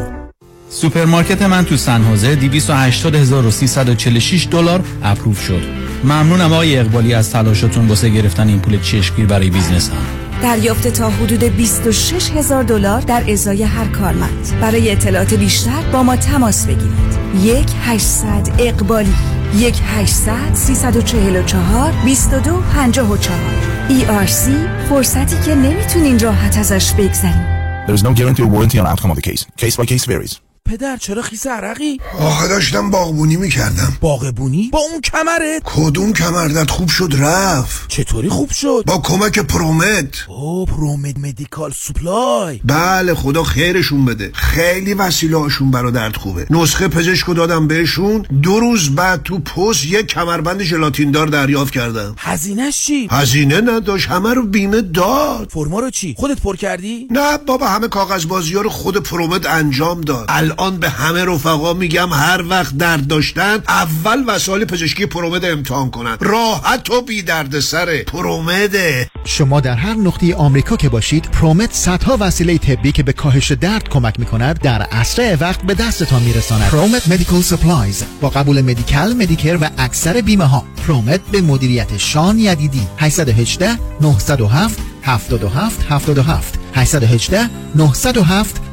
سوپرمارکت من تو San Jose 280346 دلار approve شد. ممنونم آقای اقبالی از تلاشتون واسه گرفتن این پول چشمگیر برای business م دریافت تا حدود 26 هزار دلار در ازای هر کارمند. برای اطلاعات بیشتر با ما تماس بگیرید. یک 800 اقبالی. یک 800 344 22 54 ERC فرصتی که نمی‌تونین راحت ازش بگذرین There is no guarantee or warranty on outcome of the case. Case by case varies. پدر چرا خیس عرقی؟ آخه داشتم باغبونی می‌کردم باغبونی؟ با اون کمرت؟ کدوم کمردت خوب شد رفت چطوری خوب شد؟ با کمک پرومت او پرومد مدیکال سوپلای بله خدا خیرشون بده خیلی وسیله هاشون برا درد خوبه نسخه پزشکو دادم بهشون دو روز بعد تو پست یک کمربند ژلاتین دار دریافت کردم هزینهش چی؟ هزینه نداشت همه رو بیمه داد فرما رو چی؟ خودت پر کردی؟ نه بابا همه کاغذ بازی رو خود ProMed انجام داد الان به همه رفقا میگم هر وقت درد داشتن اول وسایل پزشکی ProMed امتحان کنن. راحت و بی درد سره ProMed ه شما در هر نقطه آمریکا که باشید ProMed صدها وسیله طبی که به کاهش درد کمک می کند در اسرع وقت به دستتان میرساند. ProMed Medical Supplies با قبول Medi-Cal Medicare و اکثر بیمه ها ProMed به مدیریت شان یدیدی. 818 907 77 77 818 907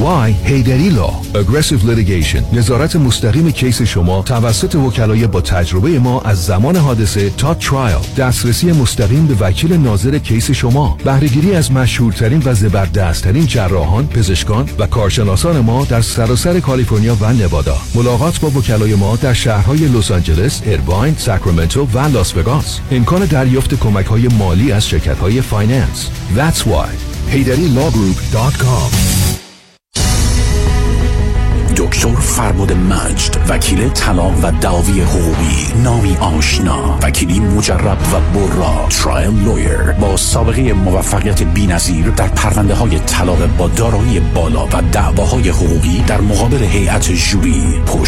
Why Heidari Aggressive Litigation. نظارت مستقیم کیس شما توسط وکلای با تجربه ما از زمان حادثه تا trial دسترسی مستقیم به وکیل ناظر کیس شما. بهرهگیری از مشهورترین و زبردستترین جراحان پزشکان و کارشناسان ما در سراسر کالیفرنیا و نوادا. ملاقات با وکلای ما در شهرهای لس آنجلس ارواین ساکرامنتو و لاس وگاس. امکان دریافت کمک های مالی از شرکت های finance. That's why. HeyDaddyLawGroup.com دکتر فرمود مجد وکیل طلاق و دعاوی حقوقی نامی آشنا وکیلی مجرب و برا ترایل لویر با سابقه موفقیت بینظیر در پرونده های طلاق با دارایی بالا و دعواهای حقوقی در مقابل هیئت جوری پشت